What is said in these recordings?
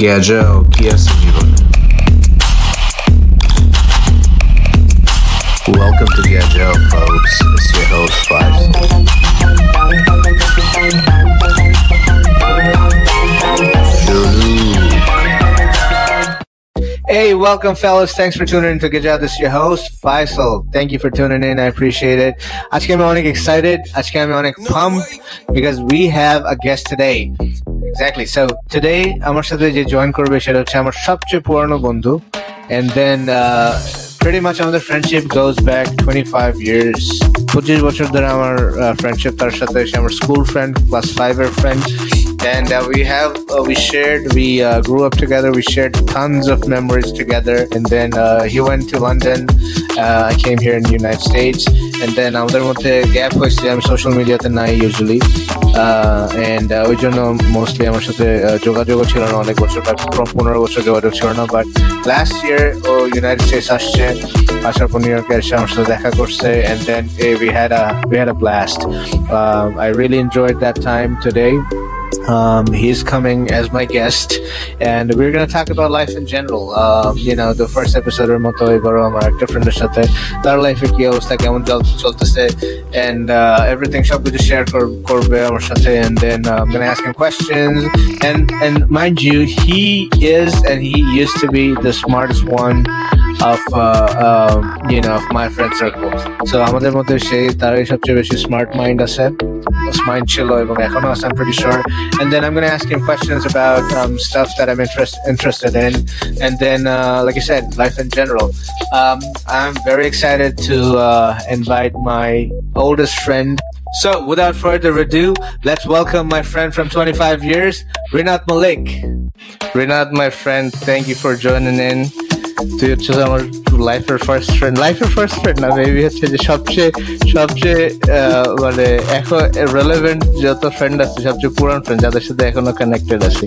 গ্যাজেও কি আছে জীবনে Welcome to Gajel, folks. It's your host, Five. Hey, welcome, fellas. Thanks for tuning in to Gajal. This is your host, Faisal. Thank you for tuning in. I appreciate it. আজকে আমি অনেক excited. আজকে আমি অনেক pumped because we have a guest today. Exactly. So today আমার সাথে যে join করবে সেটা হচ্ছে আমার সবচেয়ে পুরনো বন্ধু and then uh, pretty much আমাদের ফ্রেন্ডশিপ goes back 25 years. পঁচিশ বছর ধরে আমার ফ্রেন্ডশিপ তার সাথে সে আমার স্কুল ফ্রেন্ড ক্লাস ফাইভ এর friend and uh, we have uh, we shared we uh, grew up together we shared tons of memories together and then uh, he went to london uh, i came here in the united states and then আমাদের মধ্যে gap হয়েছে আমি social মিডিয়াতে নাই usually and ওই জন্য mostly আমার সাথে uh, যোগাযোগও ছিল না অনেক বছর প্রায় পনেরো বছর যোগাযোগ ছিল না বাট লাস্ট ইয়ার ও ইউনাইটেড স্টেটস আসছে আসার পর নিউ ইয়র্কে এসে আমার সাথে দেখা করছে and then eh, we had a we had a blast um, i really enjoyed that time today um, he's coming as my guest, and we're going to talk about life in general. Um, you know, the first episode এর মতো এবারও আমার একটা ফ্রেন্ডের সাথে তার লাইফে কি অবস্থা কেমন চল- চলতেছে and uh, everything সব কিছু শেয়ার করবে আমার সাথে and then uh, I'm going to ask him questions and and mind you he is and he used to be the smartest one of uh, um, you know of my friend circle so আমাদের মধ্যে সেই তারই সবচেয়ে বেশি smart mind আছে mind ছিল এবং এখনো আছে I'm pretty sure and then I'm going to ask him questions about um, stuff that I'm interest, interested in and then uh, like I said life in general um, I'm very excited to uh, invite my oldest friend so without further ado let's welcome my friend from 25 years Rinat Malik Rinat my friend thank you for joining in তুই হচ্ছে আমার লাইফের first friend লাইফের first friend না maybe হচ্ছে যে সবচেয়ে সবচেয়ে মানে এখন রেলেভেন্ট যত ফ্রেন্ড আছে, সবচেয়ে পুরান ফ্রেন্ড যাদের সাথে এখনও কানেক্টেড আছি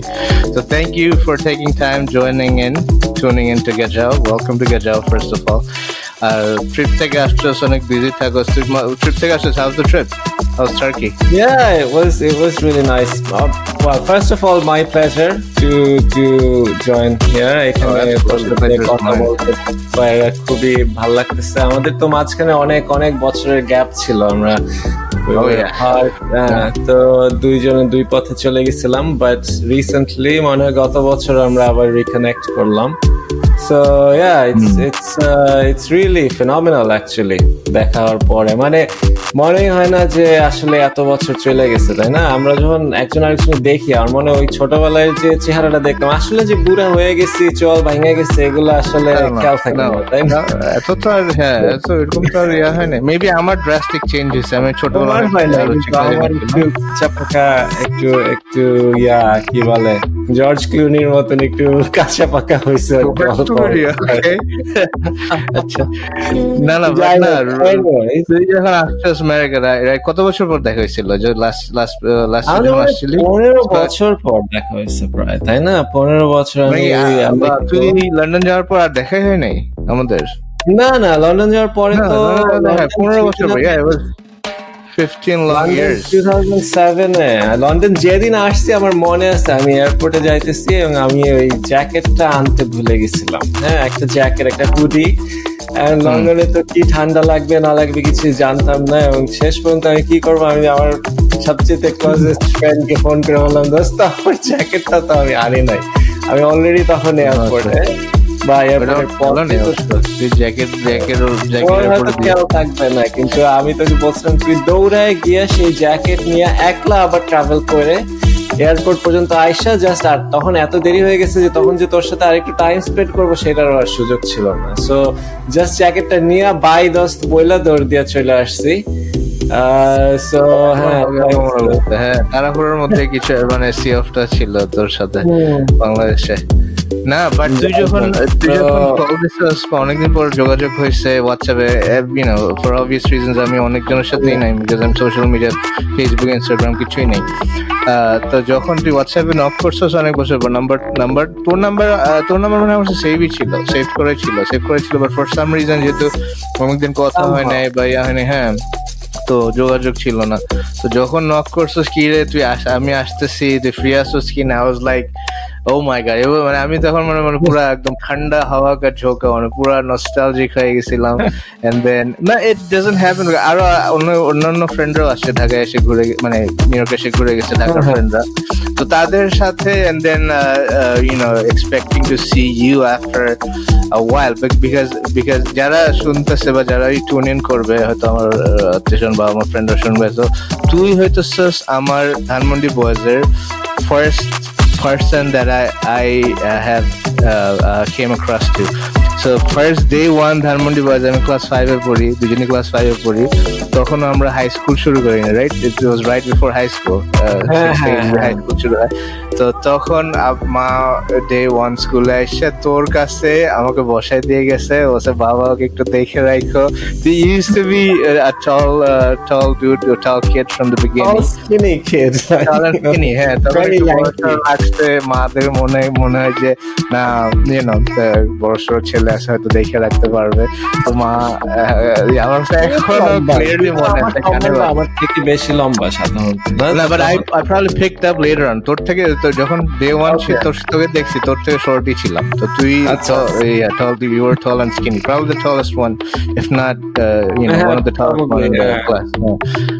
তো thank you for taking time joining in tuning in to Gajal. Welcome to যাও ফার্স্ট of all. আর ট্রিপ থেকে আসছো অনেক বিজি থাকো। ট্রিপ থেকে আসছো how's the trip how's Turkey Yeah, it was it was really nice. Uh, well, first of all, my pleasure to to join here. এখানে কথা বলতে পারে। খুবই ভালো লাগতেছে। আমাদের তো মাঝখানে অনেক অনেক বছরের গ্যাপ ছিল আমরা। Oh, আহ, তো দুইজনে দুই পথে চলে গেছিলাম বাট রিসেন্টলি মনে হয় গত বছর আমরা আবার রিকানেক্ট করলাম। So yeah it's it's it's really phenomenal actually দেখা হওয়ার পরে। মানে মনেই হয় না যে আসলে এত বছর চলে গেছে তাই না? আমরা যখন একজন আরেকজন দেখি আমার মনে ওই ছোটবেলায় যে চেহারাটা দেখলাম আসলে যে বুড়া হয়ে গেছি চল ভাঙে গেছে এগুলো আসলে খেয়াল থাকে না তাই না? এত তো আর হ্যাঁ এত এরকম তো আর ইয়া হয় না মেবি আমার ড্রাস্টিক চেঞ্জ হয়েছে আমি ছোটবেলায় একটু কাঁচা একটু একটু ইয়া কি বলে? জর্জ ক্লুনির মতন একটু কাঁচা পাকা হয়েছে আচ্ছা। না না যখন আসছিস কত বছর পর দেখা হয়েছিল? যে লাস্ট লাস্ট লাস্ট আমাদের যখন আসছিলি? পনেরো বছর পর দেখা হয়েছে প্রায় তাই না? পনেরো বছর আমি তুই লন্ডন যাওয়ার পর আর দেখাই হয় নাই আমাদের? না না লন্ডন যাওয়ার পরে তো পনেরো বছর 15 long years. 2007 এ। লন্ডন যেদিন আসছি আমার মনে আছে আমি এয়ারপোর্টে যাইতেছি এবং আমি ওই জ্যাকেটটা আনতে ভুলে গেছিলাম। হ্যাঁ একটা জ্যাকেট একটা হুডি। লন্ডনে তো কি ঠান্ডা লাগবে না লাগবে কিছু জানতাম না এবং শেষ পর্যন্ত আমি কি করব আমি আমার সবচেয়ে ক্লোজেস্ট ফ্রেন্ডকে ফোন করে বললাম দোস্ত আমার জ্যাকেটটা তো আমি আনি নাই। আমি অলরেডি তখন এয়ারপোর্টে বা এয়ারপোর্টের বলো না, পর তুই জ্যাকেট জ্যাকেট তোমার জ্যাকেটের হয়তো খেয়াল থাকবে না কিন্তু আমি তোকে বলছিলাম তুই দৌড়ায় গিয়ে সেই জ্যাকেট নিয়ে একলা আবার ট্রাভেল করে এয়ারপোর্ট পর্যন্ত আইসা জাস্ট আর তখন এত দেরি হয়ে গেছে যে তখন যে তোর সাথে আর একটু টাইম স্পেন্ড করব সেটার আর সুযোগ ছিল না। সো জাস্ট জ্যাকেটটা নিয়ে বাই দস্ত বইলা দৌড় দিয়ে চলে আসছি। সো হ্যাঁ হ্যাঁ তাড়াহুড়োর মধ্যে কিছু মানে সি অফটা ছিল তোর সাথে বাংলাদেশে। না বাট তুই যখন তুই যখন কল দিছিস অনেকদিন পর যোগাযোগ হয়েছে হোয়াটসঅ্যাপে you know for obvious reasons আমি অনেকজনের সাথেই নাই বিকজ আমি সোশ্যাল মিডিয়া ফেসবুক ইনস্টাগ্রাম কিছুই নেই। তো যখন তুই হোয়াটসঅ্যাপে নক করছিস অনেক বছর পর নাম্বার নাম্বার তোর নাম্বার তোর নাম্বার মানে আমার সেভই ছিল সেভ করে ছিল সেভ করে ছিল বাট ফর সাম রিজন যেহেতু অনেকদিন কথা হয় নাই বা ইয়া হয় নাই হ্যাঁ। তো যোগাযোগ ছিল না। তো যখন নক করছিস কি রে, তুই আমি আসতেছি, তুই ফ্রি আসছিস কি না? I was like oh my God মানে আমি তখন মানে মানে পুরো একদম ঠান্ডা হাওয়া কা ঝোঁকা মানে পুরো নস্টালজিক হয়ে গেছিলাম। এন্ড দেন না ইট ডাজন্ট হ্যাপেন আরও অন্য অন্যান্য ফ্রেন্ডরাও আসছে ঢাকায় এসে ঘুরে মানে নিউ ইয়র্কে এসে ঘুরে গেছে ঢাকার ফ্রেন্ডরা তো তাদের সাথে and then you know expecting to see you after a while because because যারা শুনতেছে বা যারা টুন ইন করবে হয়তো আমার আত্মীয় বা আমার ফ্রেন্ডরা শুনবে তো তুই হয়তো আমার Dhanmondi বয়েজের first person that I I uh, have uh, uh, came across to. So first day one Dhanmondi Boys আমি ক্লাস ফাইভে পড়ি দুজনে ক্লাস ফাইভে পড়ি। তখন আমরা হাই স্কুল শুরু করি না right it was right before high school high school শুরু হয়। তো তখন মা ডে ওয়ান স্কুলে এসে তোর কাছে আমাকে বসাই দিয়ে গেছে বলছে বাবা ওকে একটু দেখে রাখো। তুই use to be uh, tall dude a tall kid from the All beginning skinny kids. tall হ্যাঁ তখন লাগছে মাদের মনে মনে হয় যে না ইউনো বড়সড় ছেলে আছে হয়তো দেখে রাখতে পারবে। তো মা আমার কাছে এখনও ক্লিয়ারলি মনে আছে আমার থেকে বেশি লম্বা সাধারণত। না but I I probably picked up later on তোর থেকে তো যখন ডে ওয়ান Okay. তোর তোকে দেখছি তোর থেকে শর্টই ছিলাম। তো তুই। Tall you are tall and skinny probably the tallest one if not you know one of the tallest one in the class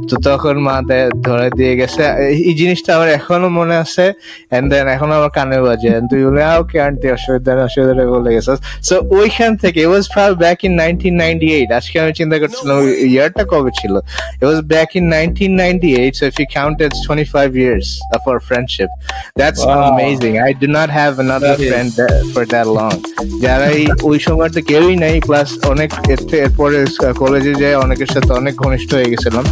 তো তখন মা ধরে দিয়ে গেছে এই- জিনিসটা আমার এখনও মনে আছে। এন্ড দেন এখন আমার কানে বাজে। তুই বলে ওকে আন্টি অসুবিধা নেই, অসুবিধা বলে গেছিস সো ওইখান থেকে it was probably back in 1998 আজকে আমি চিন্তা করছিলাম ইয়ারটা কবে ছিল? It was back in 1998 so if you count it's 25 years of our friendship that's Wow. amazing I do not have another That is- friend that, for that long যারা এই ওই সময়টা কেউই নাই প্লাস অনেক এরপরে কলেজে যে অনেকের সাথে অনেক ঘনিষ্ঠ হয়ে গেছিলাম।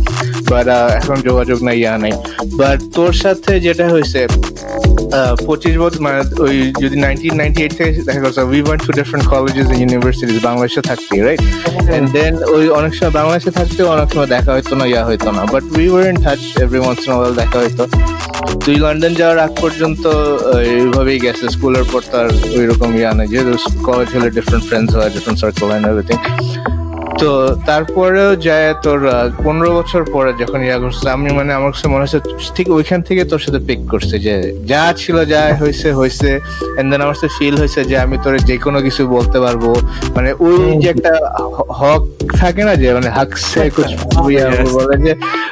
বাট এখন যোগাযোগ নাই ইয়া নাই। বাট তোর সাথে যেটা হয়েছে পঁচিশ বছর মানে ওই যদি নাইনটিন নাইনটি এইট থেকে দেখা গেছে we went to different colleges universities বাংলাদেশে থাকতে রাইট এন্ড দেন ওই অনেক সময় বাংলাদেশে থাকতে অনেক সময় দেখা হইতো না, ইয়া হইতো না। But we were in touch every once in while দেখা হইতো। তুই লন্ডন যাওয়ার আগ পর্যন্ত এইভাবেই গেছে। স্কুলের পর তার ওই রকম ইয়া নেই যেহেতু কলেজ হলে ডিফারেন্ট ফ্রেন্ডস হয় ডিফারেন্ট সার্কেল হয় এভরিথিং তো তারপরেও যায় তোর পনেরো বছর পরে যখন ইয়া করছে আমি মানে আমার কাছে মনে হচ্ছে ঠিক ওইখান থেকে তোর সাথে পিক করছে যে যা ছিল যা হয়েছে হয়েছে এন্ড দেন আমার সাথে ফিল হয়েছে যে আমি তোর যে কোনো কিছু বলতে পারব। মানে ওই যে একটা হক থাকে না যে মানে ইয়া Yes. বলে যে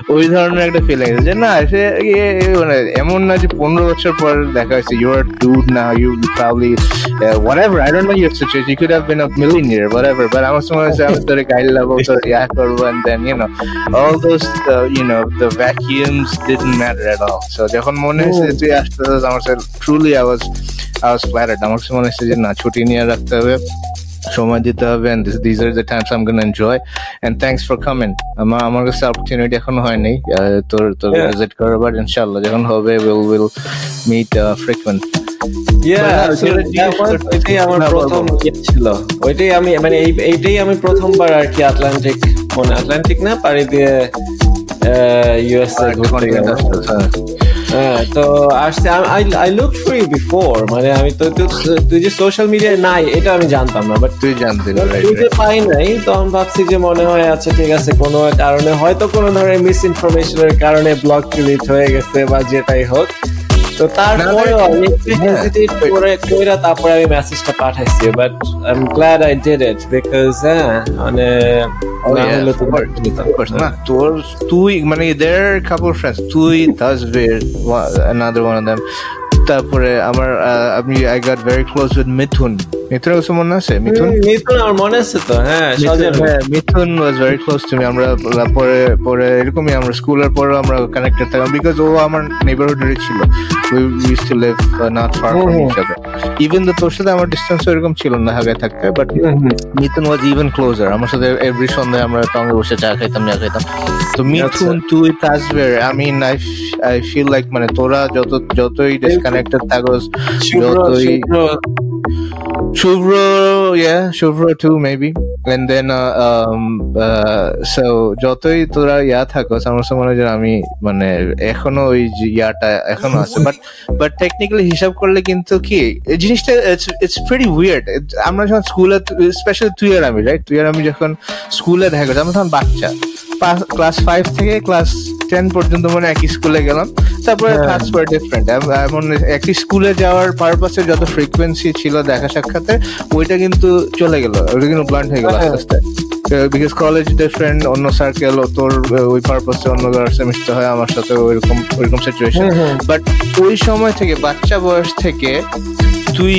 ওই ধরনের একটা ফিলিং যে না সে এ- এ মানে এমন না যে পনেরো বছর পর দেখা হয়েছে ইউ আর ডুড না you probably whatever I don't know your situation you could have been a millionaire whatever but আমার সময় হচ্ছে আমি তোর লাগবো তোর ইয়া করব and then you know all those uh, you know the vacuums didn't matter at all so যখন মনে হয়েছে তুই আসতেছিস আমার truly I was I was flattered আমার মনে হচ্ছে যে না ছুটি নিয়ে রাখতে হবে সময় দিতে হবে and this, these are the times I'm gonna enjoy and thanks for coming আমার আমার কাছে opportunity এখনও হয়নি তোর তোর. ভিজিট করার বাট ইনশাআল্লাহ যখন হবে we'll will meet uh, frequent ওইটাই আমার প্রথম ইয়ে ছিল। ওইটাই আমি মানে এইটাই আমি প্রথমবার আর কি আটলান্টিক মানে আটলান্টিক না পাড়ি দিয়ে ইউএসএ ঘুরতে গেলাম। তো আসছে I I look for you before মানে আমি তো তো- তুই যে সোশ্যাল মিডিয়ায় নাই এটা আমি জানতাম না বাট তুই জানতে পাই নাই তো আমি ভাবছি যে মনে হয় আচ্ছা ঠিক আছে কোনো কারণে হয়তো কোনো ধরনের মিস ইনফরমেশনের কারণে ব্লগ ডিলিট হয়ে গেছে বা যেটাই হোক। তো তারপরেও আমি। হেজিটেট করে কইরা তারপরে আমি মেসেজটা পাঠাইছি but I am glad I did it because হ্যাঁ মানে Oh, তোর তুই মানে couple of friends তুই Das one- another one of them তারপরে আমার আমি I got very close with Mithun মিথুনের কিছু মনে আছে? মিথুন? মিথুন আমার মনে আছে তো হ্যাঁ হ্যাঁ, Mithun was very close to me আমরা পরে পরে এরকমই আমরা স্কুলের পরে আমরা কানেক্টেড থাকলাম বিকজ ও আমার নেবারহুডেরই ছিল। We use to live not far from each other even though তোর সাথে আমার ডিস্টেন্স এরকম ছিল না হাগায় থাকতে but Mithun was even closer আমার সাথে এভরি সন্ধ্যায় আমরা টঙ্গে বসে চা খাইতাম চা খাইতাম। তো মিথুন তুই তাজবের I mean I I feel like মানে তোরা যত যতই ডিসকানেক্টেড থাকোস শুভ্র যতই শুভ্র Shuvro, yeah, Shuvro too, maybe. And then, uh, um, uh, so যতই তোরা ইয়া থাকো আমার মনে হয় যে আমি মানে এখনও ওই ইয়াটা এখনও আছে। বাট বাট টেকনিক্যালি হিসাব করলে কিন্তু কি জিনিসটা ইটস ভেরি উইয়ার্ড আমরা যখন স্কুলে স্পেশালি তুই আর আমি রাইট তুই আর আমি যখন স্কুলে দেখা করছি আমরা তখন বাচ্চা। ক্লাস ফাইভ থেকে ক্লাস টেন পর্যন্ত মানে একই স্কুলে গেলাম। তারপরে হ্যাঁ। ক্লাস ওয়ার ডিফারেন্ট এমন একই স্কুলে যাওয়ার পারপাসে যত ফ্রিকোয়েন্সি ছিল দেখা সাক্ষাতে ওইটা কিন্তু চলে গেল ওইটা কিন্তু ব্লান্ট হয়ে গেল হ্যাঁ। আস্তে আস্তে বিকজ কলেজ ডিফারেন্ট অন্য সার্কেল তোর ওই পারপাসে অন্য মিশতে হয় আমার সাথে ওইরকম ওইরকম সিচুয়েশন হুম। বাট ওই সময় থেকে বাচ্চা বয়স থেকে তুই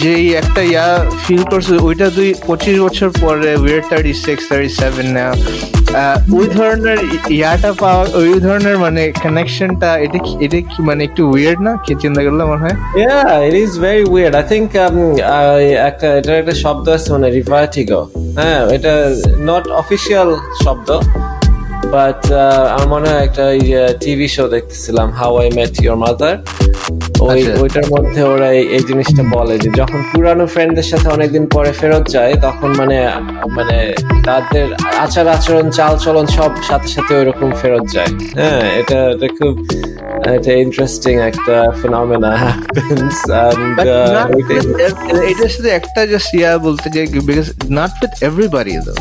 যেই একটা ইয়া ফিল করছিস ওইটা তুই পঁচিশ বছর পরে we're thirty six thirty seven ওই ধরনের ইয়াটা পাওয়া ওই ধরনের মানে কানেকশনটা এটা এটা কি মানে একটু উইয়ার্ড না? কি চিন্তা করলে মনে হয়? It is very weird. I think um, একটা এটার একটা শব্দ আছে মানে রিভার্টিগো হ্যাঁ এটা নট অফিসিয়াল শব্দ। বাট আমার মনে হয় একটা টিভি শো দেখতেছিলাম How I Met Your Mother ওই আচ্ছা। ওইটার মধ্যে ওরা এই- জিনিসটা বলে যে যখন পুরানো ফ্রেন্ডদের সাথে অনেকদিন পরে ফেরত যায় তখন মানে মানে তাদের আচার আচরণ চাল চলন সব সাথে সাথে ওইরকম ফেরত যায়। হ্যাঁ এটা এটা খুব এটা ইন্টারেস্টিং একটা phenomena happens But not with এটা শুধু একটা জাস্ট ইয়া বলতে যে বিকজ নট উইথ এভরিবাডি তো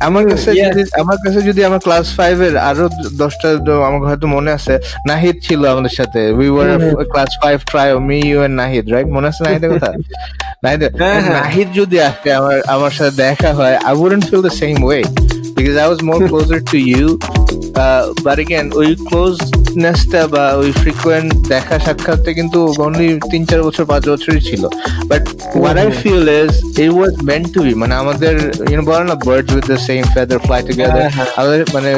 আমার কাছে যদি আমার কাছে যদি আমার ক্লাস ফাইভ এর আরও দশটা আমার হয়তো মনে আছে নাহিদ ছিল আমাদের সাথে। We were class five three me you and Nahid right মনে আছে নাহিদের কথা? নাহিদ হ্যাঁ, হ্যাঁ। নাহিদ যদি আজকে আমার আমার সাথে দেখা হয় I wouldn't feel the same way because I was more closer to you. Uh, but again, ওই ক্লোজনেসটা বা ওই ফ্রিকোয়েন্ট দেখা সাক্ষাৎটা কিন্তু অনলি তিন চার বছর পাঁচ বছরই ছিল। But what I feel is it was meant to be মানে আমাদের ইউনো বলে না birds with the same feather fly together. আমাদের মানে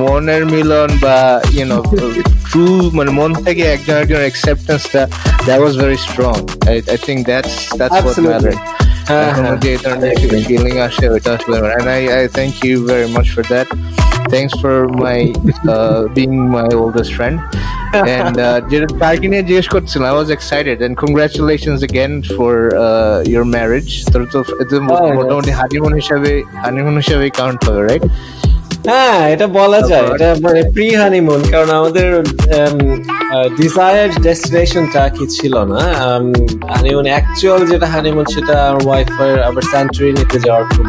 মনের মিলন বা ইউনো ট্রু মানে মন থেকে একজন একজনের অ্যাকসেপ্টেন্সটা that was very strong I think that's that's what matter হ্যাঁ, হ্যাঁ। ফিলিং আসে ওইটা আসলে and I, I thank you very much for that thanks for my uh, being my oldest friend and uh, যেটা তাকে নিয়ে জিজ্ঞেস করছিলাম I was excited and congratulations again for uh, your marriage তোর তো Oh, মোটামুটি হানিমুন হিসাবে honeymoon হিসাবে কাউন্ট হবে রাইট হ্যাঁ এটা বলা যায়। এটা মানে প্রি হানিমুন কারণ আমাদের ডিজায়ার্ড ডেস্টিনেশনটা কি ছিল না? হানিমুন অ্যাকচুয়াল যেটা হানিমুন সেটা আমার ওয়াইফের আবার স্যান্টুরিনিতে যাওয়ার খুব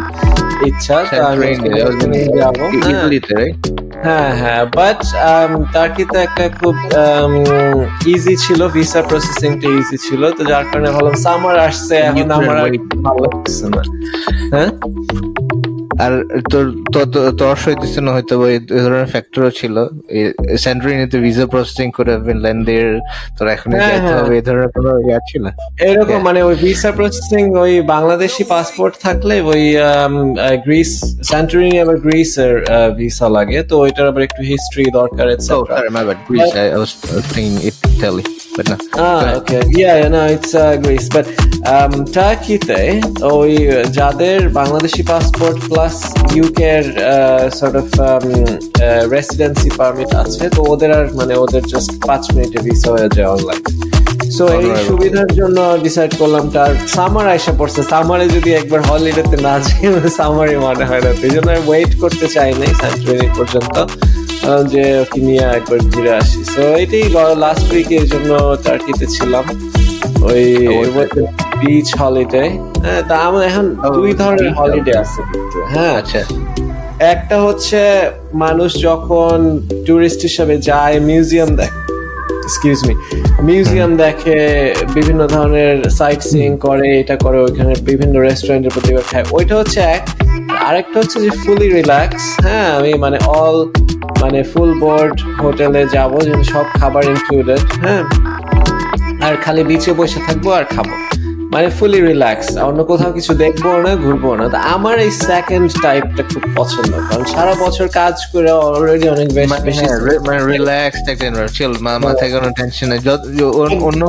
ইচ্ছা। আমি যাব। হ্যাঁ। হ্যাঁ হ্যাঁ বাট টার্কিতে একটা খুব ইজি ছিল ভিসা প্রসেসিংটা ইজি ছিল। তো যার কারণে ভাবলাম সামার আসছে এখন আমার ভালো লাগছে না। হ্যাঁ? আর তোর তোর না হয়তো এই ধরনের ফ্যাক্টরও ছিল সেন্ট্রিনিতে ভিসা প্রসেসিং করে ফিনল্যান্ডের তোর এখনই হ্যাঁ, যাইতে হ্যাঁ। হবে এই ধরনের কোনো ইয়া ছিল এরকম মানে ওই ভিসা প্রসেসিং ওই বাংলাদেশি পাসপোর্ট থাকলে ওই গ্রিস স্যান্টরিনি আবার গ্রিসের ভিসা লাগে তো ওইটার আবার একটু হিস্ট্রি দরকার etcetera. Greece. I, I was uh, thinking Italy, but no. Ah, okay. Yeah, yeah, no, it's uh, Greece. But um, টার্কিতে ওই যাদের বাংলাদেশি পাসপোর্ট প্লাস ইউকে এর সর্ট অফ রেসিডেন্সি পারমিট আছে তো ওদের আর মানে ওদের জাস্ট পাঁচ মিনিটে ভিসা হয়ে যায় অনলাইন সো এই. সুবিধার জন্য ডিসাইড করলাম তার সামার আইসা পড়ছে সামারে যদি একবার হলিডেতে না যাই সামারে মনে হয় না এই জন্য ওয়েট করতে চাই নাই স্যান্টুয়ারি পর্যন্ত যে ওকে নিয়ে একবার ঘুরে আসি। সো এটাই লাস্ট উইকে এই জন্য টার্কিতে ছিলাম। ওই বিচ হলিডে হ্যাঁ তা আমার এখন দুই ধরনের হলিডে আছে হ্যাঁ আচ্ছা। একটা হচ্ছে মানুষ যখন টুরিস্ট হিসেবে যায় মিউজিয়াম দেখে এক্সকিউজ মি মিউজিয়াম দেখে বিভিন্ন ধরনের সাইট সিইং করে এটা করে ওইখানে বিভিন্ন রেস্টুরেন্টের প্রতি খায়। ওইটা হচ্ছে এক আরেকটা হচ্ছে যে ফুলি রিল্যাক্স হ্যাঁ আমি মানে অল মানে ফুল বোর্ড হোটেলে যাব যেন সব খাবার ইনক্লুডেড হ্যাঁ? আর খালি বিচে বসে থাকব আর খাব। মানে ফুলি রিল্যাক্স অন্য কোথাও কিছু দেখব না ঘুরবো না। তো আমার এই সেকেন্ড টাইপটা খুব পছন্দ কারণ সারা বছর কাজ করে অলরেডি অনেক বেশ মানে হ্যাঁ, মানে রিল্যাক্সড একটা চিল মাথায় কোনো টেনশন নেই। অন্য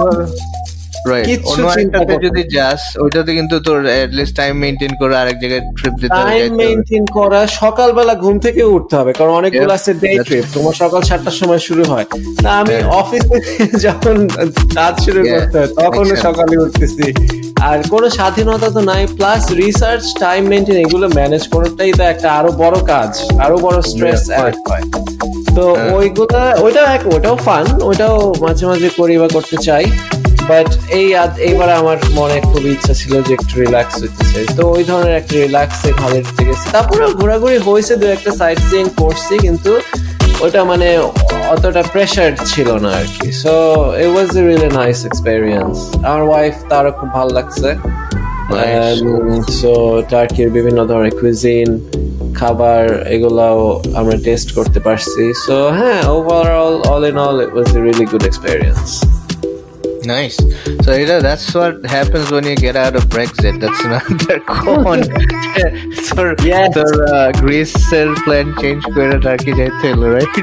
রাইট অন্য চিন্তা যদি যাস ওইটাতে কিন্তু তোর লিস্ট টাইম মেইনটেইন করে আরেক জায়গায় ট্রিপ দিতে হবে টাইম যাইতে করা সকালবেলা ঘুম থেকে উঠতে হবে কারণ অনেকগুলো আছে ডে ট্রিপ তোমার সকাল সময় শুরু হয়। না আমি অফিসে যখন কাজ শুরু করতে হয় তখন সকালে উঠতেছি। আর কোনো স্বাধীনতা তো নাই প্লাস রিসার্চ টাইম মেনটেন এগুলো ম্যানেজ করাটাই তো একটা আরও বড় কাজ আরও বড় স্ট্রেস অ্যাড হয়। তো হ্যাঁ। ওইগুলা ওইটাও এক ওটাও ফান ওটাও মাঝে মাঝে করি বা করতে চাই। বাট এই এইবারে আমার মনে খুব ইচ্ছা ছিল যে একটু রিল্যাক্স হইতে চাই। তো ওই ধরনের একটা রিল্যাক্সে হলিডেতে গেছি। তারপরে ঘোরাঘুরি হয়েছে দু একটা সাইট সিইং করছি কিন্তু ওটা মানে অতটা প্রেশার ছিল না আর কি। So it was a really nice experience আমার ওয়াইফ তারও খুব ভালো লাগছে। সো টার্কির বিভিন্ন ধরনের কুইজিন খাবার এগুলাও আমরা টেস্ট করতে পারছি। সো হ্যাঁ overall all in all it was a really good experience Nice. So you know that's what happens when you get out of Brexit. That's not they're gone. so Yes. so uh, Greece plan change করে Turkey যাইতে হলো, right?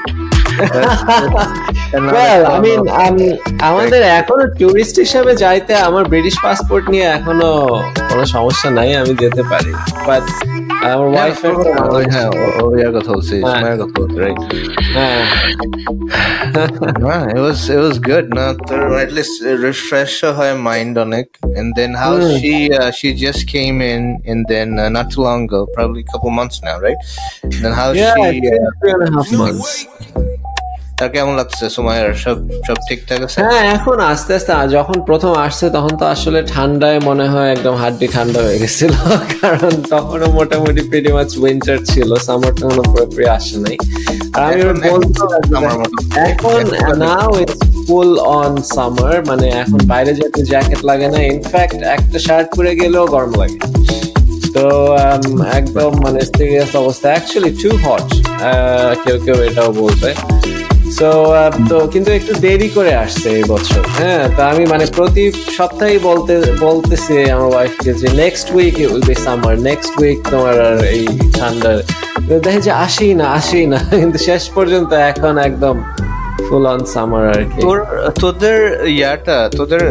I all mean about- আমাদের এখনও tourist হিসাবে যাইতে আমার British passport নিয়ে এখনও কোনো সমস্যা নাই আমি যেতে পারি but Our wife oh, yeah, oh, oh yeah, got got right? It was it was good. Not to at least refresh her mind on it, and then how mm. she uh, she just came in, and then uh, not too long ago, probably a couple months now, right? And then how yeah, she Yeah, three and a half uh, months. তার কেমন লাগছে? সুমাইয়ার সব সব ঠিকঠাক আছে? হ্যাঁ এখন আস্তে আস্তে যখন প্রথম আসছে তখন তো আসলে ঠান্ডায় মনে হয় একদম হাড্ডি ঠান্ডা হয়ে গেছিল। কারণ তখনও মোটামুটি প্রিটি মাছ উইন্টার ছিল সামার তখনও পুরোপুরি আসে নাই। আর আমি বলতে। এখন now it's full on summer মানে এখন বাইরে যেতে জ্যাকেট লাগে না ইনফ্যাক্ট একটা শার্ট পরে গেলেও গরম লাগে। তো um, একদম মানে সিরিয়াস অবস্থা। অ্যাকচুয়ালি টু হট কেউ কেউ এটাও বলবে। সো তো কিন্তু একটু দেরি করে আসছে এই বছর হ্যাঁ? তা আমি মানে প্রতি সপ্তাহে বলতে, বলতেছি আমার ওয়াইফকে যে next week will be summer next week তোমার আর এই ঠান্ডার দেখে যে আসি না, আসেই না, কিন্তু শেষ পর্যন্ত এখন একদম ফুল অন সামার আর কি. তোর তোদের ইয়াটা তোদের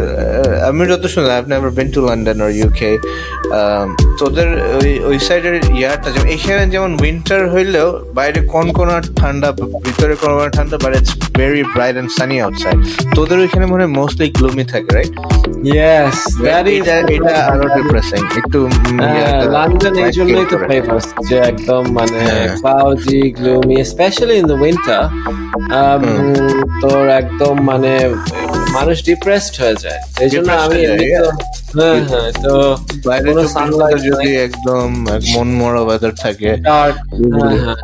আমি যত শুনলাম I never been to London or UK তোদের ওই ওই সাইডের ইয়াটা যেমন এখানে যেমন উইন্টার হইলেও বাইরে কোন কোন ঠান্ডা ভিতরে কোন কোন ঠান্ডা but it's very bright and sunny outside তোদের ওইখানে মনে হয় মোস্টলি গ্লুমি থাকে রাইট ইয়েস দ্যাট ইজ এটা আরও ডিপ্রেসিং একটু লন্ডন এই জন্যই তো ফেমাস যে একদম মানে। Cloudy gloomy specially in the winter তোর একদম মানে মানুষ ডিপ্রেসড হয়ে যায় এই জন্য আমি হয়ে তো হ্যাঁ হ্যাঁ তো বাইরে তো যদি একদম মন মরা ওয়েদার থাকে হ্যাঁ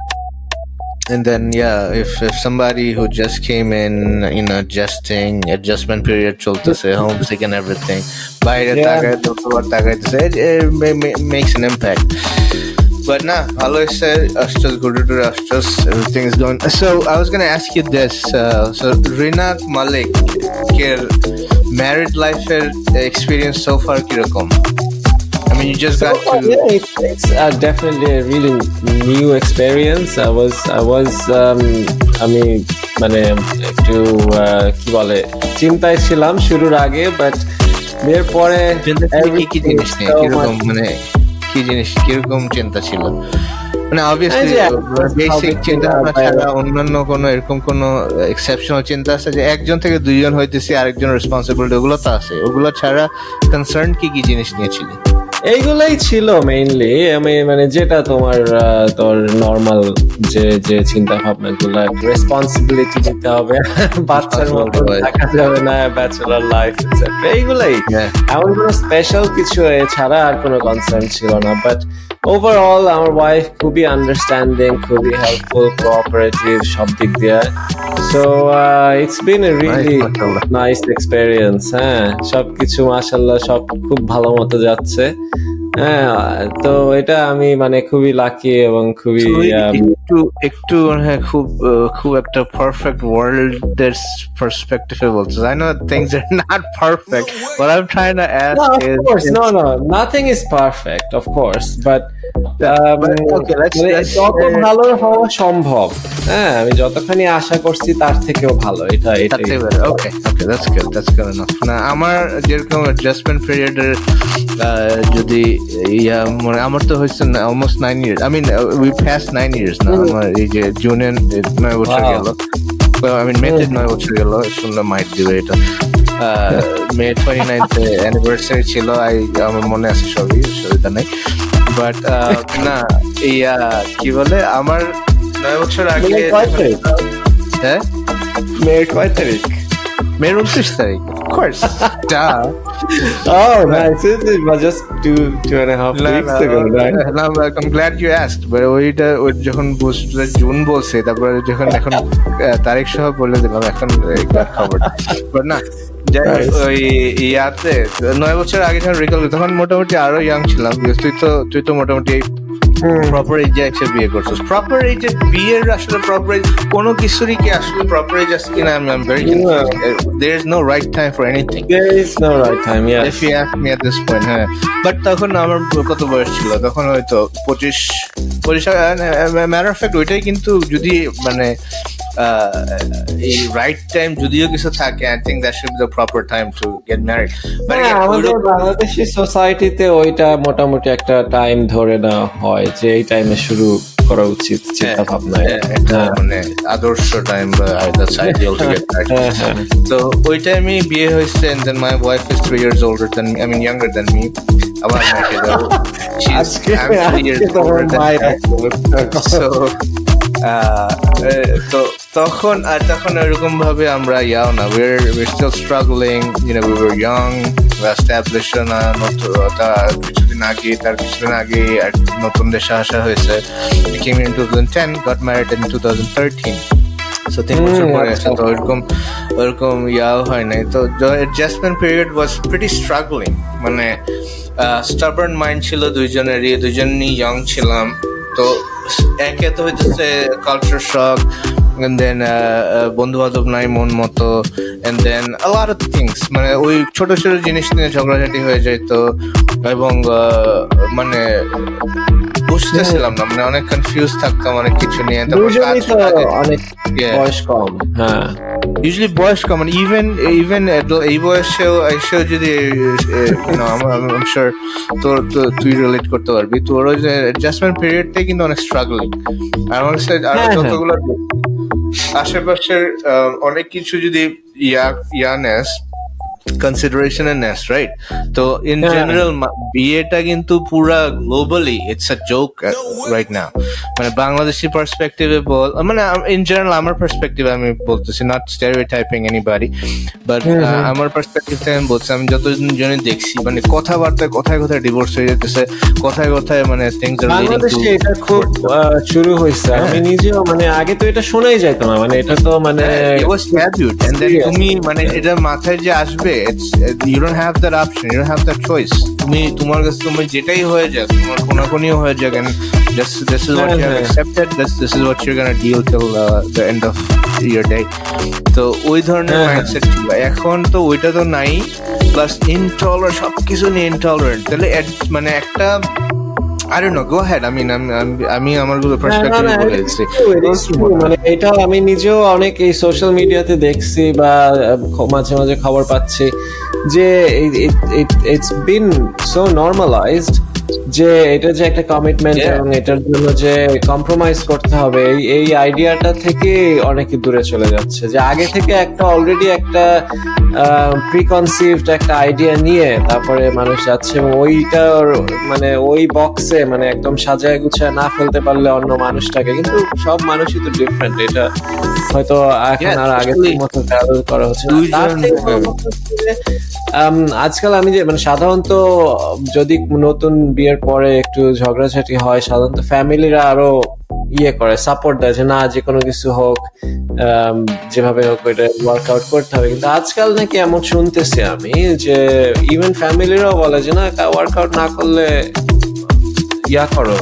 And then yeah, if if somebody who just came in, you know, adjusting, adjustment period চলতেছে, homesick and everything, বাইরে. তাকায় যতবার তাকাইতেছে, it, it ma- ma- makes an impact. But nah, all I said, আসছস, ঘুরে টুরে আসছস, everything is going. So I was gonna ask you this. Uh, so Rinat Malik, এর married life এর experience so far কিরকম? I mean, you just So, got to. yeah, it's, it's uh, definitely a really new experience. I was, I was, um, আমি মানে একটু uh, কি বলে চিন্তায় ছিলাম শুরুর আগে বাট বিয়ের পরে চিন্তা ছিল কি কি everything জিনিস নিয়ে so কিরকম much- মানে কি জিনিস কীরকম চিন্তা ছিল? মানে অবভিয়াসলি বেসিক চিন্তা ছাড়া অন্যান্য কোনো এরকম কোনো এক্সেপশনাল চিন্তা আছে যে একজন থেকে দুইজন হইতেছে আরেকজন রেসপন্সিবিলিটি ওগুলো তো আছে। ওগুলো ছাড়া কনসার্ন কি কি জিনিস নিয়েছিলি এইগুলাই ছিল মেইনলি আমি মানে যেটা তোমার তোর নর্মাল যে যে চিন্তা ভাবনা গুলো রেসপন্সিবিলিটি নিতে হবে। বাচ্চার মতো দেখাতে হবে দেখা যাবে না ব্যাচেলার লাইফ এইগুলাই. এমন কোনো স্পেশাল কিছু ছাড়া আর কোনো কনসার্ন ছিল না বাট ওভারঅল আমার ওয়াইফ খুবই আন্ডারস্ট্যান্ডিং খুবই হেল্পফুল কোঅপারেটিভ সব দিক দিয়ে so it's been a really মাশাআল্লাহ। নাইস এক্সপেরিয়েন্স হ্যাঁ সবকিছু মাশাল্লাহ সব খুব ভালো মতো যাচ্ছে হ্যাঁ তো এটা আমি মানে খুবই লাকি এবং খুবই তুই um, একটু একটু হ্যাঁ খুব আহ, খুব একটা পারফেক্ট ওয়ার্ল্ড এর পার্সপেক্টিভে বলছিস I know things are not perfect what i'm trying to ask No, of is course, no, no, nothing is perfect, of um, মানে যত uh, ভালো হওয়া সম্ভব হ্যাঁ আমি যতখানি আশা করছি তার থেকেও ভালো এটা এটাই okay okay that's good that's good enough না আমার যেরকম অ্যাডজাস্টমেন্ট পিরিয়ডের যদি ইয়া মানে আমার তো হয়েছে almost nine years I mean we past nine years না আমার এই যে জুনে নয় বছর. গেল। আই মিন মেতে নয় বছর গেল শুনলে মাইট দিবে এটা। মে টোয়েন্টি নাইনথ অ্যানিভার্সারি ছিল আই আমার মনে আছে সবই অসুবিধা নেই বাট না ইয়া কি বলে আমার নয় বছর আগে? হ্যাঁ কয় তারিখ মেয়ের উনত্রিশ তারিখ course Oh, nice. It it was just two two and a half weeks ago, right? I'm glad you asked but ওইটা ওই যখন জুন বলছে তারপরে যখন এখন তারিখ সহ বলে দিলাম এখন খবর বাট না. ওই ইয়াতে নয় বছর আগে যখন রিকল তখন মোটামুটি আরও ইয়াং ছিলাম তুই তো তুই তো মোটামুটি প্রপার এজে বিয়ে করছিস। প্রপার এজে বিয়ের আসলে প্রপার এজ কোনো কিছুরই কি আসলে প্রপার এজ আছে কিনা আমি very is no right time for anything is no right time, yes. if you ask me at this point হ্যাঁ। বাট তখন আমার কত বয়স ছিল? তখন হয়তো পঁচিশ পঁচিশ ম্যাটার অফ ফ্যাক্ট ওইটাই কিন্তু যদি মানে এই রাইট টাইম যদিও কিছু থাকে I think that should the proper time to get married হ্যাঁ, আমাদের বাংলাদেশি সোসাইটিতে ওইটা মোটামুটি একটা টাইম ধরে নেওয়া হয় যে এই টাইমে শুরু করা উচিত চিন্তা ভাবনা একটা মানে আদর্শ টাইম বা that's ideal to get married হ্যাঁ হ্যাঁ তো ওই টাইমে বিয়ে হয়েছে then my wife is three years older than me I mean younger than me আবার মেয়েকে দাও আজকে I'm three years আজকে তোমার older তো তখন আর তখন এরকম ভাবে আমরা ইয়াও না। We're we're still struggling you know we were young we না নতুন কিছুদিন আগে তার কিছুদিন আগে নতুন দেশে আসা হয়েছে। We came in 2010 got married in 2013 so তিন বছর পরে আচ্ছা। তো ওরকম ওরকম ইয়াও হয় নাই। তো adjustment period was pretty struggling মানে স্টাবার্ন মাইন্ড ছিল দুইজনেরই দুইজনই ইয়ং ছিলাম। তো একে তো হইতেছে কালচার শক and then বন্ধু বান্ধব নাই মন মতো and then a lot of things. মানে ওই ছোট ছোট জিনিস নিয়ে ঝগড়াঝাটি হয়ে যেত এবং আহ, মানে বুঝতেছিলাম না মানে অনেক কনফিউজ থাকতাম অনেক কিছু নিয়ে তারপর অনেক বয়স কম হ্যাঁ। ইউজুয়ালি বয়স কম মানে ইভেন ইভেন এই বয়সেও এসেও যদি তোর তো- তুই রিলেট করতে পারবি তোর ওই যে অ্যাডজাস্টমেন্ট পিরিয়ডটাই কিন্তু অনেক স্ট্রাগলিং আর আমার আর হ্যাঁ, হ্যাঁ। যতগুলো আশেপাশের অনেক কিছু যদি ইয়া ইয়ানেস কনসিডারেশন নেস রাইট তো ইন হ্যাঁ। জেনারেল বিয়েটা কিন্তু পুরা globally it's a joke right now মানে বাংলাদেশি পার্সপেক্টিভে বল মানে ইন জেনারেল আমার পার্সপেক্টিভে আমি বলতেছি নট স্টেরিওটাইপিং এনিবডি বাট আমার পার্সপেক্টিভ থেকে আমি বলছি আমি যতদিন জনই দেখছি মানে কথাবার্তায় কথায় কথায় ডিভোর্স হয়ে যেতেছে কথায় কথায় মানে থিংস আর বাংলাদেশে এটা খুব শুরু হয়েছে। আমি নিজেও মানে আগে তো এটা শোনাই যেত না মানে এটা তো মানে was tabooed and then Serious. তুমি মানে এটা মাথায় যে আসবে you don't have that option you don't have that তুমি তোমার কাছে তোমার যেটাই হয়ে যাক তোমার হয়ে যাক and just this is what you have accepted this this is what you are তো ওই ধরনের হ্যাঁ, হ্যাঁ। মাইন্ডসেট ছিল এখন তো ওইটা তো নাই প্লাস ইনটলার সব নিয়ে ইনটলারেন্ট তাহলে মানে একটা I don't know go head I mean, I'm, I'm, আমি আমার না, না, perspective না, বলে দিচ্ছি। true, it is true. মানে এটা আমি নিজেও অনেক এই সোশ্যাল মিডিয়াতে দেখছি বা মাঝে মাঝে খবর পাচ্ছি যে ইটস বিন সো নর্মালাইজড যে এটা যে একটা কমিটমেন্ট এবং এটার জন্য যে কম্প্রোমাইজ করতে হবে এই এই আইডিয়াটা থেকে অনেকে দূরে চলে যাচ্ছে। যে আগে থেকে একটা অলরেডি একটা প্রিকনসিভড একটা আইডিয়া নিয়ে তারপরে মানুষ যাচ্ছে এবং ওইটার মানে ওই বক্সে মানে একদম সাজায় গুছায় না ফেলতে পারলে অন্য মানুষটাকে। কিন্তু সব মানুষই তো ডিফারেন্ট এটা হয়তো এখন আর আগের মতো ট্রাভেল করা হচ্ছে আজকাল আমি যে মানে সাধারণত যদি নতুন বিয়ের পরে একটু ঝগড়াঝাটি হয় সাধারণত ফ্যামিলিরা আরও ইয়ে করে সাপোর্ট দেয় যে না যে কোনো কিছু হোক যেভাবে হোক ওইটা ওয়ার্কআউট করতে হবে। কিন্তু আজকাল নাকি এমন শুনতেছি আমি যে ইভেন ফ্যামিলিরাও বলে যে না ওয়ার্কআউট না করলে ইয়া করো.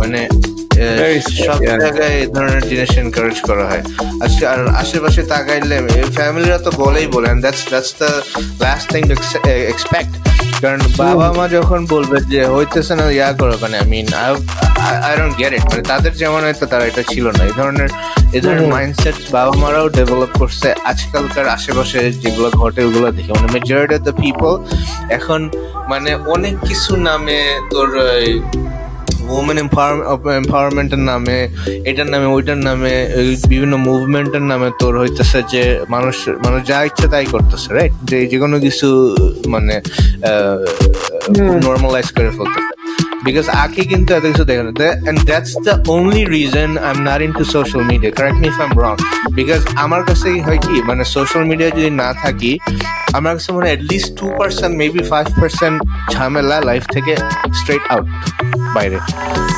মানে আহ, সব জায়গায় এই ধরনের জিনিস এনকারেজ করা হয়। আজকে আর আশেপাশে তাকাইলে ফ্যামিলিরা তো বলেই বলেন that's that's the last thing expect কারণ বাবা মা যখন বলবে যে হইতেছে না ইয়া করো মানে I mean I don't get it মানে তাদের যেমন হয়তো তারা এটা ছিল না। এই ধরনের এই ধরনের মাইন্ডসেট বাবা মারাও ডেভেলপ করছে আজকালকার আশেপাশে যেগুলো ঘটে ওগুলো দেখে। মানে মেজরিটি অফ দ্য পিপল এখন মানে অনেক কিছু নামে তোর উমেন এম্পাওয়ারমেন্টের নামে এটার নামে ওইটার নামে বিভিন্ন মুভমেন্টের নামে তোর হইতেছে যে মানুষ মানুষ যা ইচ্ছে তাই করতেছে রাইট যে যে কোনো কিছু মানে নর্মালাইজ করে ফেলতেছে। বিকজ আকি কিন্তু এত কিছু দেখে না। Into social media correct me if I wrong because আমার কাছে হয় কি মানে সোশ্যাল মিডিয়া যদি না থাকি আমার কাছে মনে হয় ঝামেলা লাইফ থেকে স্ট্রেট আউট বাইরে।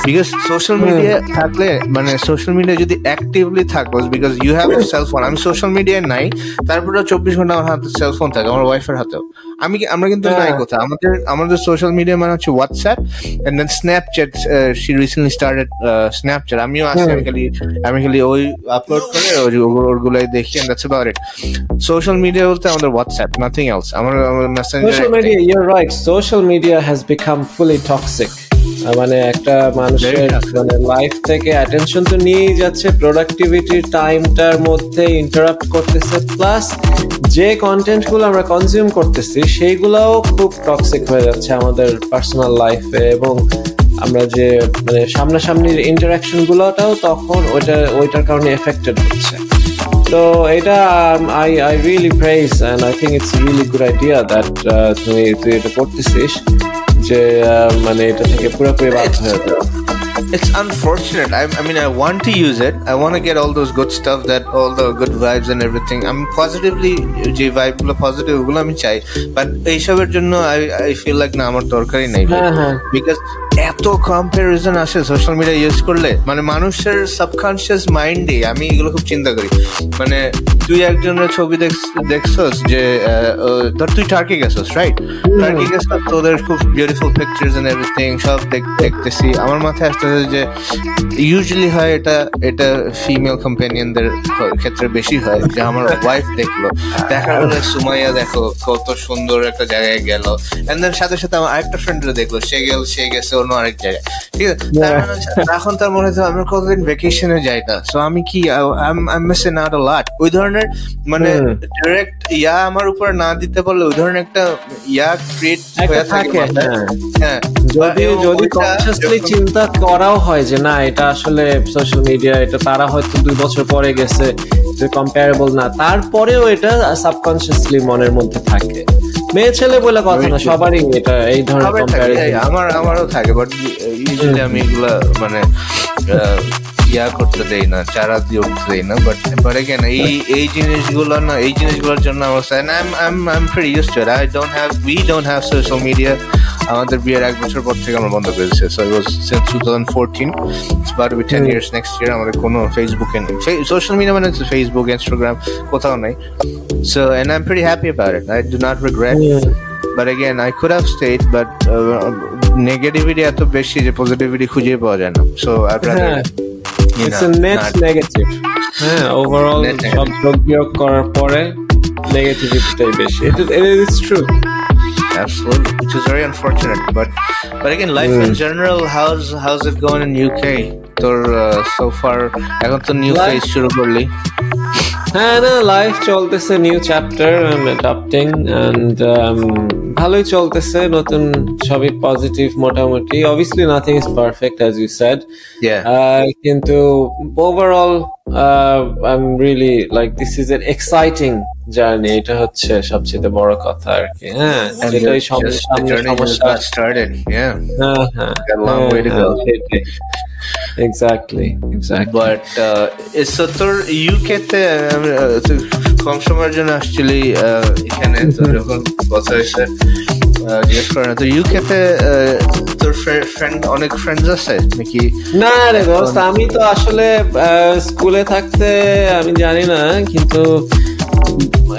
বিকজ সোশ্যাল মিডিয়া থাকলে মানে সোশ্যাল মিডিয়া যদি অ্যাক্টিভলি থাকো because you have cell phone আমি সোশ্যাল মিডিয়ায় নাই তারপরে চব্বিশ ঘণ্টা আমার হাতে সেল ফোন থাকে আমার ওয়াইফের হাতেও। আমি আমরা কিন্তু নাই কোথাও। আমাদের আমাদের সোশ্যাল মিডিয়া মানে হচ্ছে WhatsApp and then Snapchat she recently started Snapchat আমিও আছি আমি খালি আমি খালি ওই আপলোড করে ওগুলাই দেখি and that's about it social media বলতে আমাদের হোয়াটসঅ্যাপ নাথিং এলস আমার messenger social media you're right social media has become fully toxic মানে একটা মানুষের মানে লাইফ থেকে অ্যাটেনশন তো নিয়েই যাচ্ছে প্রোডাক্টিভিটি টাইমটার মধ্যে ইন্টারাপ্ট করতেছে প্লাস যে কন্টেন্টগুলো আমরা কনজিউম করতেছি সেইগুলোও খুব টক্সিক হয়ে যাচ্ছে আমাদের পার্সোনাল লাইফে এবং আমরা যে মানে সামনাসামনির ইন্টারাকশন গুলোটাও তখন ওইটা ওইটার কারণে এফেক্টেড হচ্ছে। তো এটা I I really praise and I think it's really good idea that তুমি তুই এটা করতেছিস। যে মানে এটা থেকে পুরোপুরি বাদ হয়ে যাবে it's unfortunate. I, I mean, I want to use it. I want to get all those good stuff, that all the good vibes and everything. I'm positively যে vibe গুলো positive ওগুলো আমি চাই but এইসবের জন্য i feel like না আমার দরকারই নাই because হ্যাঁ। এত কম্পারিজন আসে সোশ্যাল মিডিয়া ইউজ করলে। মানে মানুষের সাবকনশিয়াস মাইন্ডে আমি এগুলো খুব চিন্তা করি। মানে তুই একজনের ছবি দেখছস যে ধর তুই টার্কি গেছস রাইট টার্কি গেছস তোদের খুব বিউটিফুল পিকচার্স এন্ড এভরিথিং সব দেখ- দেখতেছি। আমার মাথায় আসতেছে যে ইউজুয়ালি হয় এটা এটা ফিমেল কম্পেনিয়নদের ক্ষেত্রে বেশি হয় যে আমার ওয়াইফ দেখল। দেখার পরে সুমাইয়া দেখো কত সুন্দর একটা জায়গায় গেল। এন্ড দেন সাথে সাথে আমার আরেকটা ফ্রেন্ডরা দেখল সে গেল সে গেছে অন্য আরেক জায়গায়। ঠিক আছে? মানে এখন তার মনে হচ্ছে আমরা কতদিন ভ্যাকেশনে যাই না? সো আমি কি আই মিসিং আউট আ ওই ধরনের মানে ডাইরেক্ট ইয়া আমার উপর না দিতে পারলে ওই ধরনের একটা ইয়া ক্রিয়েট হয়ে থাকে হ্যাঁ। হ্যাঁ। যদি যদি কনসিয়াসলি চিন্তা করাও হয় যে না এটা আসলে সোশ্যাল মিডিয়া এটা তারা হয়তো দুই বছর পরে গেছে কম্পারেবল না। তারপরেও এটা সাবকনসিয়াসলি মনের মধ্যে থাকে। মেয়ে ছেলে বলে কথা না সবারই এটা এই ধরনের কম্পারিজন আমার আমারও থাকে বাট ইউজুয়ালি আমি এগুলা মানে ইয়া করতে দেই না চারা দিয়ে উঠতে দেই না বাট বাট এগেন এই এই জিনিসগুলো না এই জিনিসগুলোর জন্য আমার I am I am I am pretty use to it I don't have we don't have social media আমাদের বিয়ের এক বছর পর থেকে আমরা বন্ধ করে দিয়েছি। So it was since 2014 it's about to be 10 years next year আমাদের কোনো ফেসবুকে নেই। সোশ্যাল মিডিয়া মানে ফেসবুক ইনস্টাগ্রাম কোথাও নেই। So and I am pretty happy about it I do not regret but again i could have stayed but negativity এত বেশি যে পজিটিভিটি খুঁজে পাওয়া যায় না। হ্যাঁ। you it's know, a net not- negative হ্যাঁ ওভারঅল. সব যোগ বিয়োগ করার পরে নেগেটিভিটিটাই বেশি true it's true absolutely which is very unfortunate but but again life in general how's how's it going in uk তোর uh, so far এখন তো নিউ Life- ফেজ শুরু করলি হ্যাঁ না লাইফ চলতেছে new chapter adapting and um, ভালোই চলতেছে নতুন সবই পজিটিভ মোটামুটি। Obviously nothing is perfect as you said yeah. কিন্তু overall I am really like this is an exciting journey এটা হচ্ছে সবচেয়ে বড় কথা আর কি হ্যাঁ. এক্স্যাক্টলি এক্স্যাক্টলি বাট তোর ইউকেতে কম সময়ের জন্য আসছিলি uh, এখানে তো যখন কথা হয়েছে uh, জিজ্ঞেস করে না তো ইউকেতে তোর ফ্রেন্ড অনেক ফ্রেন্ডস আছে নাকি? না রে দোস্ত আমি তো আসলে স্কুলে থাকতে আমি জানি না কিন্তু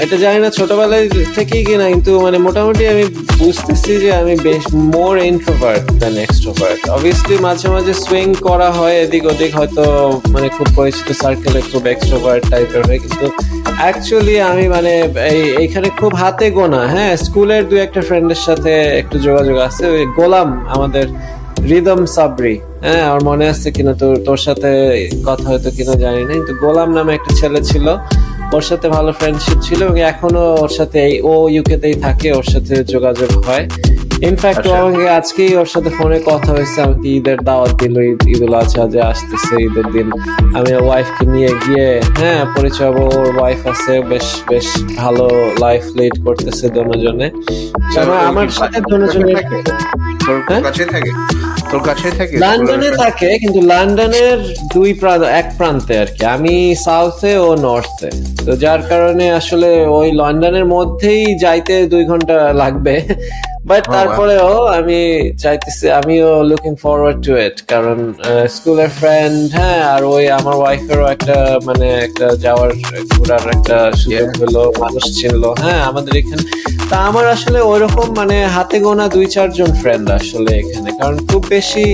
এটা জানি না, ছোটবেলায় থেকেই কিনা, কিন্তু মানে মোটামুটি আমি বুঝতেছি যে আমি বেশ more introvert then extrovert obviously মাঝে মাঝে সুইং করা হয় এদিক ওদিক, হয়তো মানে খুব পরিচিত সার্কেলে খুব এক্সট্রোভার্ট টাইপের হয়, কিন্তু অ্যাকচুয়ালি আমি মানে এই, এইখানে খুব হাতে গোনা হ্যাঁ স্কুলের দু একটা ফ্রেন্ডের সাথে একটু যোগাযোগ আছে, ওই গোলাম, আমাদের রিদম সাবরি হ্যাঁ আমার মনে আছে কিনা, তোর তোর সাথে কথা হয়তো কিনা জানি না, কিন্তু গোলাম নামে একটা ছেলে ছিল ওর সাথে ভালো ফ্রেন্ডশিপ ছিল এবং এখনও ওর সাথে ও ইউকেতেই থাকে ওর সাথে যোগাযোগ হয় ইনফ্যাক্ট আচ্ছা। আমাকে আজকেই ওর সাথে ফোনে কথা হয়েছে আমাকে ঈদের দাওয়াত দিল ঈদ ঈদুল আজহা যে আসতেছে ঈদের দিন আমি ওয়াইফকে নিয়ে গিয়ে হ্যাঁ পরিচয় ওর ওয়াইফ আছে বেশ বেশ ভালো লাইফ লিড করতেছে দুজনে আমার সাথে দুজনে হ্যাঁ? কাছে থাকে তোর কাছে থাকে লন্ডনে থাকে। কিন্তু লন্ডনের দুই প্রান্ত এক প্রান্তে আর কি। আমি সাউথে ও নর্থে তো যার কারণে আসলে ওই লন্ডনের মধ্যেই যাইতে দুই ঘণ্টা লাগবে। বাট তারপরেও আমি চাইতেছি আমিও লুকিং ফরওয়ার্ড টু ইট কারণ স্কুলের ফ্রেন্ড হ্যাঁ আর ওই আমার ওয়াইফেরও একটা মানে একটা যাওয়ার ঘোরার একটা সুযোগ হলো মানুষ ছিল হ্যাঁ আমাদের এখানে। তা আমার আসলে ওইরকম মানে হাতে গোনা দুই চারজন ফ্রেন্ড আসলে এখানে কারণ খুব বেশি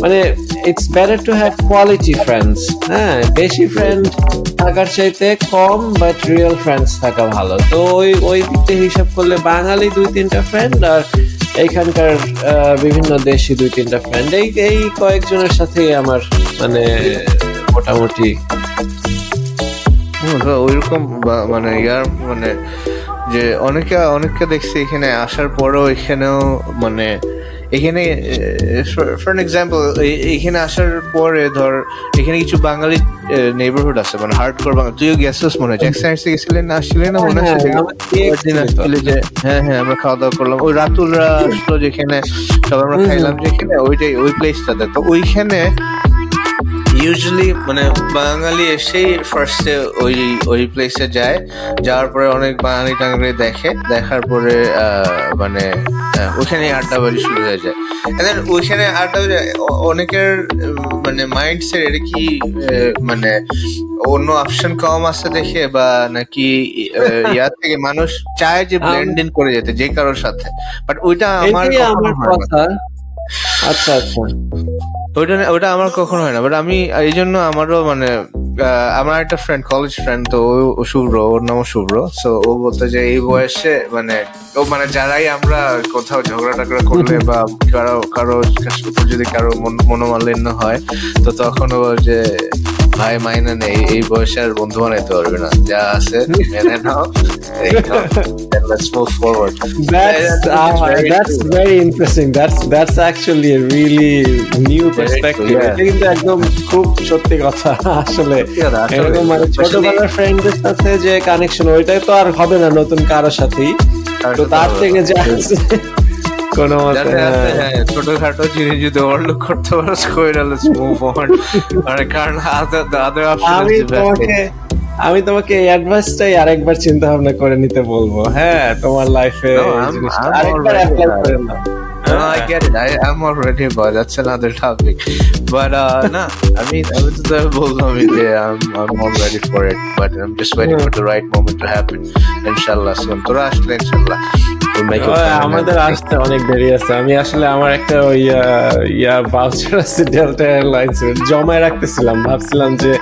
মানে it's better to have quality friends হ্যাঁ বেশি ফ্রেন্ড থাকার চাইতে কম বাট রিয়েল ফ্রেন্ডস থাকা ভালো। তো ওই ওই দিক থেকে হিসাব করলে বাঙালি দুই তিনটা ফ্রেন্ড আর এইখানকার বিভিন্ন দেশি দুই তিনটা ফ্রেন্ড এই এই কয়েকজনের সাথে আমার মানে মোটামুটি ওইরকম মানে ইয়ার মানে যে অনেকে, অনেককে দেখছি এখানে আসার পরেও এখানেও মানে এখানে ফর এক্সাম্পল এখানে আসার পরে ধর এখানে কিছু বাঙালি নেইবারহুড আছে মানে হার্ড কোর বাঙালি। তুইও গেছিস মনে হয়? জ্যাকসন হাইটসে গেছিলেন না আসছিলেন না মনে হ্যাঁ, আছে আমার দিয়ে একদিন গেছিলি তো। আসছিলে যে হ্যাঁ হ্যাঁ আমরা খাওয়া দাওয়া করলাম। ওই রাতুলরা আসলো যেখানে সবাই আমরা খাইলাম যেখানে ওইটাই ওই প্লেসটাতে তো ওইখানে ইউজুয়ালি মানে বাঙালি এসেই ফার্স্টে ওই ওই প্লেসে যায়। যাওয়ার পরে অনেক বাঙালি টাঙালি দেখে। দেখার পরে মানে আহ, আড্ডা আড্ডাবাজি শুরু হয়ে যায়। Then ওইখানে আড্ডাবাজি অ- অনেকের মানে মাইন্ড সেট এটা কি মানে অন্য অপশন কম আছে দেখে বা নাকি ইয়ার থেকে মানুষ চায় যে ব্লেন্ড ইন করে যেতে যে কারোর সাথে। বাট ওইটা আমার। কথা। আচ্ছা আচ্ছা। ওইটা ওটা আমার কখনো হয় না বাট আমি এই জন্য আমারও মানে আমার একটা ফ্রেন্ড কলেজ ফ্রেন্ড তো ও- শুভ্র ওর নামও শুভ্র সো ও বলতো যে এই বয়সে মানে ও মানে যারাই আমরা কোথাও ঝগড়া টাগড়া করলে বা কারও কারও যদি কারও মন- মনোমালিন্য হয় তো তখন ও যে ভাই মাইনে নেই এই বয়সে আর বন্ধু বানাইতে পারবে না। যা আছে মেনে নাও let's move forward That's uh, that's very interesting. That's that's actually a really new perspective. এটা কিন্তু একদম খুব সত্যি কথা আসলে। এরকম মানে ছোটবেলার ফ্রেন্ডের সাথে যে কানেকশন ওইটাই তো আর হবে না নতুন কারোর সাথেই। তো তার থেকে। যা আছে, কোনো হ্যাঁ। হ্যাঁ, ছোটখাটো জিনিস যদি ওভারলুক করতে পারো কইরা লেটস মুভ অন মানে কারণ আদার অপশন আমি তোমাকে আমি তোমাকে এই অ্যাডভাইসটাই আরেকবার চিন্তা ভাবনা করে নিতে বলব হ্যাঁ তোমার লাইফে আরেকবার অ্যাপ্লাই করে নাও No, I get it. I, I'm already about that's another topic. But uh, না আমি আমি তো তোকে বললামই যে I'm I'm all ready for it. But I'm just waiting for the right moment to happen. Inshallah soon. তোরা আমাদের আসতে অনেক দেরি আছে। আমি আসলে আমার একটা ওই ইয়া ভাউচার আছে ডেল্টা এয়ারলাইন্স জমায় রাখতেছিলাম। ভাবছিলাম যে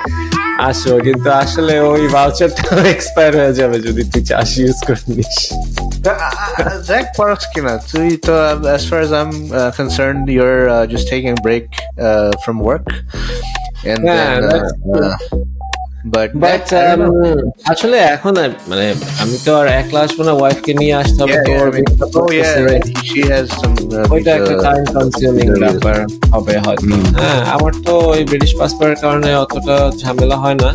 আসো কিন্তু আসলে ওই ভাউচারটা এক্সপায়ার হয়ে যাবে যদি তুই চাষ ইউজ করে নিস। দেখ পারস কিনা। তুই তো as far as I'm uh, concerned you're uh, just taking a break uh, from work. And Yeah, then uh, but know. আসলে এখন আর মানে আমি তো আর একলা আসব না ওয়াইফকে নিয়ে আসতে হবে তো ওইটা একটা টাইম কনজিউমিং ব্যাপার হয়তো। হ্যাঁ আমার তো ওই ব্রিটিশ পাসপোর্টের কারণে অতটা ঝামেলা হয় না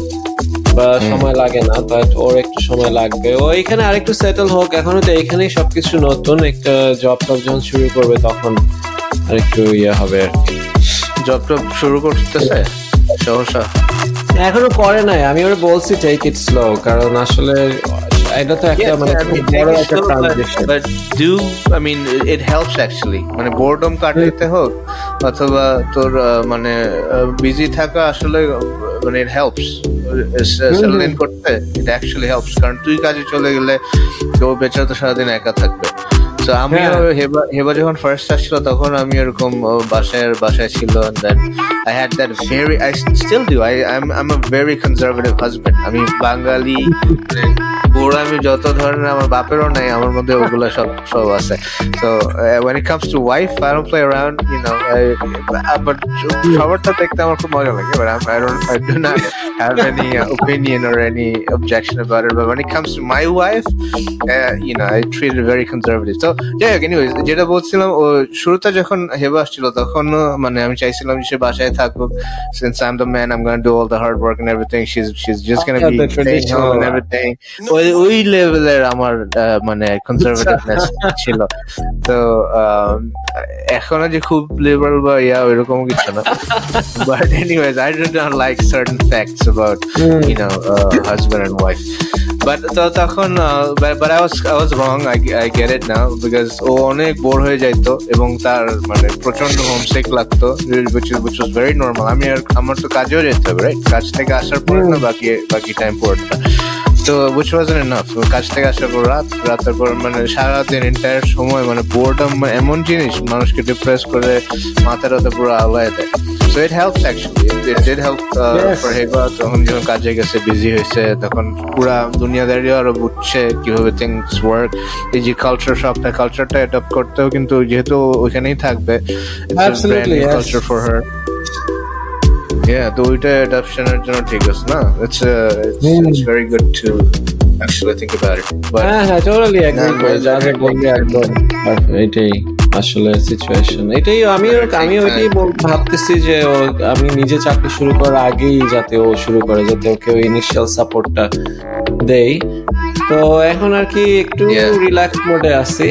বা সময় লাগে না বাট ওর একটু সময় লাগবে। ও এখানে আরেকটু সেটেল হোক এখনও তো এখানেই সবকিছু নতুন একটা জব টব যখন শুরু করবে তখন আরেকটু ইয়ে হবে আর কি। জব টব শুরু করতেছে? সহসা? এখনও করে নাই আমি ওরা বলছি টেক ইট স্লো কারণ আসলে এটা তো একটা মানে বড় একটা transaction but do I mean it helps actually মানে বোর্ডম কাটাইতে হোক অথবা তোর মানে বিজি থাকা আসলে মানে সেটেল ইন করতে it actually helps কারণ তুই কাজে চলে গেলে তো বেচারা তো সারাদিন একা থাকবে। তো আমিও হ্যাঁ। হেবা হেবা যখন ফার্স্ট আসছিল তখন আমি এরকম ও, বাসায় বাসায় ছিল then I had that very I still do I I am a very conservative husband আমি বাঙালি মানে পুরো আমি যত ধরনের আমার বাপেরও নাই আমার মধ্যে ওগুলো সব সব আছে। তো when it comes to wife I don't play around you know I, but সবারটা দেখতে আমার খুব মজা লাগে but I'm, I don't I do not have any uh, opinion or any objection about it but when it comes to my wife uh, you know I treat যেটা বলছিলাম ও শুরুতে যখন হেবা আসছিল তখন মানে আমি চাইছিলাম যে সে বাসায় থাকুক since I the man I am all the hard work and ওই ওই লেভেলের আমার মানে কনজারভেটিভনেস ছিল। তো um, এখনও যে খুব লিবারাল বা ইয়া এরকম কিছু না। But I don't like certain facts about you and wife তো তখন uh, I was I was wrong I, I get it now because ও অনেক বোর হয়ে যাইতো এবং তার মানে প্রচণ্ড হোমসেক লাগতো which is which was very normal আমি আর আমার তো কাজেও যেতে হবে right কাজ থেকে আসার পরে না বাকি বাকি টাইম পড়তে তো which wasn't enough. কাজ থেকে আসার পর রাত রাতের পর মানে সারাদিন এন্টায়ার সময় মানে বোর্ডম এমন জিনিস মানুষকে ডিপ্রেস করে মাথা রাতে পুরো আলায় দেয়। So it helps actually it did help for Heba তখন যখন কাজে গেছে বিজি হয়েছে তখন পুরা দুনিয়াদারিও আরও বুঝছে কীভাবে থিংস ওয়ার্ক এই যে কালচার সবটা কালচারটা অ্যাডাপ্ট করতেও কিন্তু যেহেতু ওইখানেই থাকবে. কালচার ফর হার Yeah, তো ওইটা অ্যাডাপশনের জন্য ঠিক আছে না it's it's very good to actually think about it but হ্যাঁ হ্যাঁ টোটালি না, এগ্রি না, যা যা বললি একদম এটাই আসলে সিচুয়েশন এটাই আমিও এটাই বল- ভাবতেছি যে আমি নিজে চাকরি শুরু করার আগেই যাতে ও শুরু করে যাতে ওকে ওই ইনিশিয়াল সাপোর্টটা দেই। তো এখন আর কি একটু রিল্যাক্স মোডে আছি।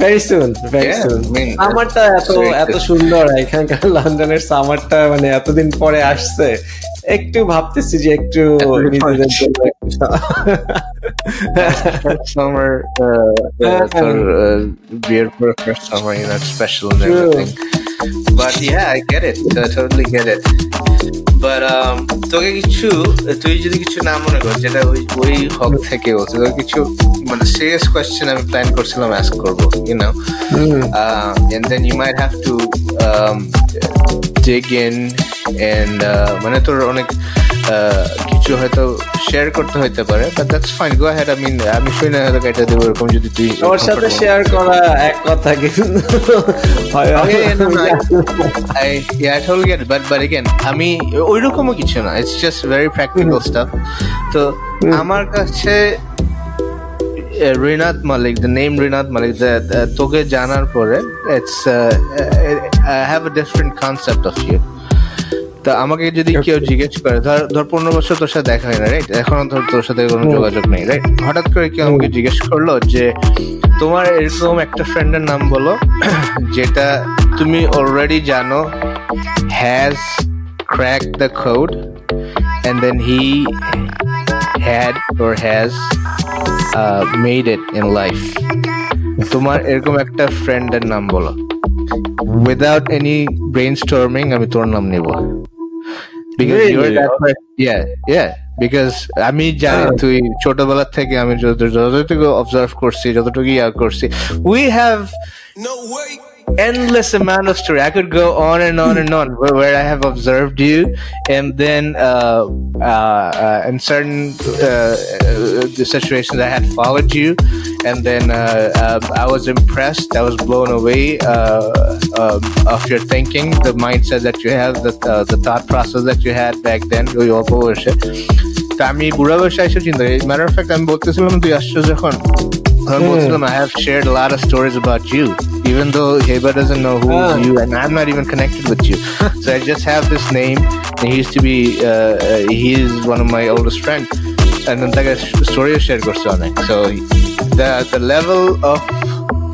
Very soon very soon I সামারটা এত এত সুন্দর এখানকার লন্ডনের সামারটা মানে এতদিন পরে আসছে। একটু ভাবতেছি যে একটু But yeah, um, তোকে কিছু তুই যদি কিছু না মনে কর যেটা ওই ওই হক থেকে তোকে কিছু মানে সিরিয়াস কোয়েশ্চেন আমি প্ল্যান করছিলাম অ্যাস্ক করব you know and then you and uh, মানে তোর অনেক uh, কিছু হয়তো শেয়ার করতে হইতে পারে but that's fine go had I mean আমি শুই না হয়তো কেটে দেবো এরকম যদি তুই ওর সাথে শেয়ার করা এক কথা কিন্তু I totally get it. But but again, আমি ওইরকমও কিছু না it's just very practical stuff তো আমার কাছে রিনাত মালিক দ্য নেম রিনাত মালিক তোকে জানার পরে it's I have a different concept of you তা আমাকে যদি কেউ জিজ্ঞেস করে ধর ধর পনেরো বছর তোর সাথে দেখা হয় না রাইট এখনও ধর তোর সাথে কোনো যোগাযোগ নেই রাইট হঠাৎ করে কেউ আমাকে জিজ্ঞেস করল যে তোমার এরকম একটা ফ্রেন্ডের নাম বলো যেটা তুমি অলরেডি জানো has crack the code and then he had or has made it in life. তোমার এরকম একটা ফ্রেন্ডের নাম বলো। উইদাউট এনি ব্রেন স্টর্মিং আমি তোর নাম নিব। Because Really? you're that person. Yeah, yeah. Because আমি জানি হ্যাঁ। তুই ছোটবেলা থেকে আমি যতটুকু অবজার্ভ করছি যতটুকু ইয়া করছি we have endless amount of story. I could go on and on and on where, where I have observed you, and then uh, uh, uh, in certain uh, uh, the situations I had followed you, and then uh, I was impressed. I was blown away of your thinking, the mindset that you have, the the thought process that you had back then, your worship. তা আমি বুড়া বয়সে এসে চিন্তা matter of fact আমি বলতেছিলাম তুই আসছো যখন I Muslim, I have shared a lot of stories about you, even though Heba doesn't know who Ah. you, and I'm not even connected with you. so I just have this name. And he used to be, uh, uh, he is one of my oldest friends, and then like a story shared on it. So the the level of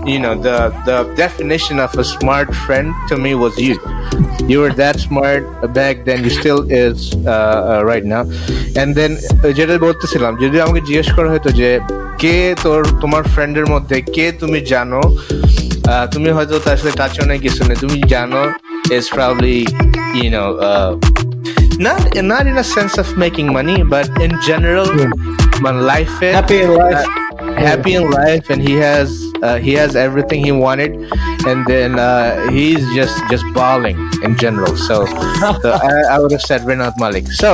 you know the the definition of a smart friend to me was you you were that smart back then you still is uh, uh, right now and then uh, যেটা বলতেছিলাম যদি আমাকে জিজ্ঞেস করা হতো যে কে তোর তোমার ফ্রেন্ডের মধ্যে কে তুমি জানো আহ, তুমি হয়তো তার সাথে টাচও নেই কিছু নেই তুমি জানো is probably you know uh, not not in a sense of making money but in general my life Happy in life. happy in life and he has uh, he has everything he wanted and then uh, he's just just balling in general so, so I, I would have said Renat Malik so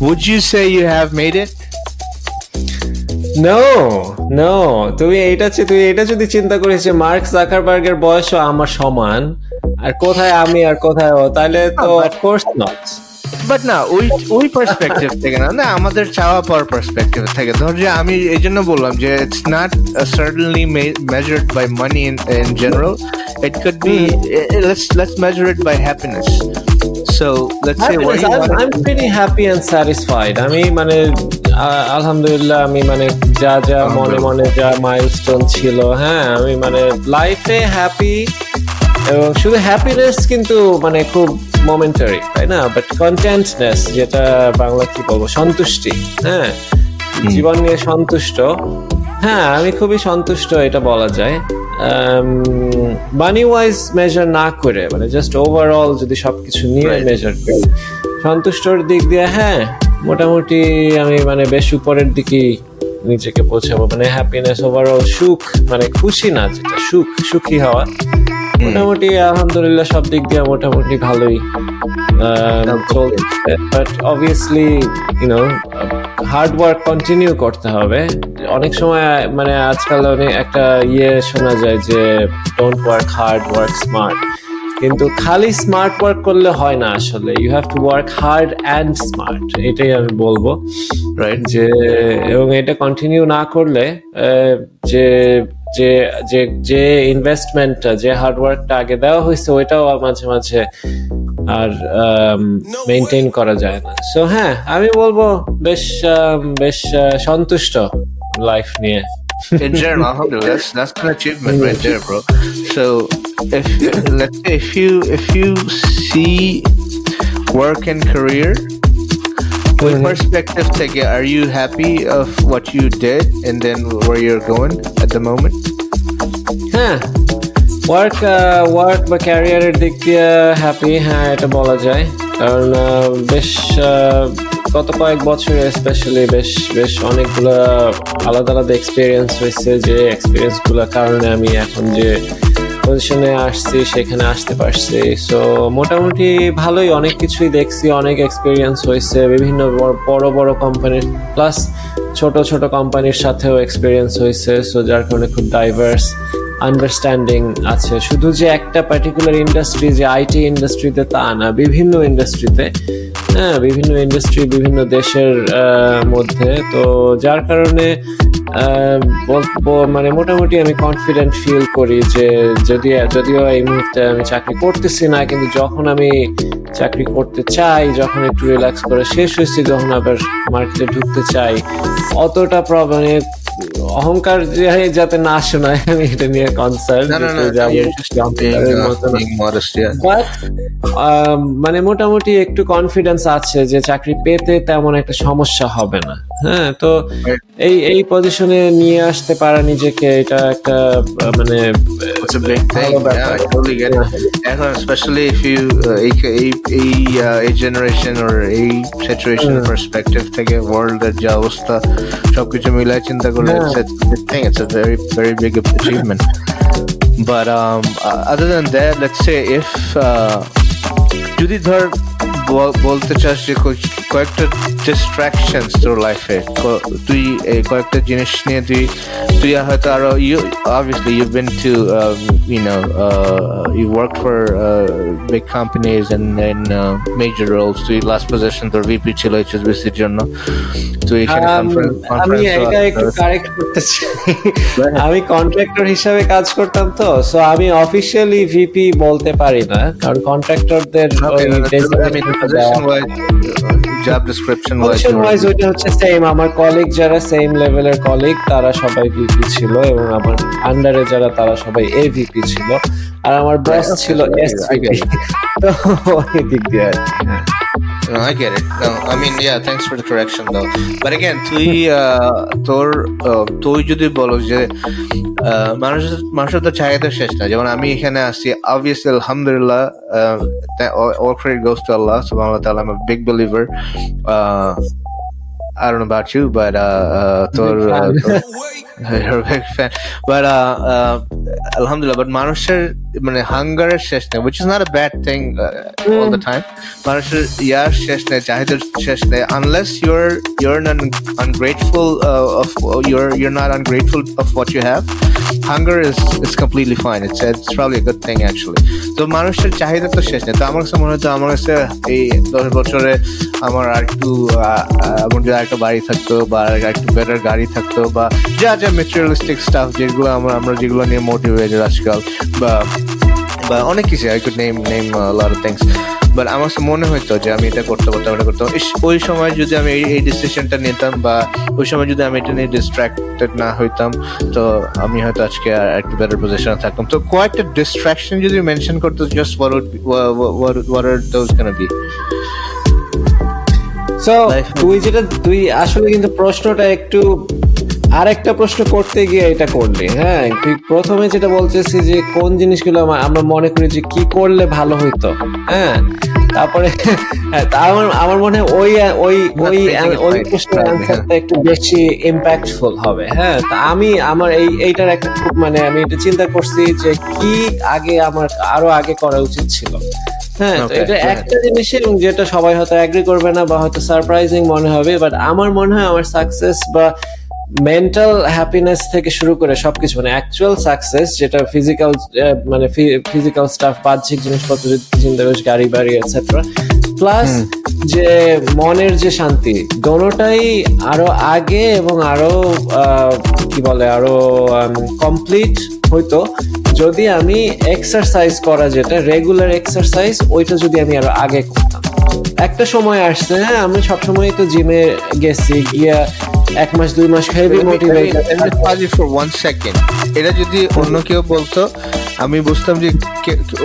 would you say you have made it no no তুমি এইটা চি- তুই এটা যদি চিন্তা করিস যে mark জাকারবার্গের বয়সও আমার সমান আর কোথায় আমি আর কোথায় ও তাহলে তো অফকোর্স নট বাট না ওই ওই পার্সপেক্টিভ থেকে না না আমাদের চাওয়া পাওয়ার পার্সপেক্টিভ থেকে। ধর যে আমি এই জন্য বললাম যে it's not certainly measured by money in in general it could be let's let's measure it by happiness so let's say Happiness, I'm, I'm pretty happy and satisfied. আমি মানে আলহামদুলিল্লাহ আমি মানে যা যা মনে মনে যা মাইলস্টোন ছিল হ্যাঁ আমি মানে লাইফে হ্যাপি এবং শুধু হ্যাপিনেস কিন্তু মানে খুব মোমেন্টারি তাই না? বাট কন্টেন্টনেস যেটা বাংলা কি বলব? সন্তুষ্টি হ্যাঁ? জীবন নিয়ে সন্তুষ্ট। হ্যাঁ আমি খুবই সন্তুষ্ট এটা বলা যায়। মানি ওয়াইজ মেজার না করে মানে জাস্ট ওভারঅল যদি সবকিছু নিয়ে. মেজার করি সন্তুষ্টর দিক দিয়ে হ্যাঁ মোটামুটি আমি মানে বেশ উপরের দিকেই নিজেকে পৌঁছাবো। মানে হ্যাপিনেস ওভারঅল সুখ মানে খুশি না যেটা সুখ সুখী হওয়া। মোটামুটি আলহামদুলিল্লাহ সব দিক দিয়ে মোটামুটি ভালোই। চলছে but obviously you know hard work continue করতে হবে। অনেক সময় মানে আজকাল অনেক একটা ইয়ে শোনা যায় যে don't work hard work smart কিন্তু খালি স্মার্ট ওয়ার্ক করলে হয় না আসলে। You have to work hard and smart এটাই আমি বলব রাইট যে এবং এটা কন্টিনিউ না করলে যে যে যে যে ইনভেস্টমেন্টটা যে হার্ডওয়ার্কটা আগে দেওয়া হয়েছে ওইটাও মাঝে মাঝে আর মেনটেন করা যায় না। সো হ্যাঁ আমি বলব বেশ বেশ সন্তুষ্ট লাইফ নিয়ে। in general, alhamdulillah, that's that's an achievement right there, bro. So if let's say if you if you see work and career with perspective take it, are you happy of what you did and then where you're going at the moment? হ্যাঁ work work বা ক্যারিয়ারের দিক দিয়ে happy হ্যাঁ এটা বলা যায় কারণ আহ, বেশ আহ, গত কয়েক বছরে স্পেশালি বেশ বেশ অনেকগুলো আলাদা আলাদা এক্সপিরিয়েন্স হয়েছে যে এক্সপিরিয়েন্সগুলোর কারণে আমি এখন যে পজিশনে আসছি, সেখানে আসতে পারছি। সো মোটামুটি ভালোই অনেক কিছুই দেখছি, অনেক এক্সপিরিয়েন্স হয়েছে, বিভিন্ন বড় বড় কোম্পানির প্লাস ছোট ছোট কোম্পানির সাথেও এক্সপিরিয়েন্স হয়েছে। সো যার কারণে খুব ডাইভার্স আন্ডারস্ট্যান্ডিং আছে। শুধু যে একটা পার্টিকুলার ইন্ডাস্ট্রি যে আইটি ইন্ডাস্ট্রিতে তা না, বিভিন্ন ইন্ডাস্ট্রিতে হ্যাঁ বিভিন্ন ইন্ডাস্ট্রি বিভিন্ন দেশের মধ্যে। তো যার কারণে মানে মোটামুটি আমি কনফিডেন্ট ফিল করি যে যদি, যদিও এই মুহূর্তে আমি চাকরি করতেছি না, কিন্তু যখন আমি চাকরি করতে চাই, যখন একটু রিল্যাক্স করে শেষ হয়েছি যখন আবার মার্কেটে ঢুকতে চাই, অতটা প্রবলেম অহংকার যাতে না শোনায় আমি এটা নিয়ে কনসার্ন. But, আহ, মানে মোটামুটি একটু কনফিডেন্স আছে যে চাকরি পেতে তেমন একটা সমস্যা হবে না হ্যাঁ তো এই এই পজিশনে নিয়ে আসতে পারা নিজেকে এটা একটা মানে. এখন if you uh, এই এই এই uh, এই or এই situation perspective থেকে এর যে অবস্থা সবকিছু মিলাই চিন্তা করলে it's, it's, it's thing. It's a very very big achievement. but um, uh, other than that, let's say if uh, Judith her বলতে চাস যে কয়েকটা ডিস্ট্রাকশনস তোর লাইফে তুই কয়েকটা জিনিস নিয়ে তুই তুই হয়তো আরও you obviously you've been to um, you know uh, you worked for uh, big companies and in uh, major roles. তুই last position তোর ভিপি ছিল এর জন্য। তুই এখানে Um, আমি এটা একটু কারেক্ট করতে চাই। আমি কন্ট্রাক্টর হিসাবে কাজ করতাম তো সো আমি অফিসিয়ালি ভিপি বলতে পারি না। কারণ কন্ট্রাক্টরদের Okay, wise job description wise position wise, job description wise, position wise ওইটা হচ্ছে সেম আমার কলিগ যারা সেম লেভেলের কলিগ তারা সবাই ভিপি ছিল এবং আমার আন্ডারে যারা তারা সবাই এভিপি ছিল। আর আমার বস ছিল এসভিপি. তো ওই দিক দিয়ে আর। No, I get it. No, I mean, yeah, thanks for the correction though. But again, তুই আহ, তোর তুই যদি বলো যে আহ, মানুষের মানুষের তো চাহিদা শেষ না যেমন আমি এখানে আসছি obviously আলহামদুলিল্লাহ uh, all, all credit goes to Allah subhanahu wa ta'ala I'm a big believer uh, I don't know about you but uh, uh, uh, তোর- You're a big fan. But uh, uh, alhamdulillah, but মানুষের মানে হাঙ্গারের শেষ নেই which is not a bad thing uh, all the time. মানুষের ইয়ার শেষ নেই চাহিদার শেষ নেই unless you're you're an ungrateful uh, of you're you're not ungrateful of what you have hunger is is completely fine it's it's probably a good thing actually তো মানুষের চাহিদা তো শেষ নেই তো আমার কাছে মনে হতো আমার কাছে এই দশ বছরে আমার আর একটু আমার যদি আরেকটা বাড়ি থাকতো বা একটু বেটার গাড়ি থাকতো বা যা যা মেটেরিয়ালিস্টিক স্টাফ যেগুলো আমরা আমরা যেগুলো নিয়ে মোটিভেটেড আজকাল বা বা অনেক কিছু I could name name lot of things but আমার মনে হতো যে আমি এটা করতে পারতাম এটা করতাম। ওই সময় যদি আমি এই ডিসিশনটা নিতাম বা ওই সময় যদি আমি এটা নিয়ে ডিস্ট্রাক্টেড না হইতাম তো আমি হয়তো আজকে আর একটু বেটার পজিশনে থাকতাম। তো কয়েকটা ডিস্ট্র্যাকশন যদি মেনশন করতো জাস্ট what আর দোজ গোনা বি সো তুই যেটা তুই আসলে কিন্তু প্রশ্নটা একটু আরেকটা প্রশ্ন করতে গিয়ে এটা করলি হ্যাঁ তুই প্রথমে যেটা বলতেছিস যে কোন জিনিসগুলো আমা- আমরা মনে করি যে কি করলে ভালো হইতো হ্যাঁ তারপরে হ্যাঁ, আমার আমার মনে হয় ওই ওই ওই ওই প্রশ্নের অ্যান্সারটা একটু বেশি ইম্প্যাক্টফুল হবে হ্যাঁ তা আমি আমার এই এইটার একটা খুব মানে আমি এটা চিন্তা করছি যে কি আগে আমার আরও আগে করা উচিত ছিল হ্যাঁ তো এটা একটা জিনিস এবং যেটা সবাই হয়তো অ্যাগ্রি করবে না বা হয়তো সারপ্রাইজিং মনে হবে বাট আমার মনে হয় আমার সাকসেস বা মেন্টাল হ্যাপিনেস থেকে শুরু করে সবকিছু মানে অ্যাকচুয়াল সাকসেস যেটা ফিজিক্যাল মানে ফিজিক্যাল স্টাফ বাহ্যিক জিনিসপত্র চিন্তা গাড়ি বাড়ি এটসেট্রা প্লাস যে মনের যে শান্তি দোনোটাই আরও আগে এবং আরও কি বলে আরও কমপ্লিট হইতো। যদি আমি এক্সারসাইজ করা যেটা রেগুলার এক্সারসাইজ ওইটা যদি আমি আরও আগে করতাম। একটা সময় আসছে হ্যাঁ আমি সবসময় তো জিমে গেছি গিয়া এক মাস দুই মাস heavy motivate for one second এটা যদি অন্য কেউ বলতো আমি বুঝতাম যে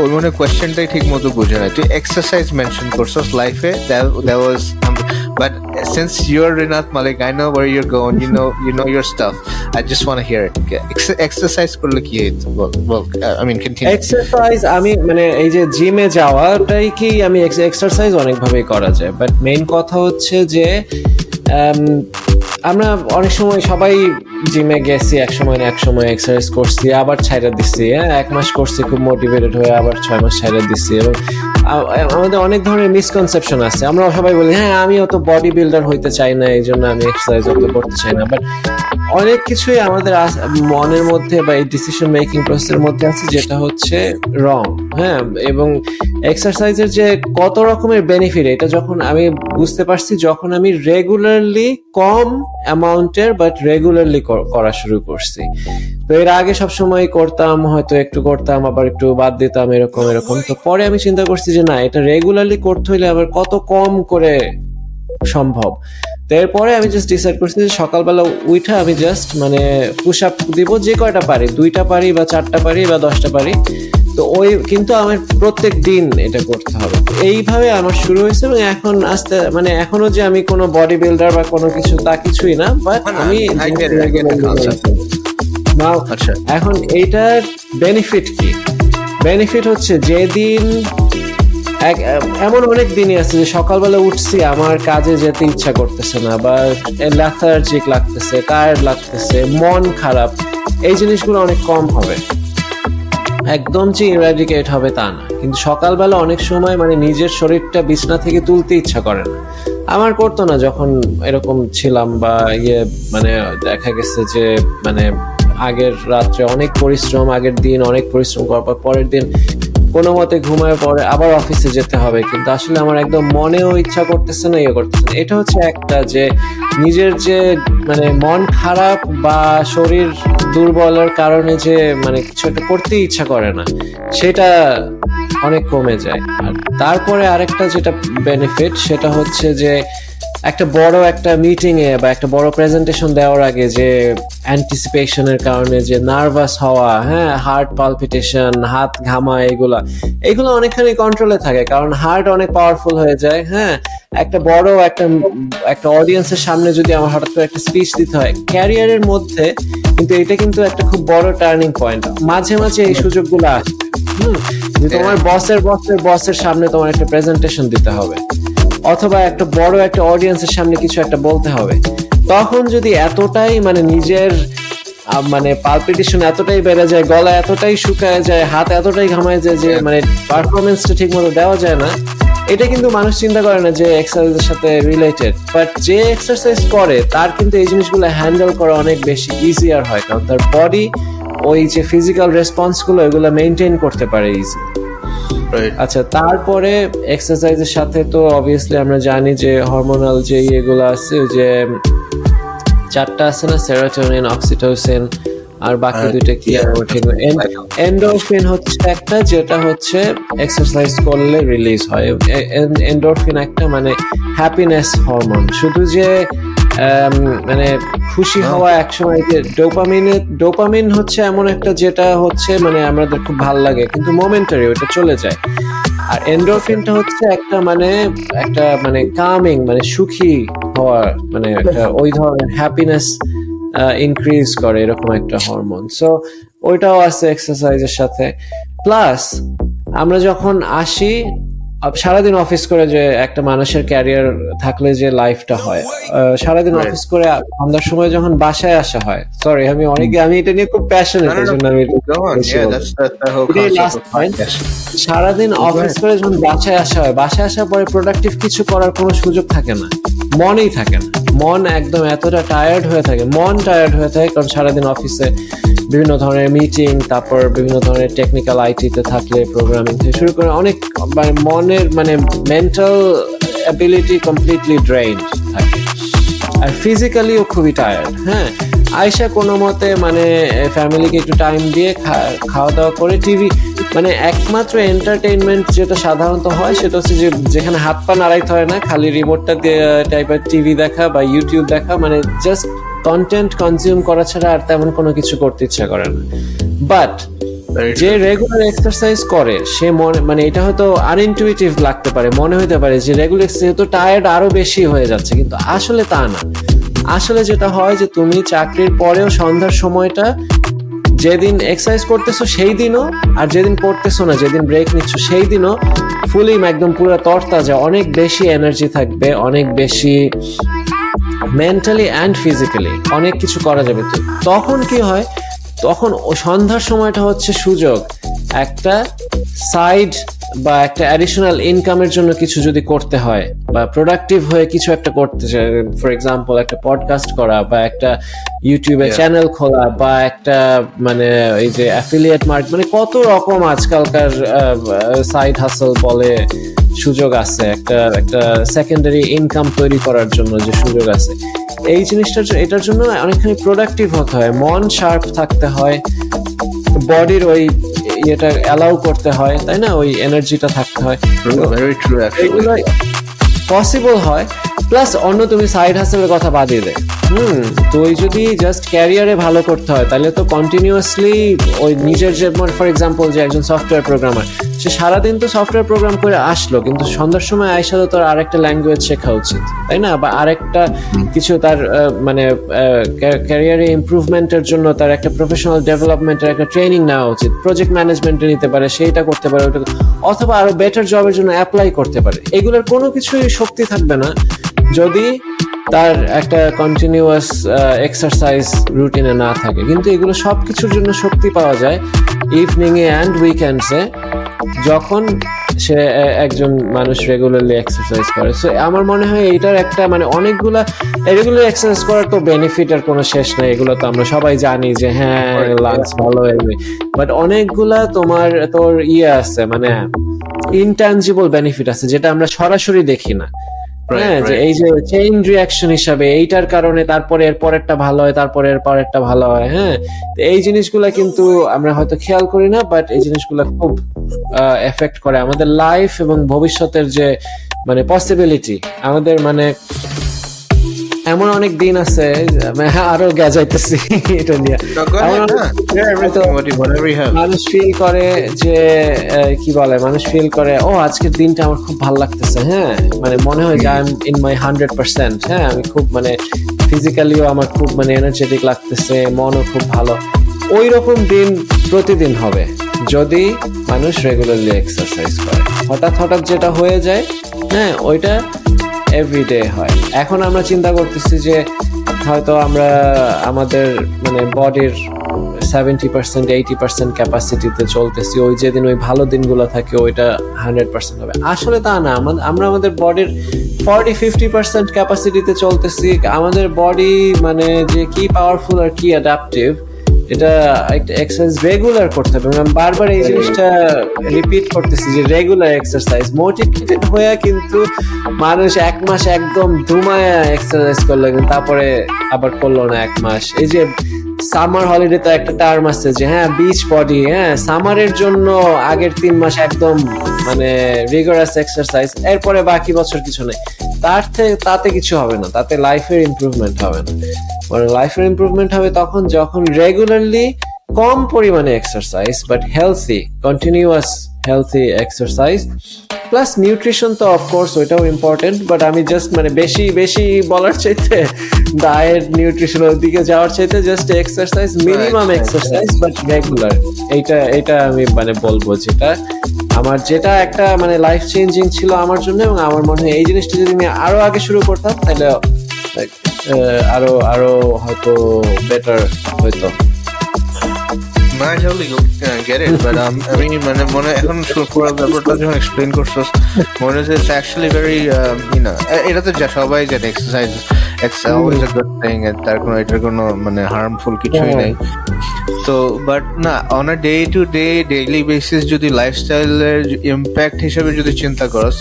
ওই মনে কোয়েশ্চেনটাই ঠিক মতো বুঝে না। তুই এক্সারসাইজ মেনশন করছস লাইফে that was but since you are Rinath Malik I know where your gone you know you know your stuff I just want hear it exercise করলে কি হইতো বল বল আই মিন আমি মানে এই যে জিমে যাওয়াটাই কি আমি এক্সারসাইজ অনেকভাবেই করা যায় বাট মেইন কথা হচ্ছে যে আমরা অনেক সময় সবাই জিমে গেছি এক সময় এক সময় এক্সারসাইজ করছি, আবার ছাইরা দিচ্ছি হ্যাঁ? এক মাস করছি, খুব মোটিভেটেড হয়ে আবার ছয় মাস ছাইরা দিচ্ছি এবং আমাদের অনেক ধরনের মিসকনসেপশন আছে। আমরা সবাই বলি হ্যাঁ আমি অত বডি বিল্ডার হইতে চাই না এই জন্য আমি এক্সারসাইজ অত করতে চাই না। বাট অনেক কিছুই আমাদের মনের মধ্যে বা এই ডিসিশন মেকিং প্রসেসের মধ্যে আছে, যেটা হচ্ছে রং হ্যাঁ? এবং এক্সারসাইজের যে কত রকমের বেনিফিট এটা যখন আমি বুঝতে পারছি, যখন আমি রেগুলারলি কম অ্যামাউন্টের বাট রেগুলারলি করা শুরু করছি। তো এর আগে সবসময় করতাম, হয়তো একটু করতাম, আবার একটু বাদ দিতাম, এরকম এরকম। তো পরে আমি চিন্তা করছি যে না, এটা রেগুলারলি করতে হইলে আবার কত কম করে সম্ভব? তো এরপরে আমি জাস্ট ডিসাইড করছি যে সকালবেলা উইঠা আমি জাস্ট মানে পুশ আপ দিব যে কয়টা পারি দুইটা পারি বা চারটা পারি বা দশটা পারি। তো ওই কিন্তু আমার প্রত্যেক দিন এটা করতে হবে। এইভাবে আমার শুরু হয়েছে এবং এখন আস্তে মানে এখনও যে আমি কোনো বডি বিল্ডার বা কোনো কিছু তা কিছুই না বাট আমি concept. Now, আচ্ছা। এখন এইটার বেনিফিট কি? বেনিফিট হচ্ছে যেদিন এক- এমন অনেক দিনই আছে যে সকালবেলা উঠছি, আমার কাজে যেতে ইচ্ছা করতেছে না, বা ল্যাথার্জিক লাগতেছে টায়ার্ড লাগতেছে, মন খারাপ, এই জিনিসগুলো অনেক কম হবে। একদম যে ইরাডিকেট হবে তা না। কিন্তু সকালবেলা অনেক সময় মানে নিজের শরীরটা বিছনা থেকে তুলতে ইচ্ছা করে না। আমার করতো না যখন এরকম ছিলাম বা ইয়ে মানে দেখা গেছে যে মানে আগের রাত্রে অনেক পরিশ্রম, আগের দিন অনেক পরিশ্রম করার পর পরের দিন কোনো মতে ঘুমায় পরে আবার অফিসে যেতে হবে। কিন্তু আসলে আমার একদম মনেও ইচ্ছা করতেছে না ইয়ে করতেছে না। এটা হচ্ছে একটা যে নিজের যে মানে মন খারাপ বা শরীর দুর্বলের কারণে যে মানে কিছু একটা করতে ইচ্ছা করে না, সেটা অনেক কমে যায়। আর তারপরে আরেকটা যেটা বেনিফিট সেটা হচ্ছে যে একটা বড় একটা মিটিং এ বা একটা বড় প্রেজেন্টেশন দেওয়ার আগে যে অ্যান্টিসিপেশনের কারণে যে নার্ভাস হওয়া হ্যাঁ হার্ট পালপিটেশন হাত ঘামা এগুলা এগুলো অনেকখানি কন্ট্রোলে থাকে কারণ হার্ট অনেক পাওয়ারফুল হয়ে যায় হ্যাঁ। একটা বড় একটা একটা অডিয়েন্সের সামনে যদি আমার হঠাৎ করে একটা স্পিচ দিতে হয় ক্যারিয়ারের মধ্যে কিন্তু এটা কিন্তু একটা খুব বড় টার্নিং পয়েন্ট মাঝে মাঝে এই সুযোগগুলো আসে। হুম যে তোমার বসের বসের বসের সামনে তোমার একটা প্রেজেন্টেশন দিতে হবে। অথবা একটা বড় একটা অডিয়েন্সের সামনে কিছু একটা বলতে হবে। তখন যদি এতটাই মানে নিজের মানে পালপিটেশন এতটাই বেড়ে যায়, গলা এতটাই শুকায় যায়, হাত এতটাই ঘামায় যায় যে মানে পারফরমেন্সটা ঠিক মতো দেওয়া যায় না, এটা কিন্তু মানুষ চিন্তা করে না যে এক্সারসাইজের সাথে রিলেটেড বাট যে এক্সারসাইজ করে, তার কিন্তু এই জিনিসগুলো হ্যান্ডেল করা অনেক বেশি ইজিয়ার হয়, কারণ তার বডি ওই যে ফিজিক্যাল রেসপন্সগুলো, এগুলো মেনটেন করতে পারে ইজি আচ্ছা তারপরে এক্সারসাইজের সাথে তো অবভিয়াসলি আমরা জানি যে হরমোনাল যে ইয়েগুলো আছে যে চারটা আছে না সেরোটোনিন অক্সিটোসিন আর বাকি দুইটা কি আর ঠিক এন্ডোরফিন হচ্ছে একটা যেটা হচ্ছে এক্সারসাইজ করলে রিলিজ হয়। এন্ডোরফিন একটা মানে হ্যাপিনেস হরমোন শুধু যে মানে খুশি হওয়া একসময় যে ডোপামিনে ডোপামিন হচ্ছে এমন একটা যেটা হচ্ছে মানে আমাদের খুব ভালো লাগে কিন্তু মোমেন্টারি ওটা চলে যায়। আর এন্ডোরফিনটা হচ্ছে একটা মানে একটা মানে কামিং মানে সুখী হওয়ার মানে একটা ওই ধরনের হ্যাপিনেস ইনক্রিজ করে এরকম একটা হরমোন সো ওইটাও আছে এক্সারসাইজের সাথে। প্লাস আমরা যখন আসি সারাদিন অফিস করে যে একটা মানুষের ক্যারিয়ার থাকলে যে লাইফটা হয়। সারাদিন অফিস করে সন্ধ্যার সময় যখন বাসায় আসা হয় সরি আমি অনেকে আমি এটা নিয়ে খুব প্যাশনেট এই জন্য আমি সারাদিন অফিস করে যখন বাসায় আসা হয় বাসায় আসার পরে প্রোডাক্টিভ কিছু করার কোনো সুযোগ থাকে না। মনেই থাকে না। মন একদম এতটা টায়ার্ড হয়ে থাকে, মন টায়ার্ড হয়ে থাকে কারণ সারাদিন অফিসে বিভিন্ন ধরনের মিটিং তারপর বিভিন্ন ধরনের টেকনিক্যাল আইটিতে থাকলে প্রোগ্রামিং থেকে শুরু করে অনেক মানে মনের মানে মেন্টাল অ্যাবিলিটি কমপ্লিটলি ড্রেইন থাকে। আর ফিজিক্যালিও খুবই টায়ার্ড হ্যাঁ? আয়সা কোনো মতে মানে ফ্যামিলিকে একটু টাইম দিয়ে খাওয়া দাওয়া করে টিভি মানে একমাত্র এন্টারটেইনমেন্ট যেটা সাধারণত হয় সেটা হচ্ছে যে যেখানে হাত পা নাড়াইতে হয় না খালি রিমোটটা টাইপের টিভি দেখা বা ইউটিউব দেখা মানে জাস্ট কন্টেন্ট কনজিউম করা ছাড়া আর তেমন কোনো কিছু করতে ইচ্ছা করে না। বাট যে রেগুলার এক্সারসাইজ করে সে মনে মানে এটা হয়তো আনইনটুইটিভ লাগতে পারে মনে হতে পারে যে রেগুলার এক্সারসাইজ তো টায়ার্ড আরও বেশি হয়ে যাচ্ছে কিন্তু আসলে তা না। আসলে যেটা হয় যে তুমি চাকরির পরেও সন্ধ্যার সময়টা যেদিন এক্সারসাইজ করতেছো সেই দিনও আর যেদিন করতেছো না, যেদিন ব্রেক নিচ্ছ সেই দিনও ফুলি একদম পুরো তরতাজা, অনেক বেশি এনার্জি থাকবে, অনেক বেশি মেন্টালি অ্যান্ড ফিজিক্যালি অনেক কিছু করা যাবে। তো তখন কি হয়? তখন সন্ধ্যার সময়টা হচ্ছে সুযোগ। একটা সাইড বা একটা অ্যাডিশনাল ইনকামের জন্য কিছু যদি করতে হয় বা প্রোডাক্টিভ হয়ে কিছু একটা করতে চায় ফর এক্সাম্পল একটা পডকাস্ট করা বা একটা ইউটিউবে চ্যানেল খোলা বা একটা মানে এই যে অ্যাফিলিয়েট মার্ক মানে কত রকম আজকালকার সাইড হাসল বলে সুযোগ আছে একটা একটা সেকেন্ডারি ইনকাম তৈরি করার জন্য যে সুযোগ আছে। এই জিনিসটার এটার জন্য অনেকখানি প্রোডাক্টিভ হতে হয় মন শার্প থাকতে হয় বডির ওই ইয়েটা অ্যালাউ করতে হয় তাই না? ওই এনার্জিটা থাকতে হয়। পসিবল হয়। প্লাস অন্য তুমি সাইড হাসেলের কথা বাদিয়ে দে হুম তো ওই যদি জাস্ট ক্যারিয়ারে ভালো করতে হয় তাহলে তো কন্টিনিউয়াসলি ওই নিজের যে ফর এক্সাম্পল যে একজন সফটওয়্যার প্রোগ্রামার সে সারাদিন তো সফটওয়্যার প্রোগ্রাম করে আসলো কিন্তু সন্ধ্যার সময় আইসা তো তার আরেকটা ল্যাঙ্গুয়েজ শেখা উচিত তাই না? বা আরেকটা কিছু তার মানে ক্যারিয়ারে ইম্প্রুভমেন্টের জন্য তার একটা প্রফেশনাল ডেভেলপমেন্টের একটা ট্রেনিং নেওয়া উচিত প্রজেক্ট ম্যানেজমেন্টে নিতে পারে সেইটা করতে পারে ওটা অথবা আরও বেটার জবের জন্য অ্যাপ্লাই করতে পারে। এগুলোর কোনো কিছুই শক্তি থাকবে না। যদি তার একটা কন্টিনিউয়াস এক্সারসাইজ রুটিনে না থাকে। কিন্তু এগুলো সব কিছুর জন্য শক্তি পাওয়া যায় ইভিনিং এ অ্যান্ড উইকেন্ডসে যখন সে একজন মানুষ রেগুলারলি এক্সারসাইজ করে। সো আমার মনে হয় এইটার একটা মানে অনেকগুলা রেগুলার এক্সারসাইজ করার তো বেনিফিট আর কোনো শেষ নাই। এগুলো তো আমরা সবাই জানি যে হ্যাঁ লাঞ্চ ভালো হয়ে বাট অনেকগুলা তোমার তোর ইয়ে আছে মানে ইনট্যাঞ্জিবল বেনিফিট আছে যেটা আমরা সরাসরি দেখি না। হ্যাঁ যে এই যে চেইন রিয়াকশন হিসাবে এইটার কারণে তারপরে এর পরেরটা ভালো হয় তারপরে এর পরেরটা ভালো হয় হ্যাঁ। এই জিনিসগুলা কিন্তু আমরা হয়তো খেয়াল করি না বাট এই জিনিসগুলা খুব এফেক্ট করে আমাদের লাইফ এবং ভবিষ্যতের যে মানে পসিবিলিটি আমাদের মানে এমন অনেক দিন আছে হ্যাঁ, আরও গেজাইতেছি এটা নিয়ে। মানুষ ফিল করে যে কি বলে মানুষ ফিল করে ও আজকের দিনটা আমার খুব ভালো লাগতেছে। হ্যাঁ মানে মনে হয় যে I am in my hundred percent হ্যাঁ আমি খুব মানে ফিজিক্যালিও আমার খুব মানে এনার্জেটিক লাগতেছে মনও খুব ভালো। ওই রকম দিন প্রতিদিন হবে যদি মানুষ রেগুলারলি এক্সারসাইজ করে। হঠাৎ হঠাৎ যেটা হয়ে যায় হ্যাঁ ওইটা এভরিডে হয়। এখন আমরা চিন্তা করতেছি যে হয়তো আমরা আমাদের মানে বডির সেভেন্টি পার্সেন্ট এইটি পার্সেন্ট ক্যাপাসিটিতে চলতেছি, ওই যেদিন ওই ভালো দিনগুলো থাকে ওইটা হান্ড্রেড পার্সেন্ট হবে। আসলে তা না আমরা আমাদের বডির ফর্টি ফিফটি পার্সেন্ট ক্যাপাসিটিতে চলতেছি, আমাদের বডি মানে যে কি পাওয়ারফুল আর কি অ্যাডাপটিভ এটা একটা এক্সারসাইজ রেগুলার করতে হবে। আমি বারবার এই জিনিসটা রিপিট করতেছি যে রেগুলার এক্সারসাইজ মোটিভেটেড হয়ে কিন্তু মানুষ এক মাস একদম ধুমায়া এক্সারসাইজ করল, কিন্তু তারপরে আবার করল না এক মাস। এই যে সামার হলিডে তো একটা টার্ম আছে যে হ্যাঁ বিচ বডি হ্যাঁ সামারের জন্য আগের তিন মাস একদম মানে রেগুলার এক্সারসাইজ এরপরে বাকি বছর কিছু নেই। তার থেকে তাতে কিছু হবে না, তাতে লাইফের ইম্প্রুভমেন্ট হবে না। মানে লাইফের ইম্প্রুভমেন্ট হবে তখন যখন রেগুলারলি কম পরিমাণে exercise but healthy continuous healthy exercise plus nutrition তো অফকোর্স ওইটাও ইম্পর্টেন্ট বাট আমি জাস্ট মানে বেশি বেশি বলার চাইতে ডায়েট নিউট্রিশনের দিকে যাওয়ার চাইতে just exercise minimum exercise but regular এইটা এটা আমি মানে বলব যেটা আমার যেটা একটা মানে লাইফ চেঞ্জিং ছিল আমার জন্য এবং আমার মনে হয় এই জিনিসটা যদি আমি আরও আগে শুরু করতাম তাহলে আরও আরও হয়তো বেটার হইতো। I totally get it, but um, I mean, মানে মনে এখন পুরো ব্যাপারটা যখন এক্সপ্লেন করছস মনে হচ্ছে নো এটা তো যা সবাই জানে এক্সারসাইজ তার কোনো এটার কোনো মানে হার্মফুল কিছুই নেই। তো বাট না on a day to day daily basis যদি লাইফস্টাইলের ইম্প্যাক্ট হিসেবে যদি চিন্তা করস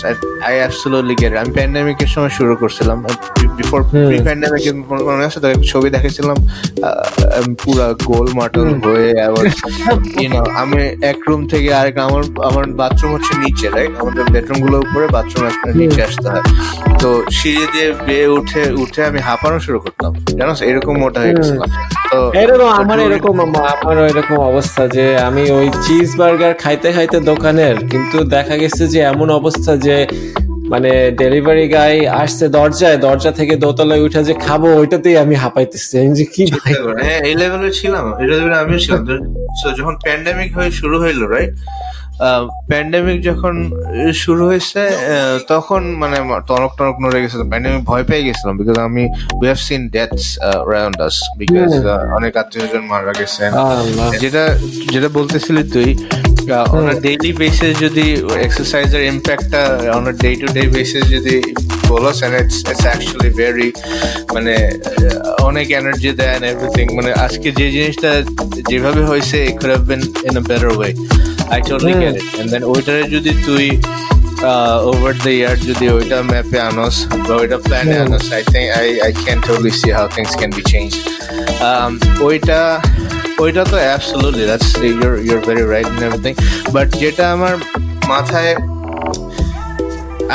আই অ্যাবসোলুটলি গেট আমি প্যান্ডেমিকের সময় শুরু করছিলাম বিফোর প্রি প্যান্ডেমিক মনে আছে? তো ছবি দেখেছিলাম পুরা গোল মাটল হয়ে আবার আমি এক রুম থেকে আরেক আমার আমার বাথরুম হচ্ছে নিচে রাইট আমাদের বেডরুমগুলো উপরে বাথরুম নিচে আসতে হয়। তো সিঁড়ি দিয়ে বেয়ে উঠে উঠে আমি হাঁপানো শুরু করতাম জানো? এরকম মোটা হয়ে গেছিলাম। এরকম আমার এরকম আমারও এরকম অবস্থা যে আমি ওই চিজ বার্গার খাইতে খাইতে দোকানের কিন্তু দেখা গেছে যে এমন অবস্থা যে মানে ডেলিভারি গাই আসছে দরজায়, দরজা থেকে দোতলায় উঠে যে খাব, ওইটাতেই আমি হাঁপাইতেছি। আমি যে কি হ্যাঁ এই লেভেলে ছিলাম এই লেভেলে আমিও ছিলাম। যখন প্যান্ডেমিক হয়ে শুরু হইল রাইট প্যান্ডেমিক যখন শুরু হয়েছে তখন মানে টনক টনক নড়ে গেছে। প্যান্ডেমিক ভয় পেয়ে গেছিলাম বিকজ আমি we have seen deaths around us because অনেক আত্মীয় স্বজন মারা গেছে। যেটা যেটা বলতেছিলি তুই অন ডেইলি বেসিস যদি এক্সারসাইজের ইম্প্যাক্টটা on day to day basis যদি বলস and it's it's actually very মানে অনেক এনার্জি দেয় এন্ড এভরিথিং মানে আজকে যে জিনিসটা যেভাবে হয়েছে it could have been in a better way I totally get it and then ওইটারে যদি তুই ওভার দ্য ইয়ার যদি ওইটা ম্যাপে আনস বা ওইটা প্ল্যানে আনস I think I I can totally see how things can be change ওইটা ওইটা তো absolutely that's your your very right in everything but যেটা আমার মাথায়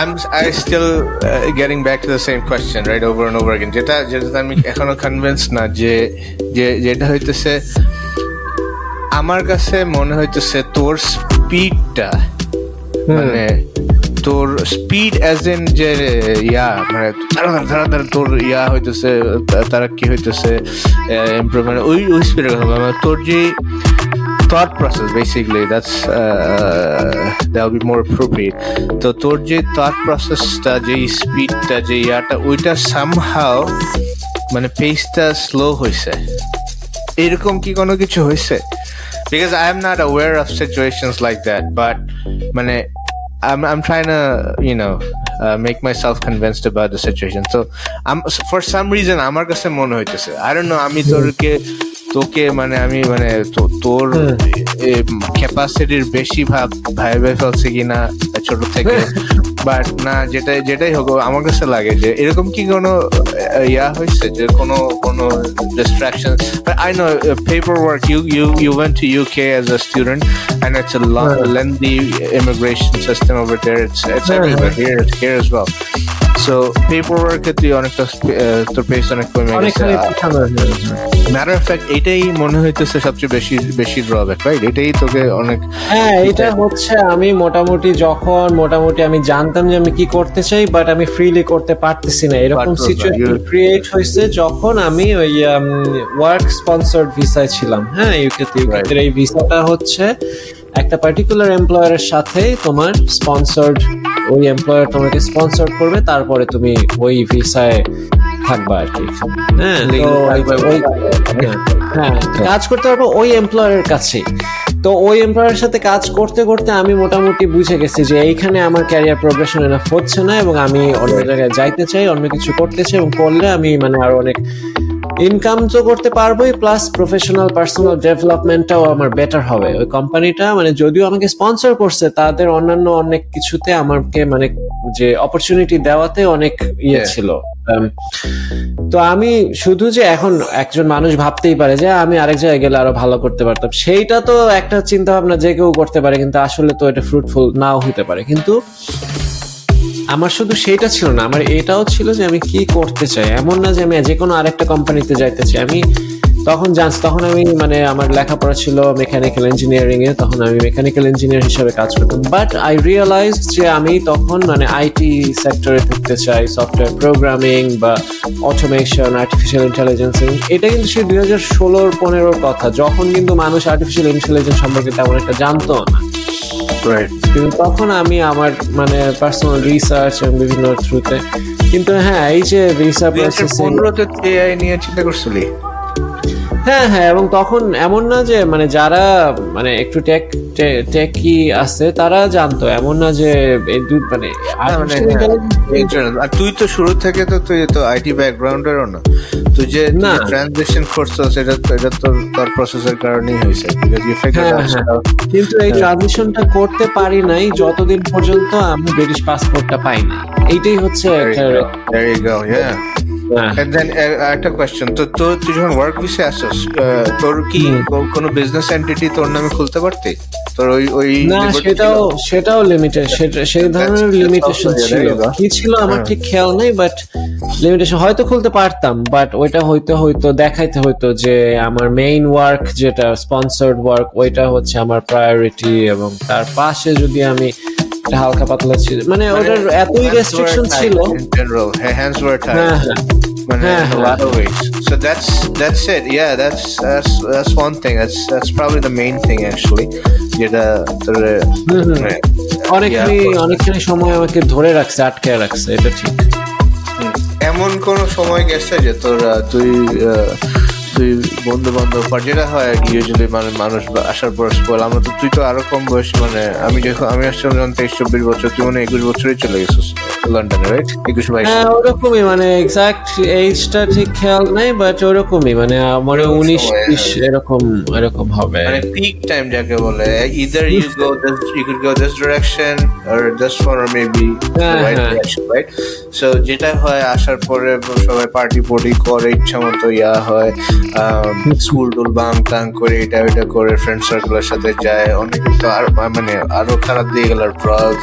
I'm I still uh, getting back to the same question right over and over again যেটা যেটা আমি এখনও কনভিন্স না যে যে যেটা হইতেছে আমার কাছে মনে হইতেছে তোর স্পিডটা মানে তোর স্পিড অ্যাজ ইন যে ইয়া মানে তাড়াতাড়ি তোর ইয়া হইতেছে তারা কি হইতেছে ইমপ্রুভমেন্ট ওই ওই স্পিডের কথা মানে তোর যে thought process basically that's uh, that'll be more appropriate. তো তোর যে thought processটা যে স্পিডটা যে ইয়াটা ওইটা somehow মানে পেসটা স্লো হয়েছে এরকম কি কোনো কিছু হয়েছে because I am not aware of situations like that but মানে I'm I'm trying to you know uh, make myself convinced about the situation so I'm for some reason আমার কাছে মনে হইতেছে I don't know আমি তোরকে তোকে মানে আমি মানে তোর ক্যাপাসিটির বেশি ভাব ভাইবে ফেলছে কিনা ছোট থেকে। বাট না যেটা যেটাই হোক আমার কাছে লাগে যে এরকম কি কোনো ইয়া হয়েছে যে কোনো কোনো distraction I know paper work you you you went to UK as a student it's a long, lengthy immigration system over there. It's it's everywhere here, it's here অনেকটা তোর পেস অনেক কমে গেছে। ম্যাটার অফ ফ্যাক্ট এটাই মনে হইতেছে সবচেয়ে বেশি বেশি ড্রব্যাক রাইট এটাই তোকে অনেক হ্যাঁ এটা হচ্ছে আমি মোটামুটি যখন মোটামুটি আমি জানতাম যে আমি কি করতে চাই বাট আমি ফ্রিলি করতে পারতেছি না। এরকম সিচুয়েশন ক্রিয়েট হয়েছে যখন আমি ওই ওয়ার্ক স্পন্সর্ড ভিসায় ছিলাম। হ্যাঁ ইউকেতে ইউকেতে এই ভিসাটা হচ্ছে একটা পার্টিকুলার এমপ্লয়ারের সাথে তোমার স্পন্সর্ড ওই এমপ্লয়ার তোমাকে স্পন্সর করবে তারপরে তুমি ওই ভিসায় থাকবা আর কি। হ্যাঁ হ্যাঁ। কাজ করতে পারব ওই এমপ্লয়ারের কাছে তো ওই এমপ্লয়ারের সাথে কাজ করতে করতে আমি মোটামুটি বুঝে গেছি যে এইখানে আমার ক্যারিয়ার প্রোগ্রেশন এনাফ হচ্ছে না এবং আমি অন্য জায়গায় যাইতে চাই অন্য কিছু করতে চাই এবং করলে আমি মানে আরও অনেক ইনকাম তো করতে পারবোই প্লাস প্রফেশনাল পার্সোনাল ডেভেলপমেন্টটাও আমার বেটার হবে। ওই কোম্পানিটা মানে যদিও আমাকে স্পন্সর করছে তাদের অন্যান্য অনেক কিছুতে আমাকে মানে যে অপরচুনিটি দেওয়াতে অনেক ইয়ে ছিল। Um, তো আমি শুধু যে এখন একজন মানুষ ভাবতেই পারে যে আমি আরেক জায়গায় গেলে আরও ভালো করতে পারতাম। সেইটা তো একটা চিন্তা ভাবনা যে কেউ করতে পারে কিন্তু আসলে তো এটা ফ্রুটফুল নাও হতে পারে। কিন্তু আমার শুধু সেইটা ছিল না, আমার এটাও ছিল যে আমি কি করতে চাই। এমন না যে আমি যে কোনো আরেকটা কোম্পানিতে যাইতে চাই। আমি তখন জানস তখন আমি মানে আমার লেখাপড়া ছিল মেকানিক্যাল ইঞ্জিনিয়ারিং এ, তখন আমি মেকানিক্যাল ইঞ্জিনিয়ার হিসেবে কাজ করতাম। বাট আই রিয়েলাইজ যে আমি তখন মানে আইটি সেক্টরে ঢুকতে চাই সফটওয়্যার প্রোগ্রামিং বা অটোমেশন আর্টিফিশিয়াল ইন্টেলিজেন্স এটা কিন্তু সেই দুই হাজার ষোলোর পনেরোর কথা। যখন কিন্তু মানুষ আর্টিফিশিয়াল ইন্টেলিজেন্স সম্পর্কে তেমন একটা জানতো না। কিন্তু তখন আমি আমার মানে পার্সোনাল রিসার্চ এবং বিভিন্ন থ্রুতে কিন্তু হ্যাঁ এই যে ভিসা প্রসেসিং পনেরোতে এআই নিয়ে চিন্তা করছিলি? হ্যাঁ হ্যাঁ এবং তখন এমন না যে মানে যারা মানে একটু টেক টেকি আছে তারা জানতো এমন না যে এই দু- মানে হ্যাঁ, মানে general। আর তুই তো শুরু থেকে তো তুই তো আইটি ব্যাকগ্রাউন্ডেরও না তুই যে না। ট্রানজিশন করছস এটা তো এটা তো তোর প্রসেসের কারণেই হয়েছে হ্যাঁ, হ্যাঁ। কিন্তু এই ট্রানজিশনটা করতে পারি নাই যতদিন পর্যন্ত আমি ব্রিটিশ পাসপোর্টটা পাই না এইটাই হচ্ছে একটা then uh, কোয়েশ্চেন তো তোর তুই যখন ওয়ার্ক ভিসে আসছিস তোর কি কোনো বিজনেস এন্টিটি তোর নামে খুলতে পারতি? তোর ওই ওই না সেটাও সেটাও লিমিটেড সেই ধরনের লিমিটেশন ছিল. কি ছিল আমার। ঠিক খেয়াল নেই বাট লিমিটেশন হয়তো খুলতে পারতাম বাট ওইটা হয়তো হয়তো দেখাইতে হইতো যে আমার মেইন ওয়ার্ক যেটা স্পন্সর্ড ওয়ার্ক ওইটা হচ্ছে আমার প্রায়োরিটি এবং তার পাশে যদি আমি হালকা পাতলা ছিল মানে ওটার এতই রেস্ট্রিকশন ছিল in general Ha- hands were tied হ্যাঁ হ্যাঁ মানে হ্যাঁ, a হ্যাঁ। lot of ways so that's that's it yeah that's that's that's one thing that's that's probably the main thing actually যেটা তোর মানে, অনেকখানি অনেকখানি সময় আমাকে ধরে রাখছে আটকে রাখছে এটা ঠিক এমন কোন সময় গেছে যে তোর তুই তুই বন্ধু বান্ধব বা যেটা হয় আর কি ইউজুয়ালি মানে মানুষ আসার পর স্কুল আমরা তো তুই তো আরও কম বয়স মানে আমি যখন আমি আসছিলাম যখন তেইশ চব্বিশ বছর তুই মানে একুশ বছরই চলে গেছিস লন্ডনে রাইট একুশ বাইশ। হ্যাঁ ওরকমই মানে এক্সাক্ট এইজটা ঠিক খেয়াল নাই বাট ওরকমই মানে আমার উনিশ সময়, বিশ এরকম এরকম হবে। মানে পিক টাইম যাকে বলে this direction or this one or maybe the হ্যাঁ, right হ্যাঁ। direction right? So যেটা হয় আসার পরে সবাই পার্টি পটি করে ইচ্ছা মতো ইয়া হয় স্কুল টুল বাং টাং করে এটা ওইটা করে ফ্রেন্ড সার্কেলের সাথে যায়। অনেকে তো আর মানে আরও খারাপ দিয়ে গেল ড্রাগস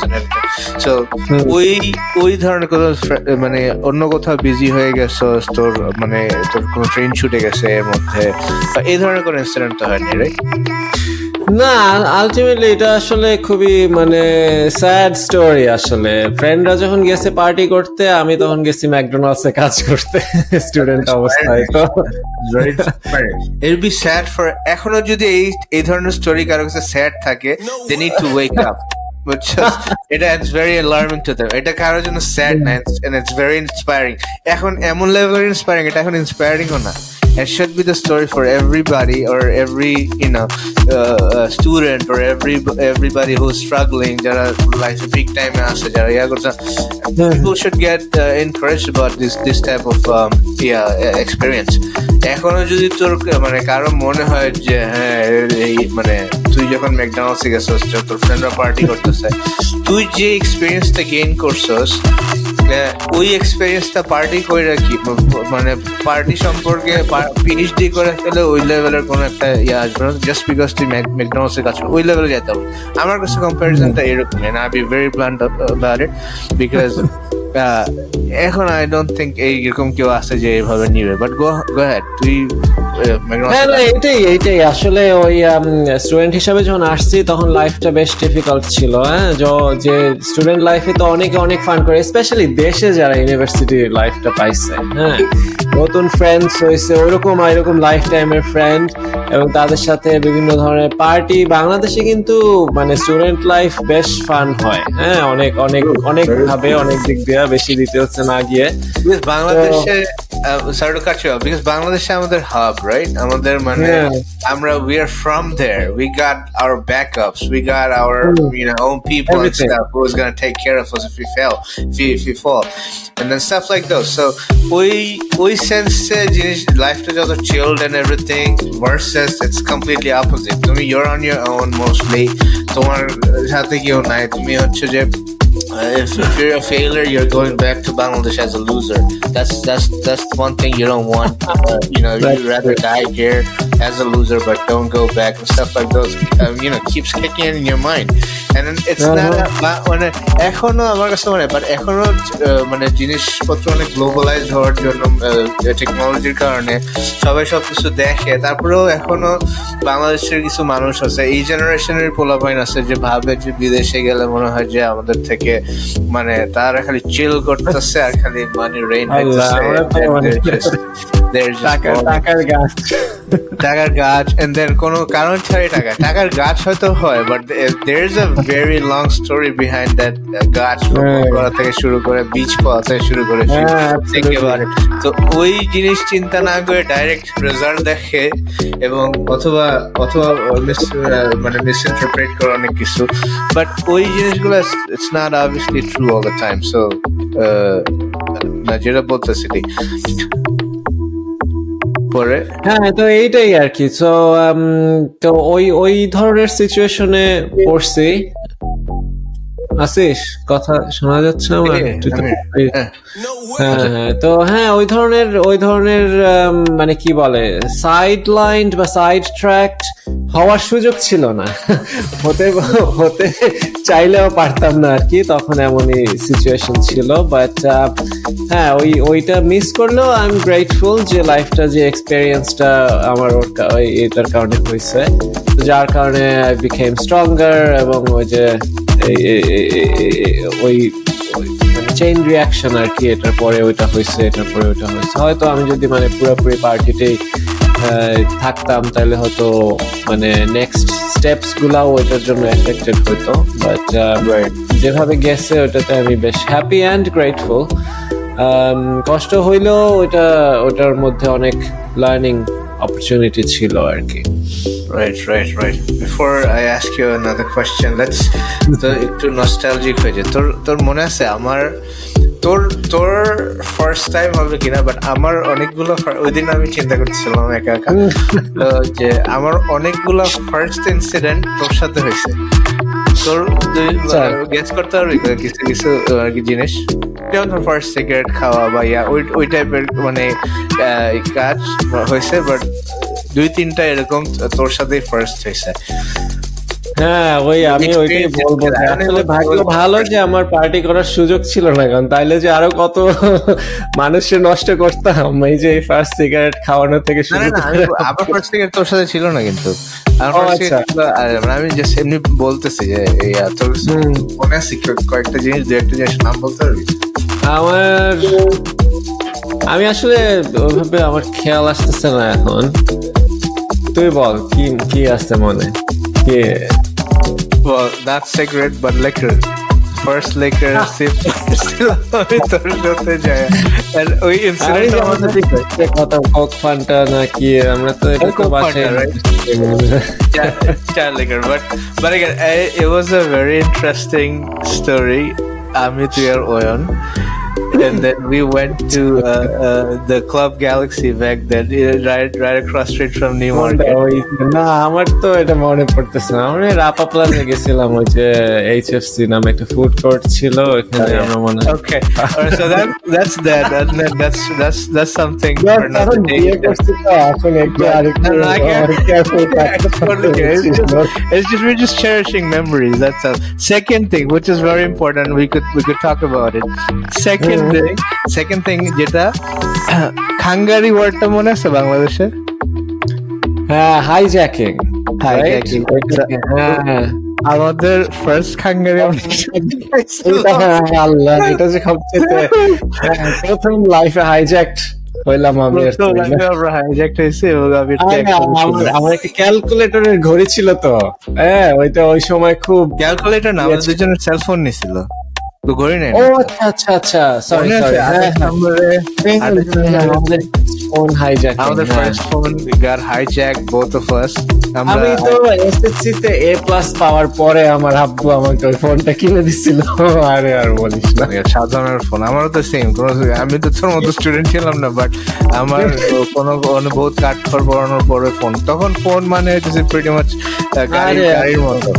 সো ওই ওই ধরনের কথা মানে অন্য কোথাও বিজি হয়ে গেছে তোর মানে তোর কোনো ট্রেন ছুটে গেছে এর মধ্যে। এই ধরনের কোনো ইনসিডেন্ট তো হয়নি রাইট না আলটিমেটলি এটা আসলে খুবই মানে স্যাড স্টোরি আসলে। ফ্রেন্ডরা যখন গেছে পার্টি করতে, আমি তখন গেছি ম্যাকডোনাল্ডস কাজ করতে। স্টুডেন্ট অবস্থায় তো। It'll be sad for, এখনও যদি এই এই ধরনের স্টোরি কারও কাছে স্যাড থাকে need to wake up. বুঝছস এটা it's very alarming to them এটা কারোর জন্য স্যাড না ইটস ভেরি ইন্সপায়ারিং এখন এমন লেভেলের ইন্সপায়ারিং এটা এখন ইন্সপায়ারিংও না। it should be the story for everybody or every you know uh, uh, student or every everybody who's struggling যারা লাইফ বিগ টাইমে আসে যারা ইয়া করছে people should get uh, encouraged about this this type of um, yeah experience এখনও যদি তোর মানে কারও মনে হয় যে হ্যাঁ এই মানে তুই যখন ম্যাকডোনাল্ডসে গেছিস তোর ফ্রেন্ডরা পার্টি করতেছে তুই যে এক্সপিরিয়েন্সটা গেইন করছস ওই এক্সপিরিয়েন্সটা পার্টি করে রাখি মানে পার্টি সম্পর্কে পিএইচডি করে ফেলে ওই লেভেলের কোনো একটা ইয়ে আসবে না জাস্ট বিকজ তুই ম্যাকডোনাল্ডস এর কাজ কর- ওই লেভেলে যেতে হবে। আমার কাছে কম্পারিজনটা এরকম and I be very planned about it because এখন আই ডোন্ট থিঙ্ক এইরকম কেউ আছে যে এইভাবে নিবে বাট গো গো হ্যাড তুই হ্যাঁ না এটাই এইটাই আসলে ওই স্টুডেন্ট হিসাবে যখন আসছি তখন লাইফটা বেশ ডিফিকাল্ট ছিল হ্যাঁ যে স্টুডেন্ট লাইফে তো অনেকে অনেক ফান করে স্পেশালি দেশে যারা ইউনিভার্সিটি লাইফটা পাইছে হ্যাঁ নতুন ফ্রেন্ডস হয়েছে ওইরকম এরকম লাইফ টাইমের ফ্রেন্ড এবং তাদের সাথে বিভিন্ন ধরনের পার্টি বাংলাদেশে কিন্তু মানে স্টুডেন্ট লাইফ বেশ ফান হয় হ্যাঁ অনেক অনেক অনেক ভাবে অনেক দিক দিয়ে বেশি ডিটেলসে না গিয়ে Because বাংলাদেশে sorry to cut you because বাংলাদেশে আমাদের হাব রাইট আমাদের মানে Yeah. আমরা we are from there we got our backups we got our you know own people and Everything. stuff who's gonna take care of us if we fail if we, if we fall and then stuff like those so ওই ওই সেন্সে জিনিস লাইফটা যত chilled and everything versus it's completely opposite তুমি you're on your own mostly তোমার সাথে কেউ নাই তুমি হচ্ছে যে uh, if, if you're a failure, you're going back to Bangladesh as a loser. That's that's that's one thing you don't want. Uh, you know, you'd rather die here as a loser, but don't go back and stuff like those. Um, you know, keeps kicking in your mind, and then it's not a, বা- মানে এখনো আমার কাছে মনে but এখনো আহ, মানে জিনিসপত্র অনেক গ্লোবালাইজ হওয়ার জন্য টেকনোলজির কারণে সবাই সবকিছু দেখে তারপরেও এখনো বাংলাদেশের কিছু মানুষ আছে এই জেনারেশনের পোলাপাইন আছে যে ভাবে যে বিদেশে গেলে মনে হয় যে আমাদের থেকে মানে তারা খালি চিল করতেছে আর খালি মানি রেইন টাকার গাছ। টাকার গাছ এন্ড দেন কোনো কারণ ছাড়াই টাকা। টাকার গাছ হয়তো হয় but there is a very long story behind that গাছ হ্যাঁ। করা থেকে শুরু করে বীজ পাওয়া থেকে শুরু করে হ্যাঁ. তো ওই জিনিস চিন্তা না করে ডাইরেক্ট রেজাল্ট দেখে এবং অথবা অথবা মানে মিসইন্টারপ্রেট করে অনেক কিছু। বাট ওই জিনিসগুলো it's not obviously all the time. So, uh, না both the পরে? হ্যাঁ তো এইটাই আর কি। তো তো ওই ওই ধরনের সিচুয়েশনে পড়ছি। আসিস? কথা শোনা যাচ্ছে আমার? হ্যাঁ, তো- হ্যাঁ। হ্যাঁ। তো হ্যাঁ ওই ধরনের ওই ধরনের মানে কি বলে সাইড লাইন বা সাইড ট্র্যাক হওয়ার সুযোগ ছিল না। হতে হতে চাইলেও পারতাম না আর কি তখন এমনই সিচুয়েশন ছিল বাট হ্যাঁ ওই ওইটা মিস করলেও আই এম গ্রেটফুল যে লাইফটা যে এক্সপেরিয়েন্সটা আমার ওর ওই এটার কারণে হয়েছে। যার কারণে আই বিকেম স্ট্রঙ্গার এবং ওই যে ওই চেইন রিয়াকশন আর কি এটার পরে ওইটা হয়েছে এটার পরে ওইটা হয়েছে। হয়তো আমি যদি মানে পুরোপুরি পার্টিতেই থাকতাম তাহলে হয়তো মানে নেক্সট স্টেপস গুলাও ওইটার জন্য এফেক্টেড হতো বাট যেভাবে গেছে ওটাতে আমি বেশ হ্যাপি অ্যান্ড গ্রেটফুল কষ্ট হইলেও ওইটা ওটার মধ্যে অনেক লার্নিং অপরচুনিটি ছিল আর কি। Right right, right. Before I ask you another question, let's তো একটু নস্টালজিক হয়ে যায় তোর তোর মনে আছে আমার তোর তোর ফার্স্ট টাইম হবে কিনা বাট আমার অনেকগুলো ওইদিন ওই দিন আমি চিন্তা করছিলাম একা একা। যে আমার অনেকগুলো ফার্স্ট ইনসিডেন্ট তোর সাথে হয়েছে। তোর আচ্ছা। করতে পারবি কিছু কিছু আর কি জিনিস যেমন তোর ফার্স্ট সিগারেট খাওয়া বা ইয়া ওই ওই টাইপের মানে কাজ হয়েছে বাট দুই তিনটা এরকম তোর সাথেই ফার্স্ট হয়েছে হ্যাঁ ওই আমি ওইটাই বলব আসলে ভাগ্য ভালো যে আমার পার্টি করার সুযোগ ছিল না কারণ তাইলে যে আরও কত মানুষের নষ্ট করতাম এই যে ফার্স্ট সিগারেট খাওয়ানো থেকে শুরু করে আমার ফার্স্ট সিগারেট তোর সাথে ছিল না কিন্তু। আচ্ছা। মানে আমি জাস্ট এমনি বলতেছি যে তোর মনে আছে কয়েকটা জিনিস দু একটা জিনিস নাম বলতে পারবি? আমার আমি আসলে ওইভাবে আমার খেয়াল আসতেছে না এখন। তুই বল কি কি আসছে মনে? কি? Well, not cigarette, but liquor. First liquor sip ছিল আমি তোর সাথে যায় আর ওই আমি ইনসিডেন্ট যেমন আমাদের ঠিক আছে, কত কক ফান্টা নাকি আমরা তো এটা তো Coke বাসায় Fanta, right? child liquor, but but again, I, it was a very interesting story. Amit Tuyer Oyon. And then we went to uh, uh, the Club Galaxy back then, uh, right right across street from New কোনটা? Market. ওই- না আমার তো এটা মনে পড়তেছে না আমরা রাপা প্লাজে গেছিলাম ওই যে এইচএফসি নামে একটা ফুড কোর্ট ছিল ওখানে আমরা মনে হয় Okay, Alright, so that that's that. And then that's that's that's something না, for another তখন day. বিয়ে করছি তো, এখন একটু Yeah. আরেকটু No, no, I get- আরেকটু careful থাকতে Totally get it. It's হবে। just, it's just we're just cherishing memories. That's all. Second thing, which is very important, we could we could talk about it. Second Second thing, যেটা খাঙ্গারি ওয়ার্ডটা মনে আছে বাংলাদেশে হ্যাঁ হাইজ্যাকিং. হ্যাঁ। আমাদের ফার্স্ট খাঙ্গারি আল্লাহ এটা যে সবচেয়ে হ্যাঁ, প্রথম লাইফে হাইজ্যাক্ট হইলাম আমি আমার একটা ক্যালকুলেটরের ঘড়ি ছিল তো। হ্যাঁ ওইটা ওই সময় খুব ক্যালকুলেটর না আমাদের দুজনের সেলফোন নিছিল। তো ঘড়ি নেই ও আচ্ছা আচ্ছা আচ্ছা। সরি সরি ফোন হাইজ্যাক আমাদের ফার্স্ট ফোন গার হাইজ্যাক বোথ অফ আস আমি তো এসএসসি তে এ প্লাস পাওয়ার পরে আমার আব্বু আমাকে ওই ফোনটা কিনে দিছিল। আরে আর বলিস না। সাধারণ ফোন আমারও তো সেম কোনো আমি তো তোর মতো স্টুডেন্ট ছিলাম না বাট আমার কোনো পড়ানোর পরে ফোন তখন ফোন মানে হচ্ছে প্রিটি মাচ গাড়ি গাড়ির মতো।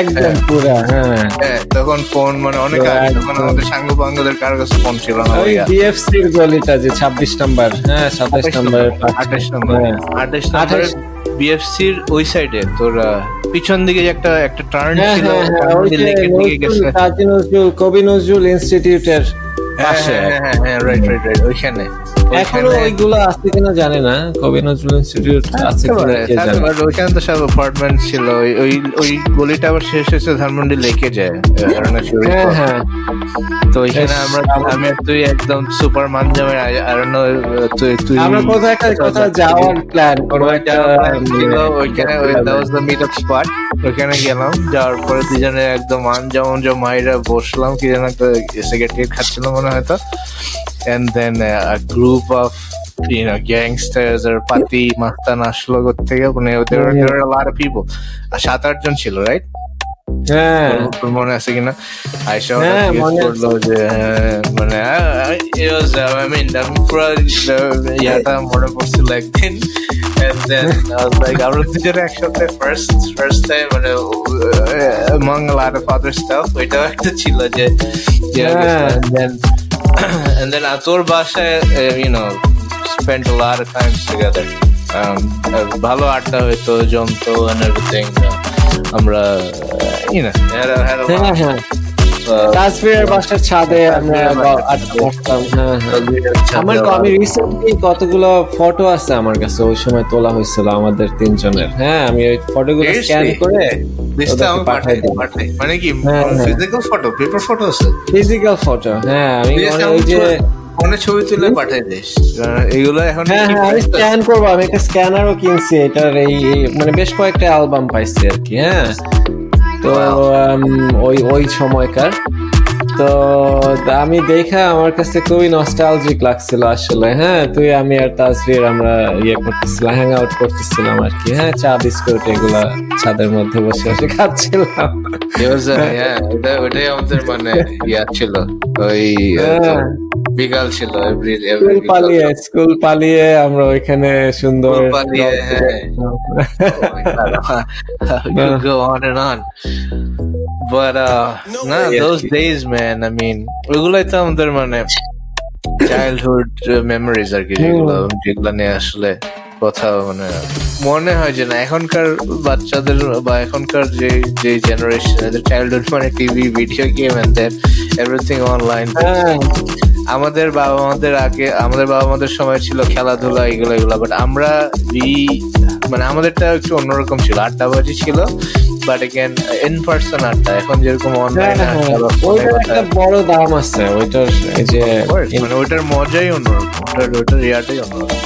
একদম হ্যাঁ, হ্যাঁ। হ্যাঁ, তখন ফোন মানে অনেক আগে তখন আমাদের সাঙ্গ পাঙ্গদের কারও কাছে ফোন ছিল না ওই ডিএফসি এর গলিটা যে 26 নাম্বার হ্যাঁ। 27 নম্বর আঠাশ নম্বর। হ্যাঁ। আঠাশ নম্বর বিএফসির ওই সাইডে তোর পিছন দিকে একটা একটা টার্ন হ্যাঁ ছিল হ্যাঁ হ্যাঁ কবি নজরুল ইনস্টিটিউটের পাশে। হ্যাঁ হ্যাঁ হ্যাঁ রাইট রাইট রাইট ওইখানে। এখনও ওইগুলো আছে কিনা জানি না কবি নজরুল ইনস্টিটিউট আছে কিনা। ওইখানে তো সব অ্যাপার্টমেন্ট ছিল ওই- ওই গলিটা আবার শেষ হয়েছে ধানমন্ডি লেকে যায় হ্যাঁ হ্যাঁ। তো ওইখানে আমরা আমি তুই একদম সুপার তুই তুই আমরা কোথাও একটা কোথাও যাওয়ার প্ল্যান করব ওইখানে ওই that was the meet up spot ওইখানে গেলাম যাওয়ার পরে দুজনে একদম আনজাম আনজাম মাইরা বসলাম কি যেন একটা সিগারেট মনে হয় হয়তো and then uh, a group of you know gangsters or পাতি মাস্তান আসলো থেকে মানে there were, there were a lot of people আর সাত আট জন ছিল রাইট হ্যাঁ মনে আছে কিনা আয়সা ওটা হ্যাঁ, জিজ্ঞেস মনে করল যে হ্যাঁ, মানে it was uh, I mean আমি পুরো uh, ইয়াটা মনে পড়ছিল একদিন and then I was like আমরা দুজনে একসাথে first first time মানে uh, among a lot of other stuff ওইটাও একটা ছিল যে যে হ্যাঁ। and then and then uh, তোর বাসায় uh, you know spent a lot of times together um, uh, ভালো আড্ডা হইতো জমতো and everything uh, আমরা uh, you know had a, had a হ্যাঁ হ্যাঁ তাসফিরের বাসার ছাদে। আমরা হ্যাঁ হ্যাঁ আচ্ছা, আমার আমি রিসেন্টলি কতগুলো ফটো আছে আমার কাছে ওই সময় তোলা হয়েছিল আমাদের তিনজনের। হ্যাঁ আমি ওই ফটোগুলো স্ক্যান করে। পাঠাই মানে কি হ্যাঁ, হ্যাঁ। ফিজিক্যাল ফটো পেপার ফটো আছে? ফিজিক্যাল ফটো হ্যাঁ আমি মানে ওই যে ফোনে ছবি তুলে পাঠাই দিস। কারণ এগুলো এখন হ্যাঁ হ্যাঁ আমি স্ক্যান করব আমি একটা স্ক্যানারও কিনছি এটার এই- মানে বেশ কয়েকটা অ্যালবাম পাইছি আর কি হ্যাঁ। তো উম, ওই ওই সময়কার। তো আমি দেখা আমার কাছে খুবই নস্টালজিক লাগছিল আসলে হ্যাঁ? তুই আমি আর তাসভির আমরা ইয়ে করতেছিলাম হ্যাং আউট করতেছিলাম আর কি হ্যাঁ? চা বিস্কুট এগুলা ছাদের মধ্যে বসে বসে খাচ্ছিলাম। ওটা- ওটাই আমাদের মানে ইয়া ছিল ওই হ্যাঁ। বিকাল ছিল এভরি স্কুল পালিয়ে স্কুল পালিয়ে আমরা ওইখানে সুন্দর পালিয়ে, হ্যাঁ। you go on and on. But uh no, those days man, I mean ওগুলোই তো আমাদের মানে চাইল্ডহুড মেমোরিজ আর কি যেগুলো যেগুলো নিয়ে আসলে কোথাও মানে মনে হয় যে না এখনকার বাচ্চাদের বা এখনকার যে যে জেনারেশন এদের চাইল্ডহুড মানে TV video game and everything online আমাদের বাবা মাদের আগে আমাদের বাবা মাদের সময় ছিল খেলাধুলা এগুলো এগুলো বাট আমরা বি মানে আমাদেরটা একটু অন্যরকম ছিল। আড্ডাবাজি ছিল বাট এগেন ইন পার্সন আড্ডা এখন যেরকম হ্যাঁ, অনলাইনে হ্যাঁ, ওইটার একটা বড় দাম আছে ওইটার এই যে মানে ওইটার মজাই অন্যরকম ওটার ওইটার ইয়াটাই অন্যরকম।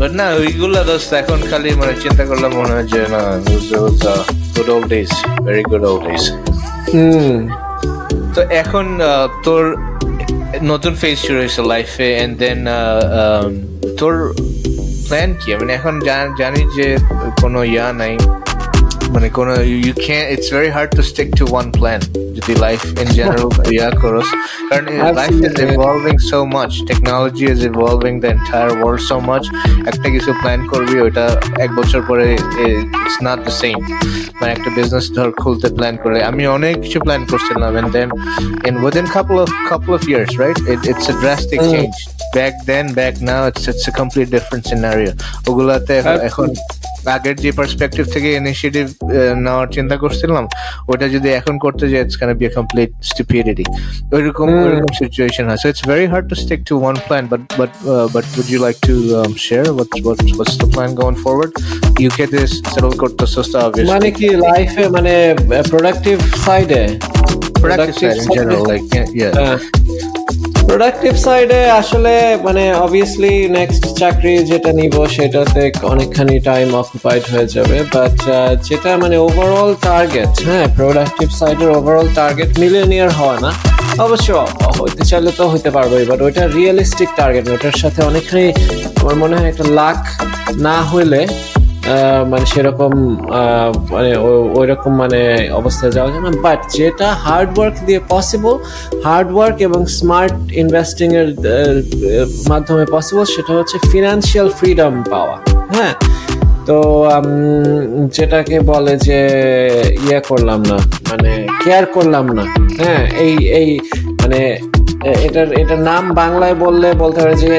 বাট না ওইগুলা দোস্ত এখন খালি মানে চিন্তা করলে মনে হয় যে না good old days very good old days তো এখন তোর নতুন ফেজ শুরু হয়েছে লাইফে এন্ড দেন তোর প্ল্যান কি? মানে এখন জান- যে কোনো ইয়া নাই মানে কোনো you can it's very hard to stick to one plan যদি লাইফ ইন জেনারেল ইয়া করস কারণ life is Absolutely. Evolving so much technology is evolving the entire world so much একটা কিছু প্ল্যান করবি ওটা এক বছর পরে ইটস নট দ্য সেম মানে একটা বিজনেস ধর খুলতে প্ল্যান করে আমি অনেক কিছু প্ল্যান করছিলাম and then in within couple of couple of years right it's a drastic Mm. Change back then back now it's it's a complete different scenario ওগুলাতে এখন- এখন আগের যে পার্সপেক্টিভ থেকে ইনিশিয়েটিভ নেওয়ার চিন্তা করছিলাম ওটা যদি এখন করতে যাই it's be a complete stupidity ওইরকম. ওইরকম সিচুয়েশন হয়। So it's very hard to stick to one plan but but but would you like to share what what what's the plan going forward UK তে settle করতেছস তো obviously মানে কি লাইফে মানে প্রোডাক্টিভ সাইডে productive side in general like yeah, yeah. Productive সাইডে আসলে মানে অবভিয়াসলি নেক্সট চাকরি যেটা নিব সেটাতে অনেকখানি টাইম অকুপাইড হয়ে যাবে বাট যেটা মানে ওভারঅল টার্গেট হ্যাঁ প্রোডাক্টিভ সাইডের ওভারঅল টার্গেট মিলিয়নিয়ার হওয়া না। অবশ্য হইতে চাইলে তো হইতে পারব এবার ওইটা রিয়েলিস্টিক টার্গেট ওটার সাথে অনেকখানি আমার মনে হয় একটা লাখ না হইলে মানে সেরকম মানে ওই রকম মানে অবস্থায় যাওয়া যায় না। বাট যেটা হার্ড ওয়ার্ক দিয়ে পসিবল হার্ড ওয়ার্ক এবং স্মার্ট ইনভেস্টিং এর মাধ্যমে পসিবল সেটা হচ্ছে ফিনান্সিয়াল ফ্রিডম পাওয়া। হ্যাঁ? তো যেটাকে বলে যে ইয়ে করলাম না মানে কেয়ার করলাম না। হ্যাঁ এই এই মানে এটার এটার নাম বাংলায় বললে বলতে পারে যে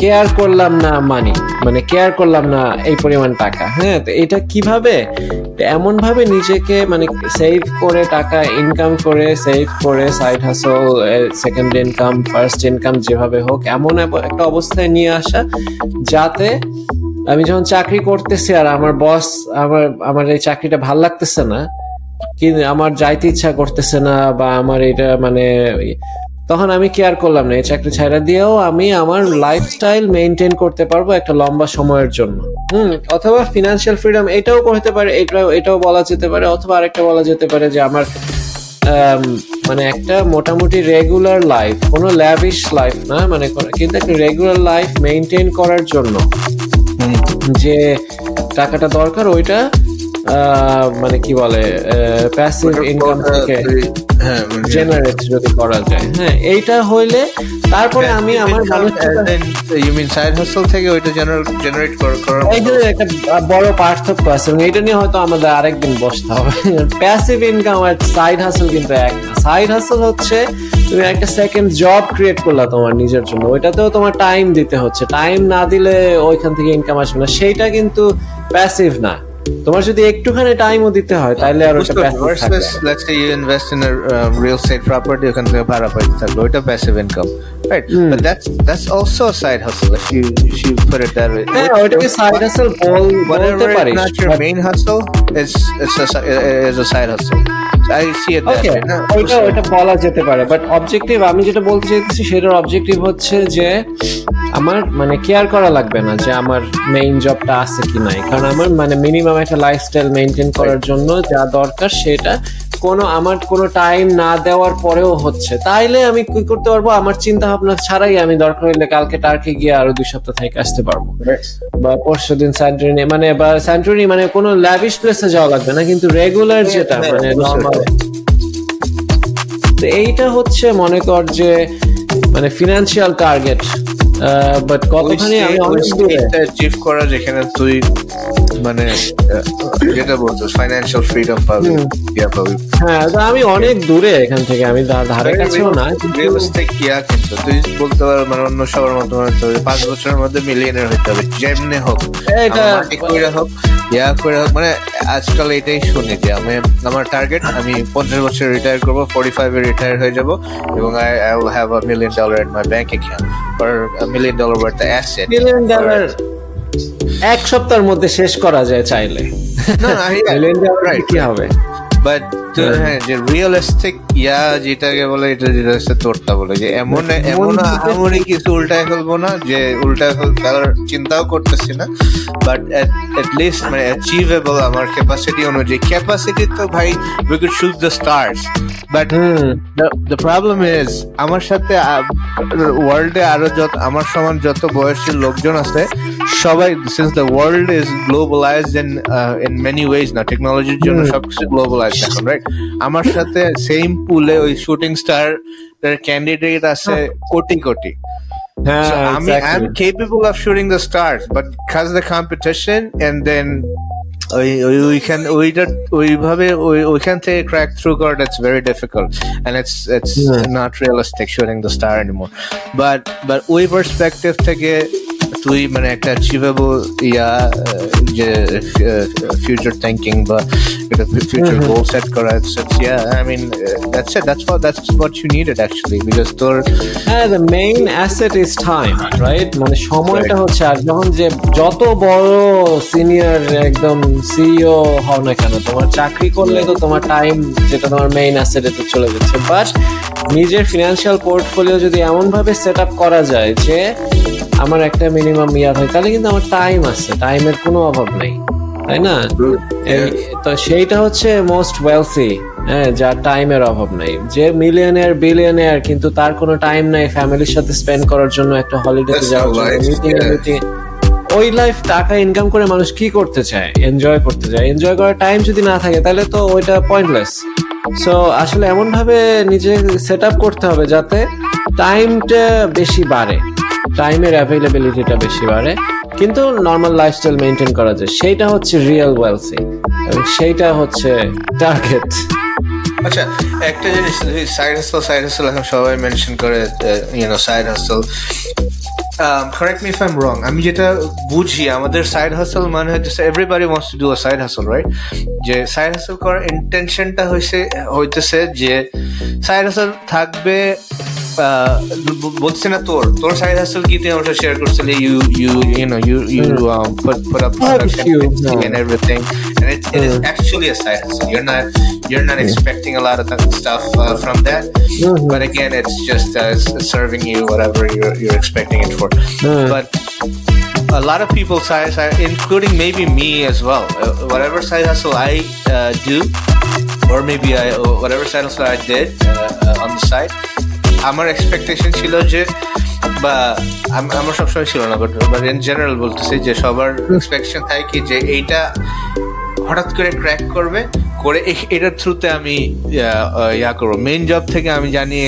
কেয়ার করলাম না মানি মানে কেয়ার করলাম না এই পরিমাণ টাকা। হ্যাঁ তো এটা কীভাবে? এমন ভাবে নিজেকে মানে সেভ করে টাকা ইনকাম করে সেভ করে সাইড হাসল সেকেন্ড ইনকাম ফার্স্ট ইনকাম যেভাবে হোক, এমন একটা অবস্থায় নিয়ে আসা, যাতে আমি যখন চাকরি করতেছি আর আমার বস আমার আমার এই চাকরিটা ভালো লাগতেছে না কি আমার যাইতে ইচ্ছা করতেছে না বা আমার এটা মানে তখন আমি কেয়ার করলাম না এই চাকরি ছাড়া দিয়েও আমি আমার লাইফস্টাইল মেনটেন করতে পারব একটা লম্বা সময়ের জন্য। হুম অথবা ফিনান্সিয়াল ফ্রিডম এটাও করতে পারে এটাও এটাও বলা যেতে পারে অথবা আরেকটা বলা যেতে পারে যে আমার মানে একটা মোটামুটি রেগুলার লাইফ কোনো ল্যাভিশ লাইফ না মানে কিন্তু একটা রেগুলার লাইফ মেনটেন করার জন্য। যে টাকাটা দরকার ওইটা মানে কি বলে প্যাসিভ ইনকাম থেকে জেনারেট হ্যাঁ, যদি করা যায়। হ্যাঁ এইটা হইলে তারপরে আমি আমার ইউ মিন সাইড হাসল থেকে ওইটা জেনারেট এই যে একটা বড় পার্থক্য আছে এবং এটা নিয়ে হয়তো আমাদের আরেকদিন বসতে হবে। প্যাসিভ ইনকাম আর সাইড হাসল কিন্তু এক সাইড হাসল হচ্ছে তুমি একটা সেকেন্ড জব ক্রিয়েট করলা তোমার নিজের জন্য। ওইটাতেও তোমার টাইম দিতে হচ্ছে। টাইম না দিলে ওইখান থেকে ইনকাম আসবে না। সেইটা কিন্তু প্যাসিভ না। তোমার যদি একটুখানি টাইমও দিতে হয় তাহলে আর ওটা versus let's say you invest in a real estate property ওখান থেকে ভাড়া পাইতে থাকবে ওটা passive income right but that's that's also a side hustle if you if you put it that way হ্যাঁ ওটাকে সাইড হাসল বল বলতে পারিস is a side hustle. I see it that way. ওইটা ওইটা বলা যেতে পারে বাট অবজেক্টিভ আমি যেটা বলতে চাইতেছি সেটার অবজেক্টিভ হচ্ছে যে আমার মানে কেয়ার করা লাগবে না যে আমার মেইন জবটা আছে কি নাই কারণ আমার মানে মিনিমাম একটা লাইফস্টাইল মেনটেন করার জন্য যা দরকার সেটা কোনো আমার কোনো টাইম না দেওয়ার পরেও হচ্ছে। তাইলে আমি কি করতে পারব? আমার চিন্তা ভাবনা ছাড়াই আমি দরকার হইলে কালকে টার্কে গিয়ে আরও দুই সপ্তাহ থেকে আসতে পারব। বা পরশু দিন স্যান্টুরিনি মানে বা স্যান্টুরিনি মানে কোনো ল্যাভিশ প্লেসে যাওয়া লাগবে না কিন্তু রেগুলার যেটা মানে নর্মাল তো এইটা হচ্ছে মনে কর যে মানে ফিনান্সিয়াল টার্গেট বাট কতখানি আমি অনেক করা যেখানে তুই মানে যেটা ফাইন্যান্সিয়াল ফ্রিডম পাবি। ইয়া পাবি। হ্যাঁ আমি অনেক দূরে এখান থেকে। আমি ধারে কাছেও না রিয়েলিস্টিক ইয়া কিন্তু। তুই বলতে পার মানে অন্য সবার মতো পাঁচ বছরের মধ্যে মিলিয়নের হইতে হবে যেমনি হোক। এটা করে হোক ইয়া করে হোক। মানে আজকাল এটাই শুনি যে আমি আমার টার্গেট আমি পঞ্চাশ বছর রিটায়ার করব ফোর্টি ফাইভে রিটায়ার হয়ে যাব এবং I have a million dollar in my bank account or dollar worth asset million dollar এক সপ্তাহের মধ্যে শেষ করা যায় চাইলে। না না কি হবে? বাট হ্যাঁ। যে রিয়েলিস্টিক ইয়া যেটাকে বলে এটা যেটা হচ্ছে তোরটা বলে যে এমন এমন আহামরি কিছু উল্টায় ফেলব না যে উল্টায় ফেলার চিন্তাও করতেছি না বাট এট লিস্ট মানে অ্যাচিভেবল আমার ক্যাপাসিটি অনুযায়ী। ক্যাপাসিটি তো ভাই we could shoot the stars but the problem is আমার সাথে ওয়ার্ল্ডে আরও যত আমার সমান যত বয়সী লোকজন আছে সবাই since the world is globalized in in many ways না টেকনোলজির জন্য সবকিছু গ্লোবালাইজড এখন রাইট আমার সাথে সেম পুলে ওই শুটিং স্টার ক্যান্ডিডেট আছে crore crore. I am capable of shooting the stars but cause the competition and then ওই ওই ওইখান ওইটা ওইভাবে ওই ওইখান থেকে ক্র্যাক থ্রু করাটা it's very difficult and it's it's not realistic shooting the star anymore but but ওই পার্সপেক্টিভ থেকে তুই মানে একটা অ্যাচিভেবল ইয়া যে ফিউচার থিঙ্কিং বা একটা ফিউচার গোল সেট করা yeah I mean that's it that's what that's what you needed actually because তোর হ্যাঁ the main asset is time right মানে সময়টা হচ্ছে আর যখন যে যত বড় সিনিয়র একদম সিইও হও না কেন তোমার চাকরি করলে তো তোমার টাইম যেটা তোমার মেইন অ্যাসেট এটা চলে যাচ্ছে। বাট নিজের ফিনান্সিয়াল পোর্টফোলিও যদি এমন ভাবে সেট আপ করা যায় যে আমার একটা মিনিমাম ইয়ার হয় তাহলে কিন্তু আমার টাইম আছে টাইমের কোনো অভাব নেই তাই না? তো সেইটা হচ্ছে মোস্ট ওয়েলথি হ্যাঁ যার টাইমের অভাব নেই। যে মিলিয়নের বিলিয়নের কিন্তু তার কোনো টাইম নাই ফ্যামিলির সাথে স্পেন্ড করার জন্য একটা হলিডেতে যাওয়ার জন্য মিটিং. মিটিং ওই লাইফ টাকা ইনকাম করে মানুষ কি করতে চায়? এনজয় করতে চায়। এনজয় করার টাইম যদি না থাকে তাহলে তো ওইটা পয়েন্টলেস সো আসলে এমন ভাবে নিজে সেট আপ করতে হবে যাতে টাইমটা বেশি বাড়ে। টাইমের অ্যাভেলেবিলিটিটা বেশি বাড়ে। কিন্তু নর্মাল লাইফস্টাইল মেনটেন করা যায়। সেইটা হচ্ছে রিয়েল ওয়েলথি। এবং সেইটা হচ্ছে টার্গেট। আচ্ছা একটা জিনিস সাইড হাসল সাইড হাসল এখন সবাই মেনশন করে you know side hustle correct me if I am wrong আমি যেটা বুঝি, আমাদের সাইড হাসল মানে হচ্ছে everybody wants to do a side hustle right যে সাইড হাসল করার ইন্টেনশনটা হইছে, হইতেছে যে সাইড হাসল থাকবে বলছে না তোর তোর সাইড হাসল কি তুই আমার সাথে শেয়ার করছিলি you you you know you you put put up products few, and, yeah. and everything and it, it is actually a side hustle you're not you're not expecting a lot of that stuff uh, from that but again it's just uh, s- serving you whatever you're, you're expecting it for but a lot of people side, side including maybe me as well uh, whatever side hustle i uh, do or maybe i uh, whatever side hustle i did uh, uh, on the side আমার expectation ছিল যে বা আমি আমার সবসময় ছিল না but but in general বলতেছি যে সবার এক্সপেকটেশন থাকে কি যে এইটা হঠাৎ করে ক্র্যাক করবে করে এটার থ্রুতে আমি ইয়া, করব। মেইন জব থেকে আমি জানি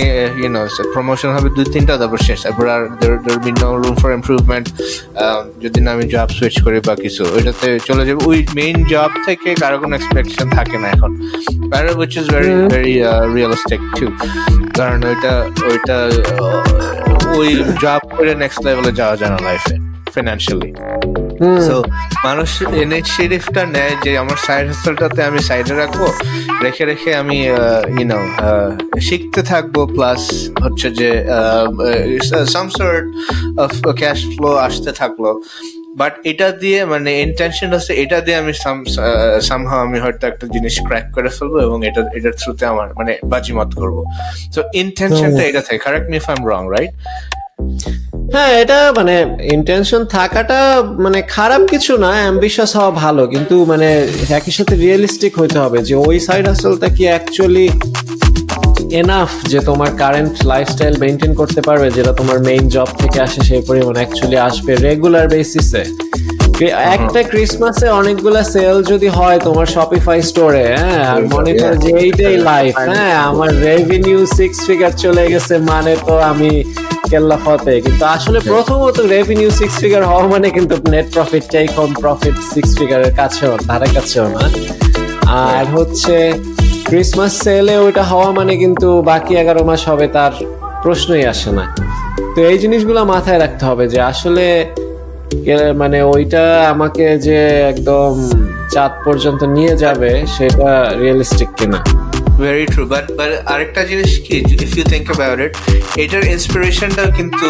ইউনো প্রমোশন হবে দুই তিনটা তারপর শেষ। তারপর আর there be no room for improvement যদি না আমি জব সুইচ করি বা কিছু ওইটাতে চলে যাবে। ওই মেইন জব থেকে কারও কোনো এক্সপেকশন থাকে না এখন। Which is very very realistic too কারণ ওইটা ওইটা ওই জব করে নেক্সট লেভেলে যাওয়া যায় না লাইফে ফিনান্সিয়ালি সো মানুষ ইনিশিয়েটিভটা নেয় যে আমার সাইড হাসলটাতে আমি সাইডে রাখব রেখে রেখে আমি ইউনো শিখতে থাকব প্লাস হচ্ছে যে some sort of cash flow আসতে থাকল। বাট এটা দিয়ে মানে ইন্টেনশন হচ্ছে এটা দিয়ে আমি সামহাও আমি হয়তো একটা জিনিস ক্র্যাক করে ফেলব এবং এটা এটার থ্রুতে আমার মানে বাজিমত করব। তো ইন্টেনশনটা এটা থাকে correct me if I am wrong right হ্যাঁ এটা মানে ইন্টেনশন থাকাটা মানে খারাপ কিছু না অ্যাম্বিশাস হওয়া ভালো। কিন্তু মানে একই সাথে রিয়েলিস্টিক হইতে হবে যে ওই সাইড হাসলটা কি অ্যাকচুয়ালি এনাফ যে তোমার কারেন্ট লাইফস্টাইল মেনটেন করতে পারবে, যেটা তোমার মেইন জব থেকে আসে, সেই পরিমাণ অ্যাকচুয়ালি আসবে রেগুলার বেসিসে একটা ক্রিসমাসে অনেকগুলা সেল যদি হয় তোমার শপিফাই স্টোরে হ্যাঁ? আর মনে করো যে এইটাই লাইফ হ্যাঁ? আমার রেভিনিউ সিক্স ফিগার চলে গেছে মানে তো আমি কেল্লা ফতে। কিন্তু আসলে প্রথমত রেভিনিউ সিক্স ফিগার হওয়া মানে কিন্তু নেট হোম প্রফিট সিক্স ফিগারের কাছেও ধারে কাছেও না। আর হচ্ছে ক্রিসমাস সেলে ওইটা হওয়া মানে কিন্তু বাকি এগারো মাস হবে তার প্রশ্নই আসে না। তো এই জিনিসগুলো মাথায় রাখতে হবে যে আসলে মানে ওইটা আমাকে যে একদম চাঁদ পর্যন্ত নিয়ে যাবে সেটা রিয়েলিস্টিক কিনা। ভেরি ট্রু বাট বাট আরেকটা জিনিস কি if you think about it এটার ইন্সপিরেশনটা কিন্তু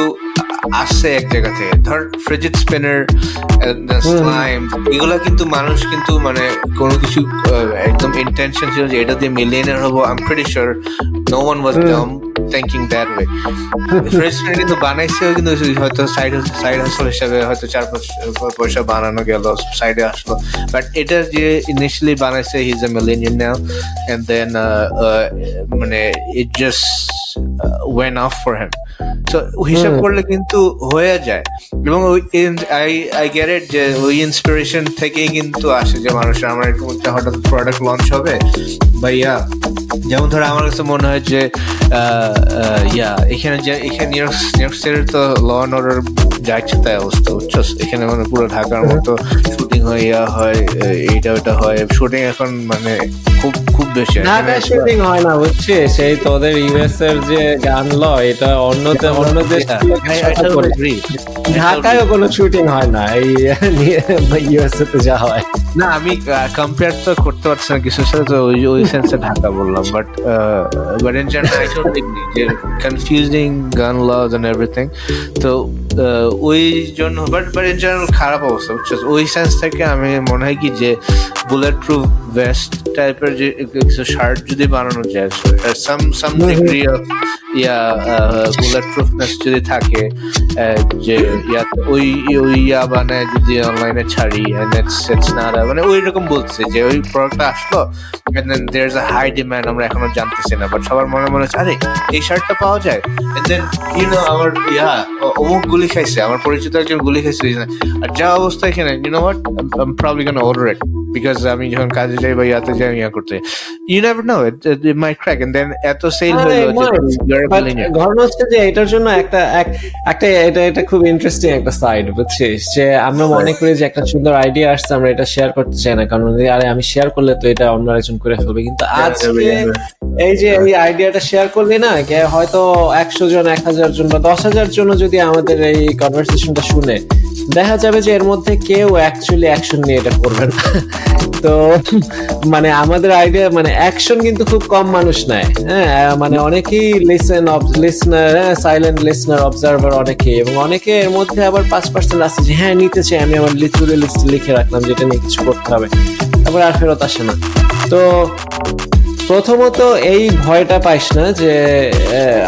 আসছে এক জায়গা থেকে। ধর ফ্রিজিড স্পিনার স্লাইম এগুলা কিন্তু মানুষ কিন্তু মানে কোনো কিছু একদম ইন্টেনশন ছিল যে এটা দিয়ে মিলিয়নার হব I am pretty sure no one was dumb thinking that way spinner কিন্তু বানাইছে কিন্তু হয়তো সাইড সাইড হাসল হিসাবে হয়তো চার পয়সা বানানো গেল সাইডে আসলো। বাট এটা যে ইনিশিয়ালি বানাইছে he is a millionaire now and then মানে it just when off for him so হিসাব করলে কিন্তু হয়ে যায়। এবং আই আই গেট ইট যে ওই ইন্সপিরেশন থেকেই কিন্তু আসে যে মানুষের আমার এরকম একটা হঠাৎ প্রোডাক্ট লঞ্চ হবে। বা ইয়া যেমন ধরো আমার কাছে মনে হয় যে আহ, ইয়া এখানে যে এখানে নিউ ইয়র্ক নিউ ইয়র্ক সিটির তো ল অ্যান্ড অর্ডার যা ইচ্ছে তাই অবস্থা বুঝছ? এখানে মানে পুরো ঢাকার মতো শুটিং হয় ইয়া হয় এইটা ওটা হয়। শুটিং এখন মানে খুব খুব বেশি হয়। শুটিং হয় না বুঝছি? সেই তোদের ইউএস এর যে গান ল এটা অন্য অন্য দেশ ঢাকায়ও কোনো শুটিং হয় না এই ইউএসএ তে যা হয়। না আমি কম্পেয়ার তো করতে পারছি না কিছুর সাথে তো ওই ওই সেন্সে ঢাকা বললাম but but in general I don't think যে confusing gun laws and everything তো ওই জন্য বাট বাট ইন জেনারেল খারাপ অবস্থা বুঝছ? ওই সেন্স থেকে আমি মনে হয় কি যে বুলেট প্রুফ ভেস্ট টাইপের যে কিছু শার্ট যদি বানানো যায় some some degree of yeah bullet proofness যদি থাকে যে ওই ওই ইয়া বানায় যদি অনলাইনে ছাড়ি মানে ওই রকম বলছে যে ওই প্রোডাক্টটা আসলো a high demand, আমরা এখনও জানতেছি না। বাট সবার মনে মনে আরে, এই শার্টটা পাওয়া যায়? এন্ড দেন know, আমার ইয়া, অমুক গুলি খাইছে, আমার পরিচিত একজন গুলি খাইছে আর যা অবস্থা এখানে I'm probably gonna order it. Because আমি যখন কাজে যাই বা ইয়াতে যাই ইয়া করতে you never know it, it, it might crack and then এত সেল হলো যে you're a But billionaire. ঘটনা হচ্ছে যে এটার জন্য একটা একটা এটা এটা খুব ইন্টারেস্টিং একটা সাইড বুঝছিস? যে আমরা মনে করি যে একটা সুন্দর আইডিয়া আসছে আমরা এটা শেয়ার করতে চাই না। কারণ আরে আমি শেয়ার করলে তো এটা অন্য একজন করে ফেলবে। কিন্তু আজকে এই যে এই আইডিয়াটা শেয়ার করলে না হয়তো একশো জন এক হাজার জন বা দশ হাজার জন যদি আমাদের এই কনভারসেশনটা শুনে দেখা যাবে যে এর মধ্যে কেউ অ্যাকচুয়ালি অ্যাকশন নিয়ে এটা করবে না। তো মানে আমাদের আইডিয়া মানে অ্যাকশন কিন্তু খুব কম মানুষ নেয়। হ্যাঁ মানে অনেকেই লিসেন লিসনার হ্যাঁ সাইলেন্ট লিসনার অবজারভার অনেকে এবং অনেকে এর মধ্যে আবার পাঁচ পার্সেন্ট আসছে যে হ্যাঁ নিতে চাই আমি আমার লিচুরে লিস্ট লিখে রাখলাম, যেটা নিয়ে কিছু করতে হবে। তারপর আর ফেরত আসে না। তো প্রথমত এই ভয়টা পাইস না যে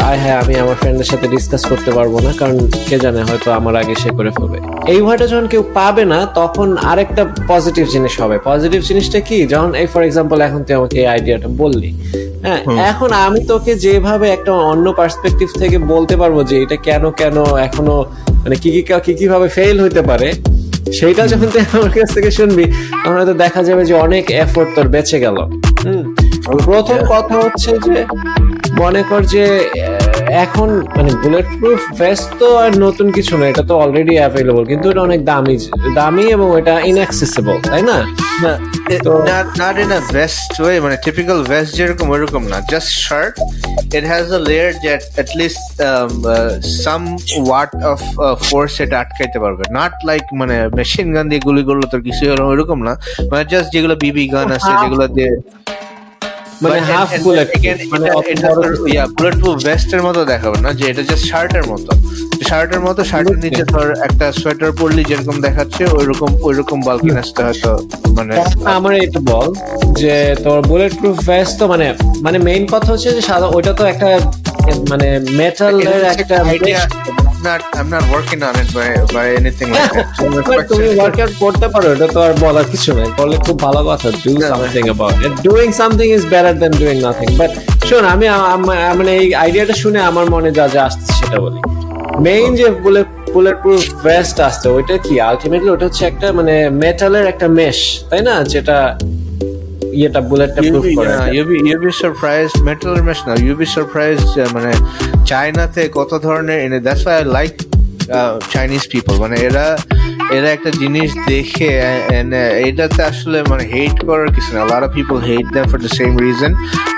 আয় হ্যাঁ আমি আমার ফ্রেন্ডের সাথে ডিসকাস করতে পারব না কারণ কে জানে হয়তো আমার আগে সে করে ফেলবে। এই ভয়টা যখন কেউ পাবে না তখন আরেকটা পজিটিভ জিনিস হবে। পজিটিভ জিনিসটা কি? যখন এই ফর এক্সাম্পল এখন তুই আমাকে এই আইডিয়াটা বললি হ্যাঁ এখন আমি তোকে যেভাবে একটা অন্য পার্সপেক্টিভ থেকে বলতে পারব যে এটা কেন কেন এখনও মানে কি কি কি কি ভাবে ফেল হইতে পারে সেইটা যখন তুই আমার কাছ থেকে শুনবি তখন হয়তো দেখা যাবে যে অনেক এফোর্ট তোর বেঁচে গেল। হুম? প্রথম কথা হচ্ছে যে মনে কর যে এখন মানে বুলেট প্রুফ ভেস্ট তো আর নতুন কিছু না এটা তো অলরেডি অ্যাভেলেবল কিন্তু এটা অনেক দামি দামি এবং এটা ইনঅ্যাক্সেসিবল তাই না? not not in a vest way মানে typical vest যেরকম ওইরকম না just shirt it has a layer that at least um, uh, some watt of uh, force এটা আটকাইতে পারবে। Not like মানে মেশিন গান দিয়ে গুলি করল তোর কিছু হলো ওইরকম না মানে জাস্ট যেগুলো বিবি গান আছে যেগুলো দিয়ে মানে হাফ বুলেট মানে বুলেট প্রুফ ভেস্টের মতো দেখাবে না যে এটা জাস্ট শার্টের মতো। শার্টের মতো শার্টের নিচে ধর একটা সোয়েটার পরলি যেরকম দেখাচ্ছে ওইরকম ওইরকম বালকিন আসতে হয়তো মানে আমার এটা বল যে তোর বুলেট প্রুফ ভেস্ট তো মানে মানে মেইন কথা হচ্ছে যে সাদা ওইটা তো একটা মানে মেটালের একটা not, I'm not working on it by, by anything like that. So my But তুমি ওয়ার্কআউট করতে পারো এটা তো আর বলার কিছু নাই। করলে খুব ভালো কথা ডু না, something about it doing something is better than doing nothing শোন আমি মানে এই আইডিয়াটা শুনে আমার মনে যা যা আসছে সেটা বলি। মেইন যে বুলেট বুলেট প্রুফ ভেস্ট আসছে ওইটা কি? আলটিমেটলি ওটা হচ্ছে একটা মানে মেটালের একটা মেশ তাই না? যেটা ইয়েটা বুলেটটা প্রুফ করে। হ্যাঁ, you be you be surprise metal international you be surprise মানে চায়নাতে কত ধরনের এনে that's why like Chinese people মানে এরা এরা একটা জিনিস দেখে uh, এটাতে আসলে মানে হেট করার কিছু না। Lot of people hate them for the same reason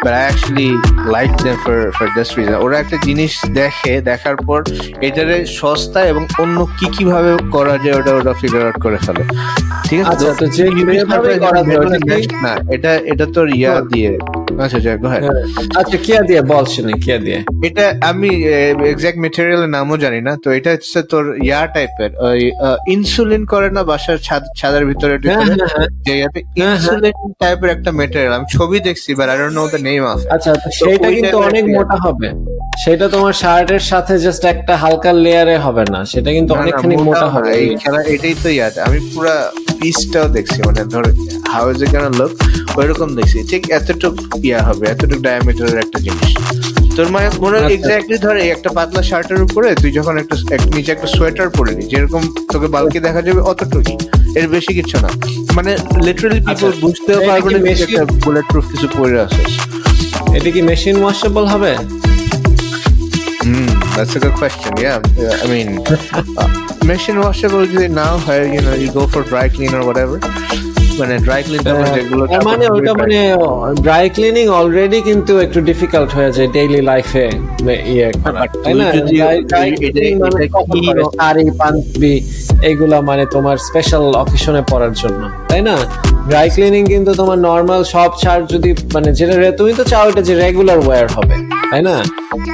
but I actually like them for for this reason ওরা একটা জিনিস দেখে দেখার পর এটারে সস্তা এবং অন্য কি কি ভাবে করা যায় ওটা ওটা ফিগার আউট করে ফেলে। ঠিক আছে? আচ্ছা, কি? না এটা এটা তোর ইয়া দিয়ে। আচ্ছা আচ্ছা go হ্যাঁ। আচ্ছা কিয়া দিয়ে বল শুনি কিয়া দিয়ে। এটা আমি এক্সাক্ট মেটেরিয়ালের নামও জানি না তো এটা হচ্ছে তোর ইয়া টাইপের ওই ইনসুলিন করে না বাসার ছাদ ছাদের ভিতরে হ্যাঁ, হ্যাঁ, হ্যাঁ। হ্যাঁ। ইনসুলিন টাইপের একটা মেটেরিয়াল আমি ছবি দেখছি but I don't know the name of আচ্ছা সেইটা ওই কিন্তু অনেক মোটা হবে। সেটা তোমার শার্টের সাথে জাস্ট একটা হালকা লেয়ারে হবে না সেটা কিন্তু অনেকখানি মোটা হবে। এই খেলা এটাই তো ইয়াদ আমি পুরা পিসটাও দেখছি মানে ধর how is it gonna look ওইরকম দেখছি। ঠিক এতটুক ইয়া হবে এতটুক ডায়ামিটারের একটা জিনিস। তোর মানে মনে আচ্ছা। এক্স্যাক্টলি ধর এই একটা পাতলা শার্টের উপরে তুই যখন একটা এক- নিচে একটা সোয়েটার পরে নি যেরকম তোকে বালকে দেখা যাবে অতটুকুই এর বেশি কিছু না মানে লিটারালি পিপল আচ্ছা, বুঝতেও পারবে না যে একটা বুলেট প্রুফ কিছু পরে আসিস এটা কি মেশিন ওয়াশেবল হবে হুম that's a good question. Yeah I mean machine washable যদি নাও হয়, you know you go for dry clean or whatever. মানে ড্রাই ক্লিন যেগুলো মানে ওটা মানে ড্রাই ক্লিনিং অলরেডি কিন্তু একটু ডিফিকাল্ট হয়ে যায় ডেইলি লাইফে ইয়ে ক্লিনিং মানে? শাড়ি পাঞ্জাবি এগুলা মানে তোমার স্পেশাল অকেশনে পরার জন্য তাই না? ড্রাই ক্লিনিং কিন্তু তোমার নর্মাল সব শার্ট যদি মানে যেটা তুমি তো চাও এটা যে রেগুলার ওয়্যার হবে তাই না?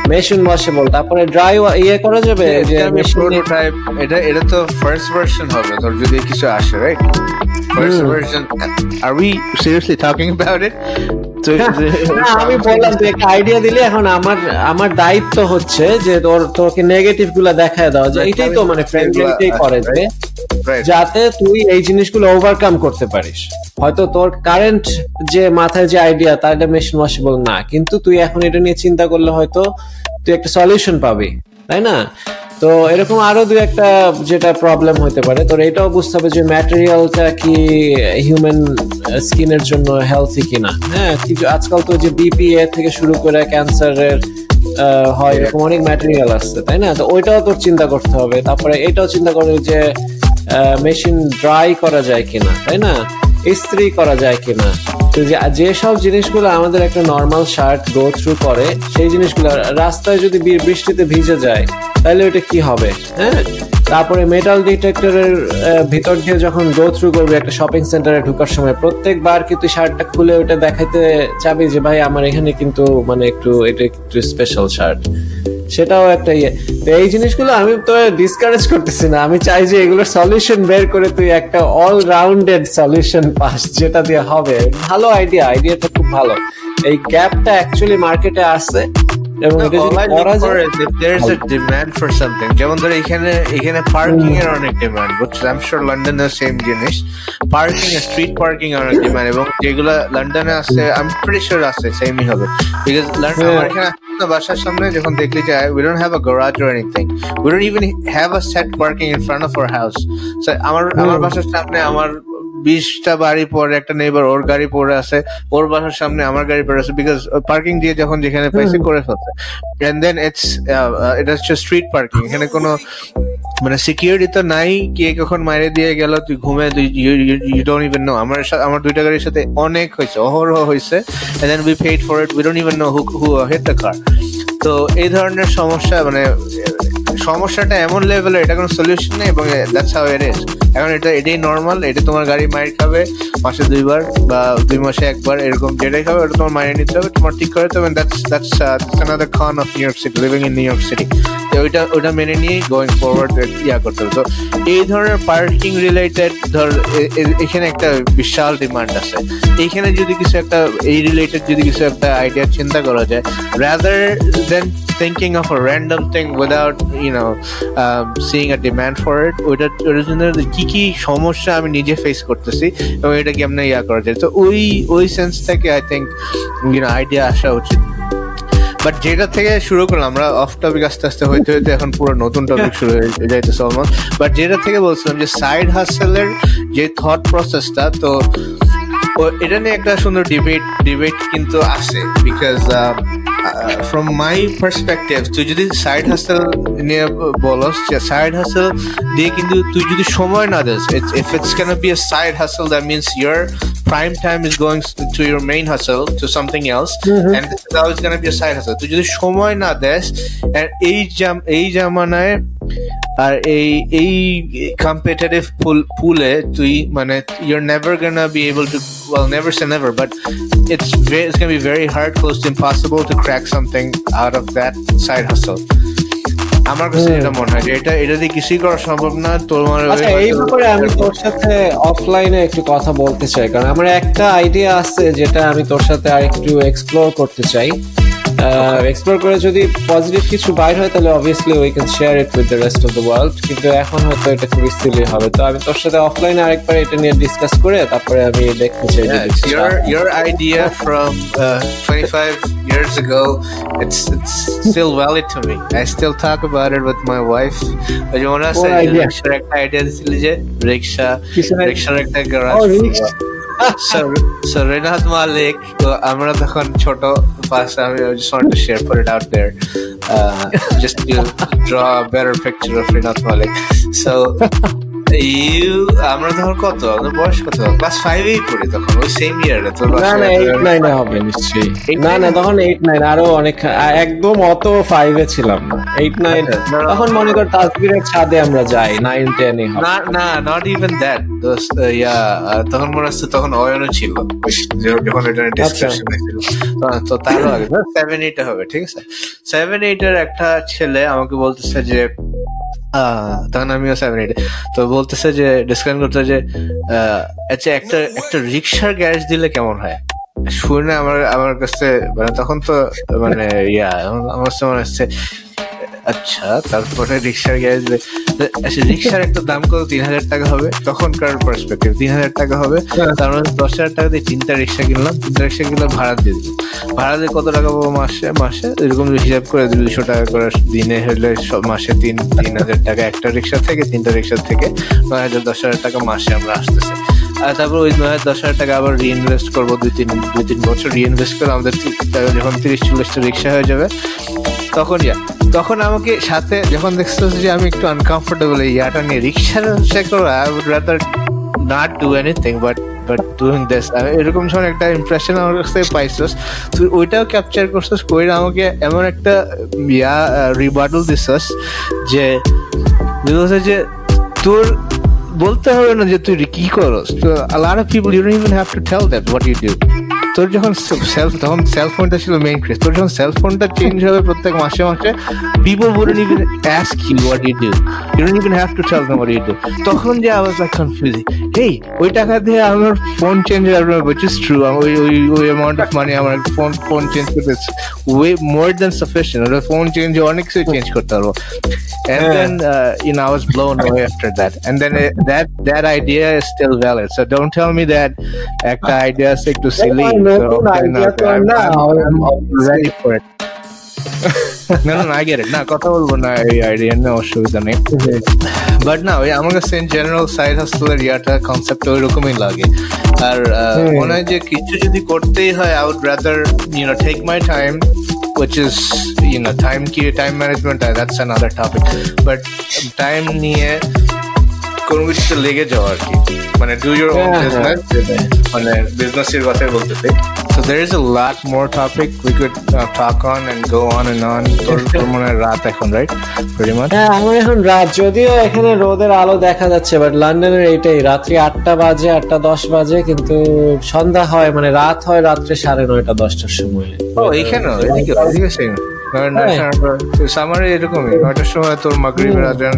মেশিন ওয়াশেবল তারপরে ড্রাই ইয়ে করা যাবে যে প্রোটোটাইপ এটা এটা তো ফার্স্ট ভার্সন হবে তোর যদি কিছু আসে right first version we seriously talking about it তো না আমি বললাম একটা আইডিয়া দিলে এখন আমার আমার দায়িত্ব হচ্ছে যে তোর তোকে নেগেটিভগুলা দেখায় দাও যে এটাই তো মানে ফ্রেন্ডলিটাই করে যে যাতে তুই এই জিনিসগুলো ওভারকাম করতে পারিস। হয়তো তোর কারেন্ট যে মাথায় যে আইডিয়া তার এটা মেশিন ওয়াশেবল না। কিন্তু তুই এখন এটা নিয়ে চিন্তা করলে হয়তো তুই একটা সলিউশন পাবি তাই না? তো এরকম আরও দু একটা যেটা প্রবলেম হতে পারে। তোর এটাও বুঝতে হবে যে ম্যাটেরিয়ালটা কি হিউম্যান স্কিনের জন্য হেলথি কিনা। হ্যাঁ কিছু আজকাল তো যে বিপিএ থেকে শুরু করে ক্যান্সারের হয় এরকম অনেক ম্যাটেরিয়াল আসছে তাই না? তো ওইটাও তোর চিন্তা করতে হবে। তারপরে এটাও চিন্তা করবে যে মেশিন ড্রাই করা যায় কিনা, তাই না? ইস্ত্রি করা যায় কিনা? তো যেসব জিনিসগুলো আমাদের একটা নর্মাল শার্ট গো থ্রু করে, সেই জিনিসগুলো রাস্তায় যদি বৃষ্টিতে ভিজে যায়, তাহলে ওটা কি হবে? হ্যাঁ? তারপরে মেটাল ডিটেক্টরের ভিতর দিয়ে যখন গো থ্রু করবে একটা শপিং সেন্টারে ঢোকার সময়, প্রত্যেকবার কিন্তু শার্টটা খুলে ওটা দেখাইতে চাবি যে, ভাই, আমার এখানে কিন্তু মানে একটু, এটা একটু স্পেশাল শার্ট সেটাও একটা ইয়ে। তো এই জিনিসগুলো আমি তো ডিসকারেজ করতেছি না। আমি চাই যে এগুলোর সলিউশন বের করে তুই একটা অল রাউন্ডেড সলিউশন পাস যেটা দিয়ে হবে। ভালো আইডিয়া আইডিয়াটা খুব ভালো। এই গ্যাপটা অ্যাকচুয়ালি মার্কেটে আসছে। এবং এটা যদি করা যায় there is a demand for something যেমন ধর এখানে এখানে পার্কিং এর অনেক ডিমান্ড বুঝছ আই এম শিওর লন্ডনে সেম জিনিস। পার্কিং স্ট্রিট পার্কিং এর অনেক ডিমান্ড এবং যেগুলো লন্ডনে আছে আই এম প্রিটি শিওর আছে সেমই হবে। বিকজ লন্ডন এখানে আসলে বাসার সামনে যখন দেখলি যে we don't have a garage or anything we don't even have a set parking in front of our house আমার আমার বাসার সামনে আমার বিশটা বাড়ি পরে একটা নেইবার ওর গাড়ি পড়ে আছে ওর বাসার সামনে আমার গাড়ি পড়ে আছে বিকজ পার্কিং দিয়ে যখন যেখানে পাইছে করে ফেলছে এন্ড দেন ইটস এটা হচ্ছে স্ট্রিট পার্কিং এখানে কোনো মানে সিকিউরিটি তো নাই, কে কখন মাইরে দিয়ে গেল, তুই ঘুমে ইউ ডোন্ট ইভেন নো আমার সাথে আমার দুইটা গাড়ির সাথে অনেক হয়েছে, অহরহ হয়েছে and then we paid for it we don't even know who who hit the car তো এই ধরনের সমস্যা মানে সমস্যাটা এমন লেভেলের এটা কোনো সলিউশন নেই, এবং দ্যাটস হাউ ইট ইজ এখন এটা, এটাই নর্মাল এটা তোমার গাড়ি মাইর খাবে মাসে দুইবার বা দুই মাসে একবার, এরকম যেটাই খাবে, ওটা তোমার মাইনে নিতে হবে, তোমার ঠিক করে দিতে হবে that's that's another of New York City living in New York City তো ওইটা ওইটা মেনে নিয়ে গোয়িং ফরওয়ার্ড ইয়া করতে হবে। তো এই ধরনের পার্কিং রিলেটেড ধর এখানে একটা বিশাল ডিমান্ড আছে। এইখানে যদি কিছু একটা এই রিলেটেড যদি কিছু একটা আইডিয়া চিন্তা করা যায় rather than thinking of a random thing without you know um, seeing a demand for it ওইটার জন্য কি কি সমস্যা আমি নিজে ফেস করতেছি এবং এটা কেমনে ইয়া করা যায়। তো ওই ওই সেন্স থেকে আই থিঙ্ক ইউনো আইডিয়া আসা উচিত। বাট যেটা থেকে শুরু করলাম, আমরা অফ টপিক আস্তে আস্তে হইতে হইতে এখন পুরো নতুন টপিক শুরু হয়ে যাইতেছে অলমোস্ট বাট যেটা থেকে বলছিলাম যে সাইড হাসেলের যে থট প্রসেসটা তো এটা নিয়ে একটা সুন্দর ডিবেট ডিবেট কিন্তু আছে বিকজ ফ্রম মাই পার্সপেক্টিভ তুই যদি সাইড হাসেল নিয়ে বলস যে সাইড হাসেল দিয়ে কিন্তু তুই যদি সময় না this if it's can be a side hustle that means your prime time is going to your main hustle to something else and this is always going to be a side hustle তুই যদি সময় না দেস and এই জাম এই জামানায় আর এই এই কম্পিটিটিভ পুল পুলে তুই মানে you're never gonna be able to well never say never but it's very, it's gonna be very hard close to impossible to crack something out of that side hustle. আমার কাছে এটা মনে হয় যে এটা এটা দিয়ে কিছুই করা সম্ভব না তোমার আচ্ছা এই ব্যাপারে আমি তোর সাথে অফলাইনে একটু কথা বলতে চাই কারণ আমার একটা আইডিয়া আছে যেটা আমি তোর সাথে আর একটু এক্সপ্লোর করতে চাই। এক্সপ্লোর করে যদি পজিটিভ কিছু বাইর হয় তাহলে obviously we can share it with the rest of the world কিন্তু এখন হয়তো এটা খুব সিলি হবে তো আমি তোর সাথে অফলাইনে আরেকবার এটা নিয়ে ডিসকাস করে তারপরে আমি দেখতে চাই your your idea from uh, 25 years ago. It's it's still valid to me. I still talk about it with my wife. Say idea? রিক্সার একটা আইডিয়া দিছিল যে রিক্সা কিসের রিক্সার একটা garage Oh, rickshaw. So Rinat Malik তো আমরা তখন ছোট পাস আমি just wanted to share put it out there uh, just to draw a better picture of Renat Malik so you আমরা তখন কত? আমাদের বয়স কত? ক্লাস ফাইভেই পড়ি তখন ওই সেম ইয়ারে তোর না না এইট নাইনে হবে। নিশ্চয়ই। না না তখন এইট নাইন আরও অনেক একদম অত ফাইভে ছিলাম না। এইট নাইন আচ্ছা, না। তখন মনে কর তাজবিরের ছাদে আমরা যাই নাইন টেনে না না নট ইভেন দ্যাট ইয়া তখন মনে হচ্ছে তখন অয়নও ছিল। যখন এটা ডিসকাশন হয়েছিল তো- তো তারও আগে। সেভেন এইটে হবে ঠিক আছে? সেভেন এইটের একটা ছেলে আমাকে বলতেছে যে তখন আমিও সেভেন এইটে তো বলতেছে যে ডিসকাশন করতে যে আচ্ছা একটা একটা রিক্সার গ্যারেজ দিলে কেমন হয়? শুনে আমার আমার কাছে মানে তখন তো মানে ইয়া, আমার কাছে মনে হচ্ছে আচ্ছা তারপরে রিক্সার গ্যারেজ আচ্ছা রিক্সার একটা দাম কত? তিন হাজার টাকা হবে। তখনকার পার্সপেক্টিভ তিন হাজার টাকা হবে। তার মানে দশ হাজার টাকা দিয়ে তিনটা রিক্সা কিনলাম। তিনটা রিক্সা কিনলে ভাড়া দিয়ে দিলাম। ভাড়া দিয়ে কত টাকা পাবো মাসে? মাসে এরকম হিসাব করে দুশো টাকা করে দিনে হলে মাসে তিন তিন হাজার টাকা একটা রিক্সা থেকে তিনটা রিক্সা থেকে নয় হাজার দশ হাজার টাকা মাসে আমরা আসতেছে। আর তারপর ওই নয় দশ হাজার টাকা আবার রিইনভেস্ট করব দুই তিন দুই তিন বছর রিইনভেস্ট করে আমাদের যখন তিরিশ চল্লিশটা রিক্সা হয়ে যাবে তখন ইয়া তখন আমাকে সাথে যখন দেখছ যে আমি একটু আনকমফোর্টেবল এই ইয়াটা নিয়ে রিক্সার করো I would rather not do anything but but doing this এরকম যখন একটা ইমপ্রেশন আমার কাছ থেকে পাইছস, তুই ওইটাও ক্যাপচার করছিস, কইরা আমাকে এমন একটা ইয়া রিবাটল দিছস যে যে তোর বলতে হবে না যে তুই কি করস। তো of people you don't even have to tell that what you do তোর যখন সেলফ তখন সেল ফোনটা ছিল মেইন ক্রেজ তোর যখন সেল ফোনটা চেঞ্জ হবে প্রত্যেক মাসে মাসে people wouldn't even ask you what you do you don't even have to tell them what you do তখন যে I was like confusing ওই টাকা দিয়ে আমার ফোন চেঞ্জ হবে which is true ওই ওই ওই অ্যামাউন্ট অফ মানি আমার ফোন ফোন চেঞ্জ করতে ওয়ে মোর দেন সাফিসিয়েন্ট ওটা ফোন চেঞ্জ অনেক কিছু চেঞ্জ করতে পারব and then uh, you know I was blown away after that and then uh, that that idea is still valid so don't tell me that একটা idea is to silly আমার নতুন okay, idea no, তো I'm, না, I'm, I'm I'm ready for it. No no no I get it. না কথা বলব না এই আইডিয়া নিয়ে অসুবিধা নেই বাট না ওই আমার কাছে ইন জেনারেল সাইড হাসপাতালের ইয়াটা কনসেপ্ট ওই রকমই লাগে আর আহ, হুম। মনে হয় যে কিছু যদি করতেই হয় I would rather you know take my time which is you know time কি time management uh, that's another topic. But time নিয়ে কোনো কিছুতে লেগে যাওয়া আর কি। মানে ডু ইউর ওন বিজনেস মানে বিজনেসের কথাই বলতেছি। So there is a lot more topic we could uh, talk on and go on and on. তোর তোর মনে রাত এখন রাইট pretty much. হ্যাঁ আমার এখন রাত। যদিও এখানে রোদের আলো দেখা যাচ্ছে বাট লন্ডনের এইটাই। রাত্রি আটটা বাজে আটটা দশ বাজে কিন্তু সন্ধ্যা হয় মানে রাত হয় রাত্রে সাড়ে নয়টা দশটার সময়। ও এইখানেও? এদিকে এদিকে same. সামারে এরকমই। নয়টার সময় তোর মাগরিবের আজান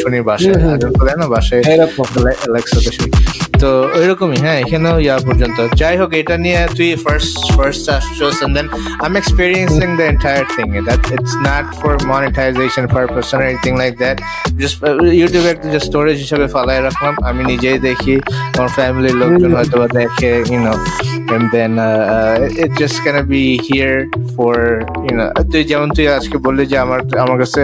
শুনি বাসায় আজান তো দেয় না বাসায় শুনি তো ওইরকমই হ্যাঁ এখানেও ইয়া পর্যন্ত। যাই হোক এটা নিয়ে তুই first first আসছোস and then I am experiencing the entire thing that it's not for monetization for person or anything like that just ইউটিউবে একটা জাস্ট স্টোরেজ হিসেবে ফালাই রাখলাম। আমি নিজেই দেখি আমার ফ্যামিলির লোকজন হয়তো বা দেখে you know and then it just can be here for you know তুই যেমন তুই আজকে বললি যে আমার আমার কাছে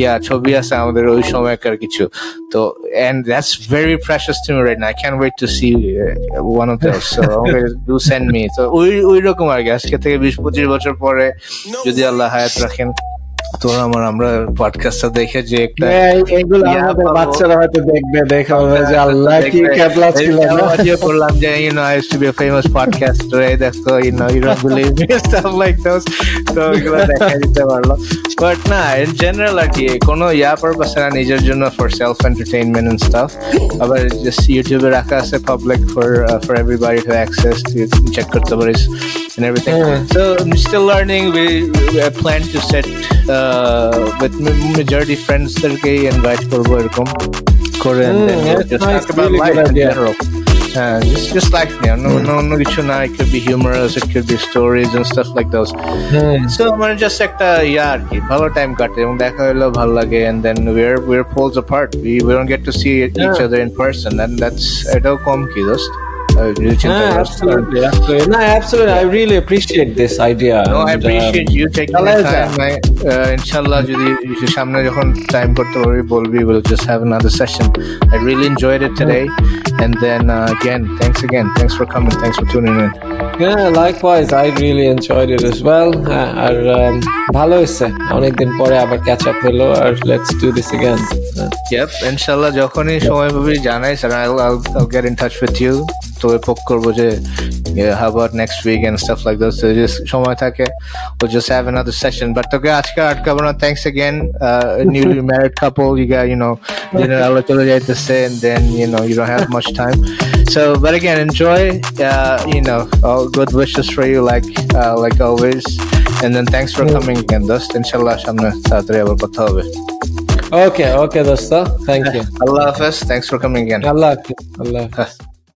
ইয়া ছবি আছে আমাদের ওই সময়কার কিছু। তো and that's very precious to right না I can to see uh, one of those so do send me. তো ওই ওই রকম আর কি। আজকে থেকে বিশ পঁচিশ বছর পরে যদি আল্লাহ হায়াত রাখেন। তো আমার আমরা পডকাস্টটা দেখে যে একটা হ্যাঁ, এগুলো আমাদের বাচ্চারা হয়তো দেখবে দেখা হবে যে আল্লাহ কি ক্যাবলা ছিল না ভিডিও করলাম যে I used to be a famous podcaster এই দেখো you know you don't believe me stuff like those তো এগুলো দেখা দিতে পারল বাট না ইন জেনারেল আর কি কোনো ইয়া পারপাস না নিজের জন্য for self entertainment and stuff আবার জাস্ট ইউটিউবে রাখা আছে public for for everybody to access check করতে পারিস and everything. Yeah. So I'm still learning. We, we plan to set uh, with ma- majority friends দেরকে invite করবো এরকম করে and then Mm, that's just nice, talk about really life good in idea. general. Uh, just just like me, no, no, no কিছু না. It could be humorous, it could be stories and stuff like those. Hmm. So মানে just একটা ইয়া আর কি ভালো time কাটে এবং দেখা হলো ভালো লাগে and then we're we're poles apart. We we don't get to see each Yeah. other in person and that's এটাও কম কি দোস্ত Uh, যদি চিন্তা absolutely, absolutely. No, absolutely. I really appreciate this idea. No, I and, um, you taking the time. I- uh, ইনশাল্লাহ যদি সামনে যখন time করতে পারবি বলবি we'll just have another session. I really enjoyed it today. And then uh, again, thanks again. Thanks for coming. Thanks for tuning in. Yeah, likewise. I really enjoyed it as well. হ্যাঁ, আর um, ভালো হয়েছে অনেকদিন পরে আবার catch up হলো আর let's do this again Yep, ইনশাল্লাহ যখনই সময় পাবি জানাইস and I'll, I'll, I'll get in touch with you. তোকে পোক করবো যে yeah, how about next week and stuff like that. So just সময় থাকে we'll just have another session. But তোকে আজকে আটকাবো না. Thanks again. Uh, newly married couple, you got, you know, dinner আলো চলে যাইতেছে and then, you know, you don't have much time. So, but again, enjoy, uh, you know, all good wishes for you like, uh, like always. And then thanks for coming again, Dust. Inshallah, সামনে তাড়াতাড়ি আবার কথা হবে। ওকে ওকে দোস্ত thank you Allah Hafiz. Thanks for coming again. Allah Hafiz Allah Hafiz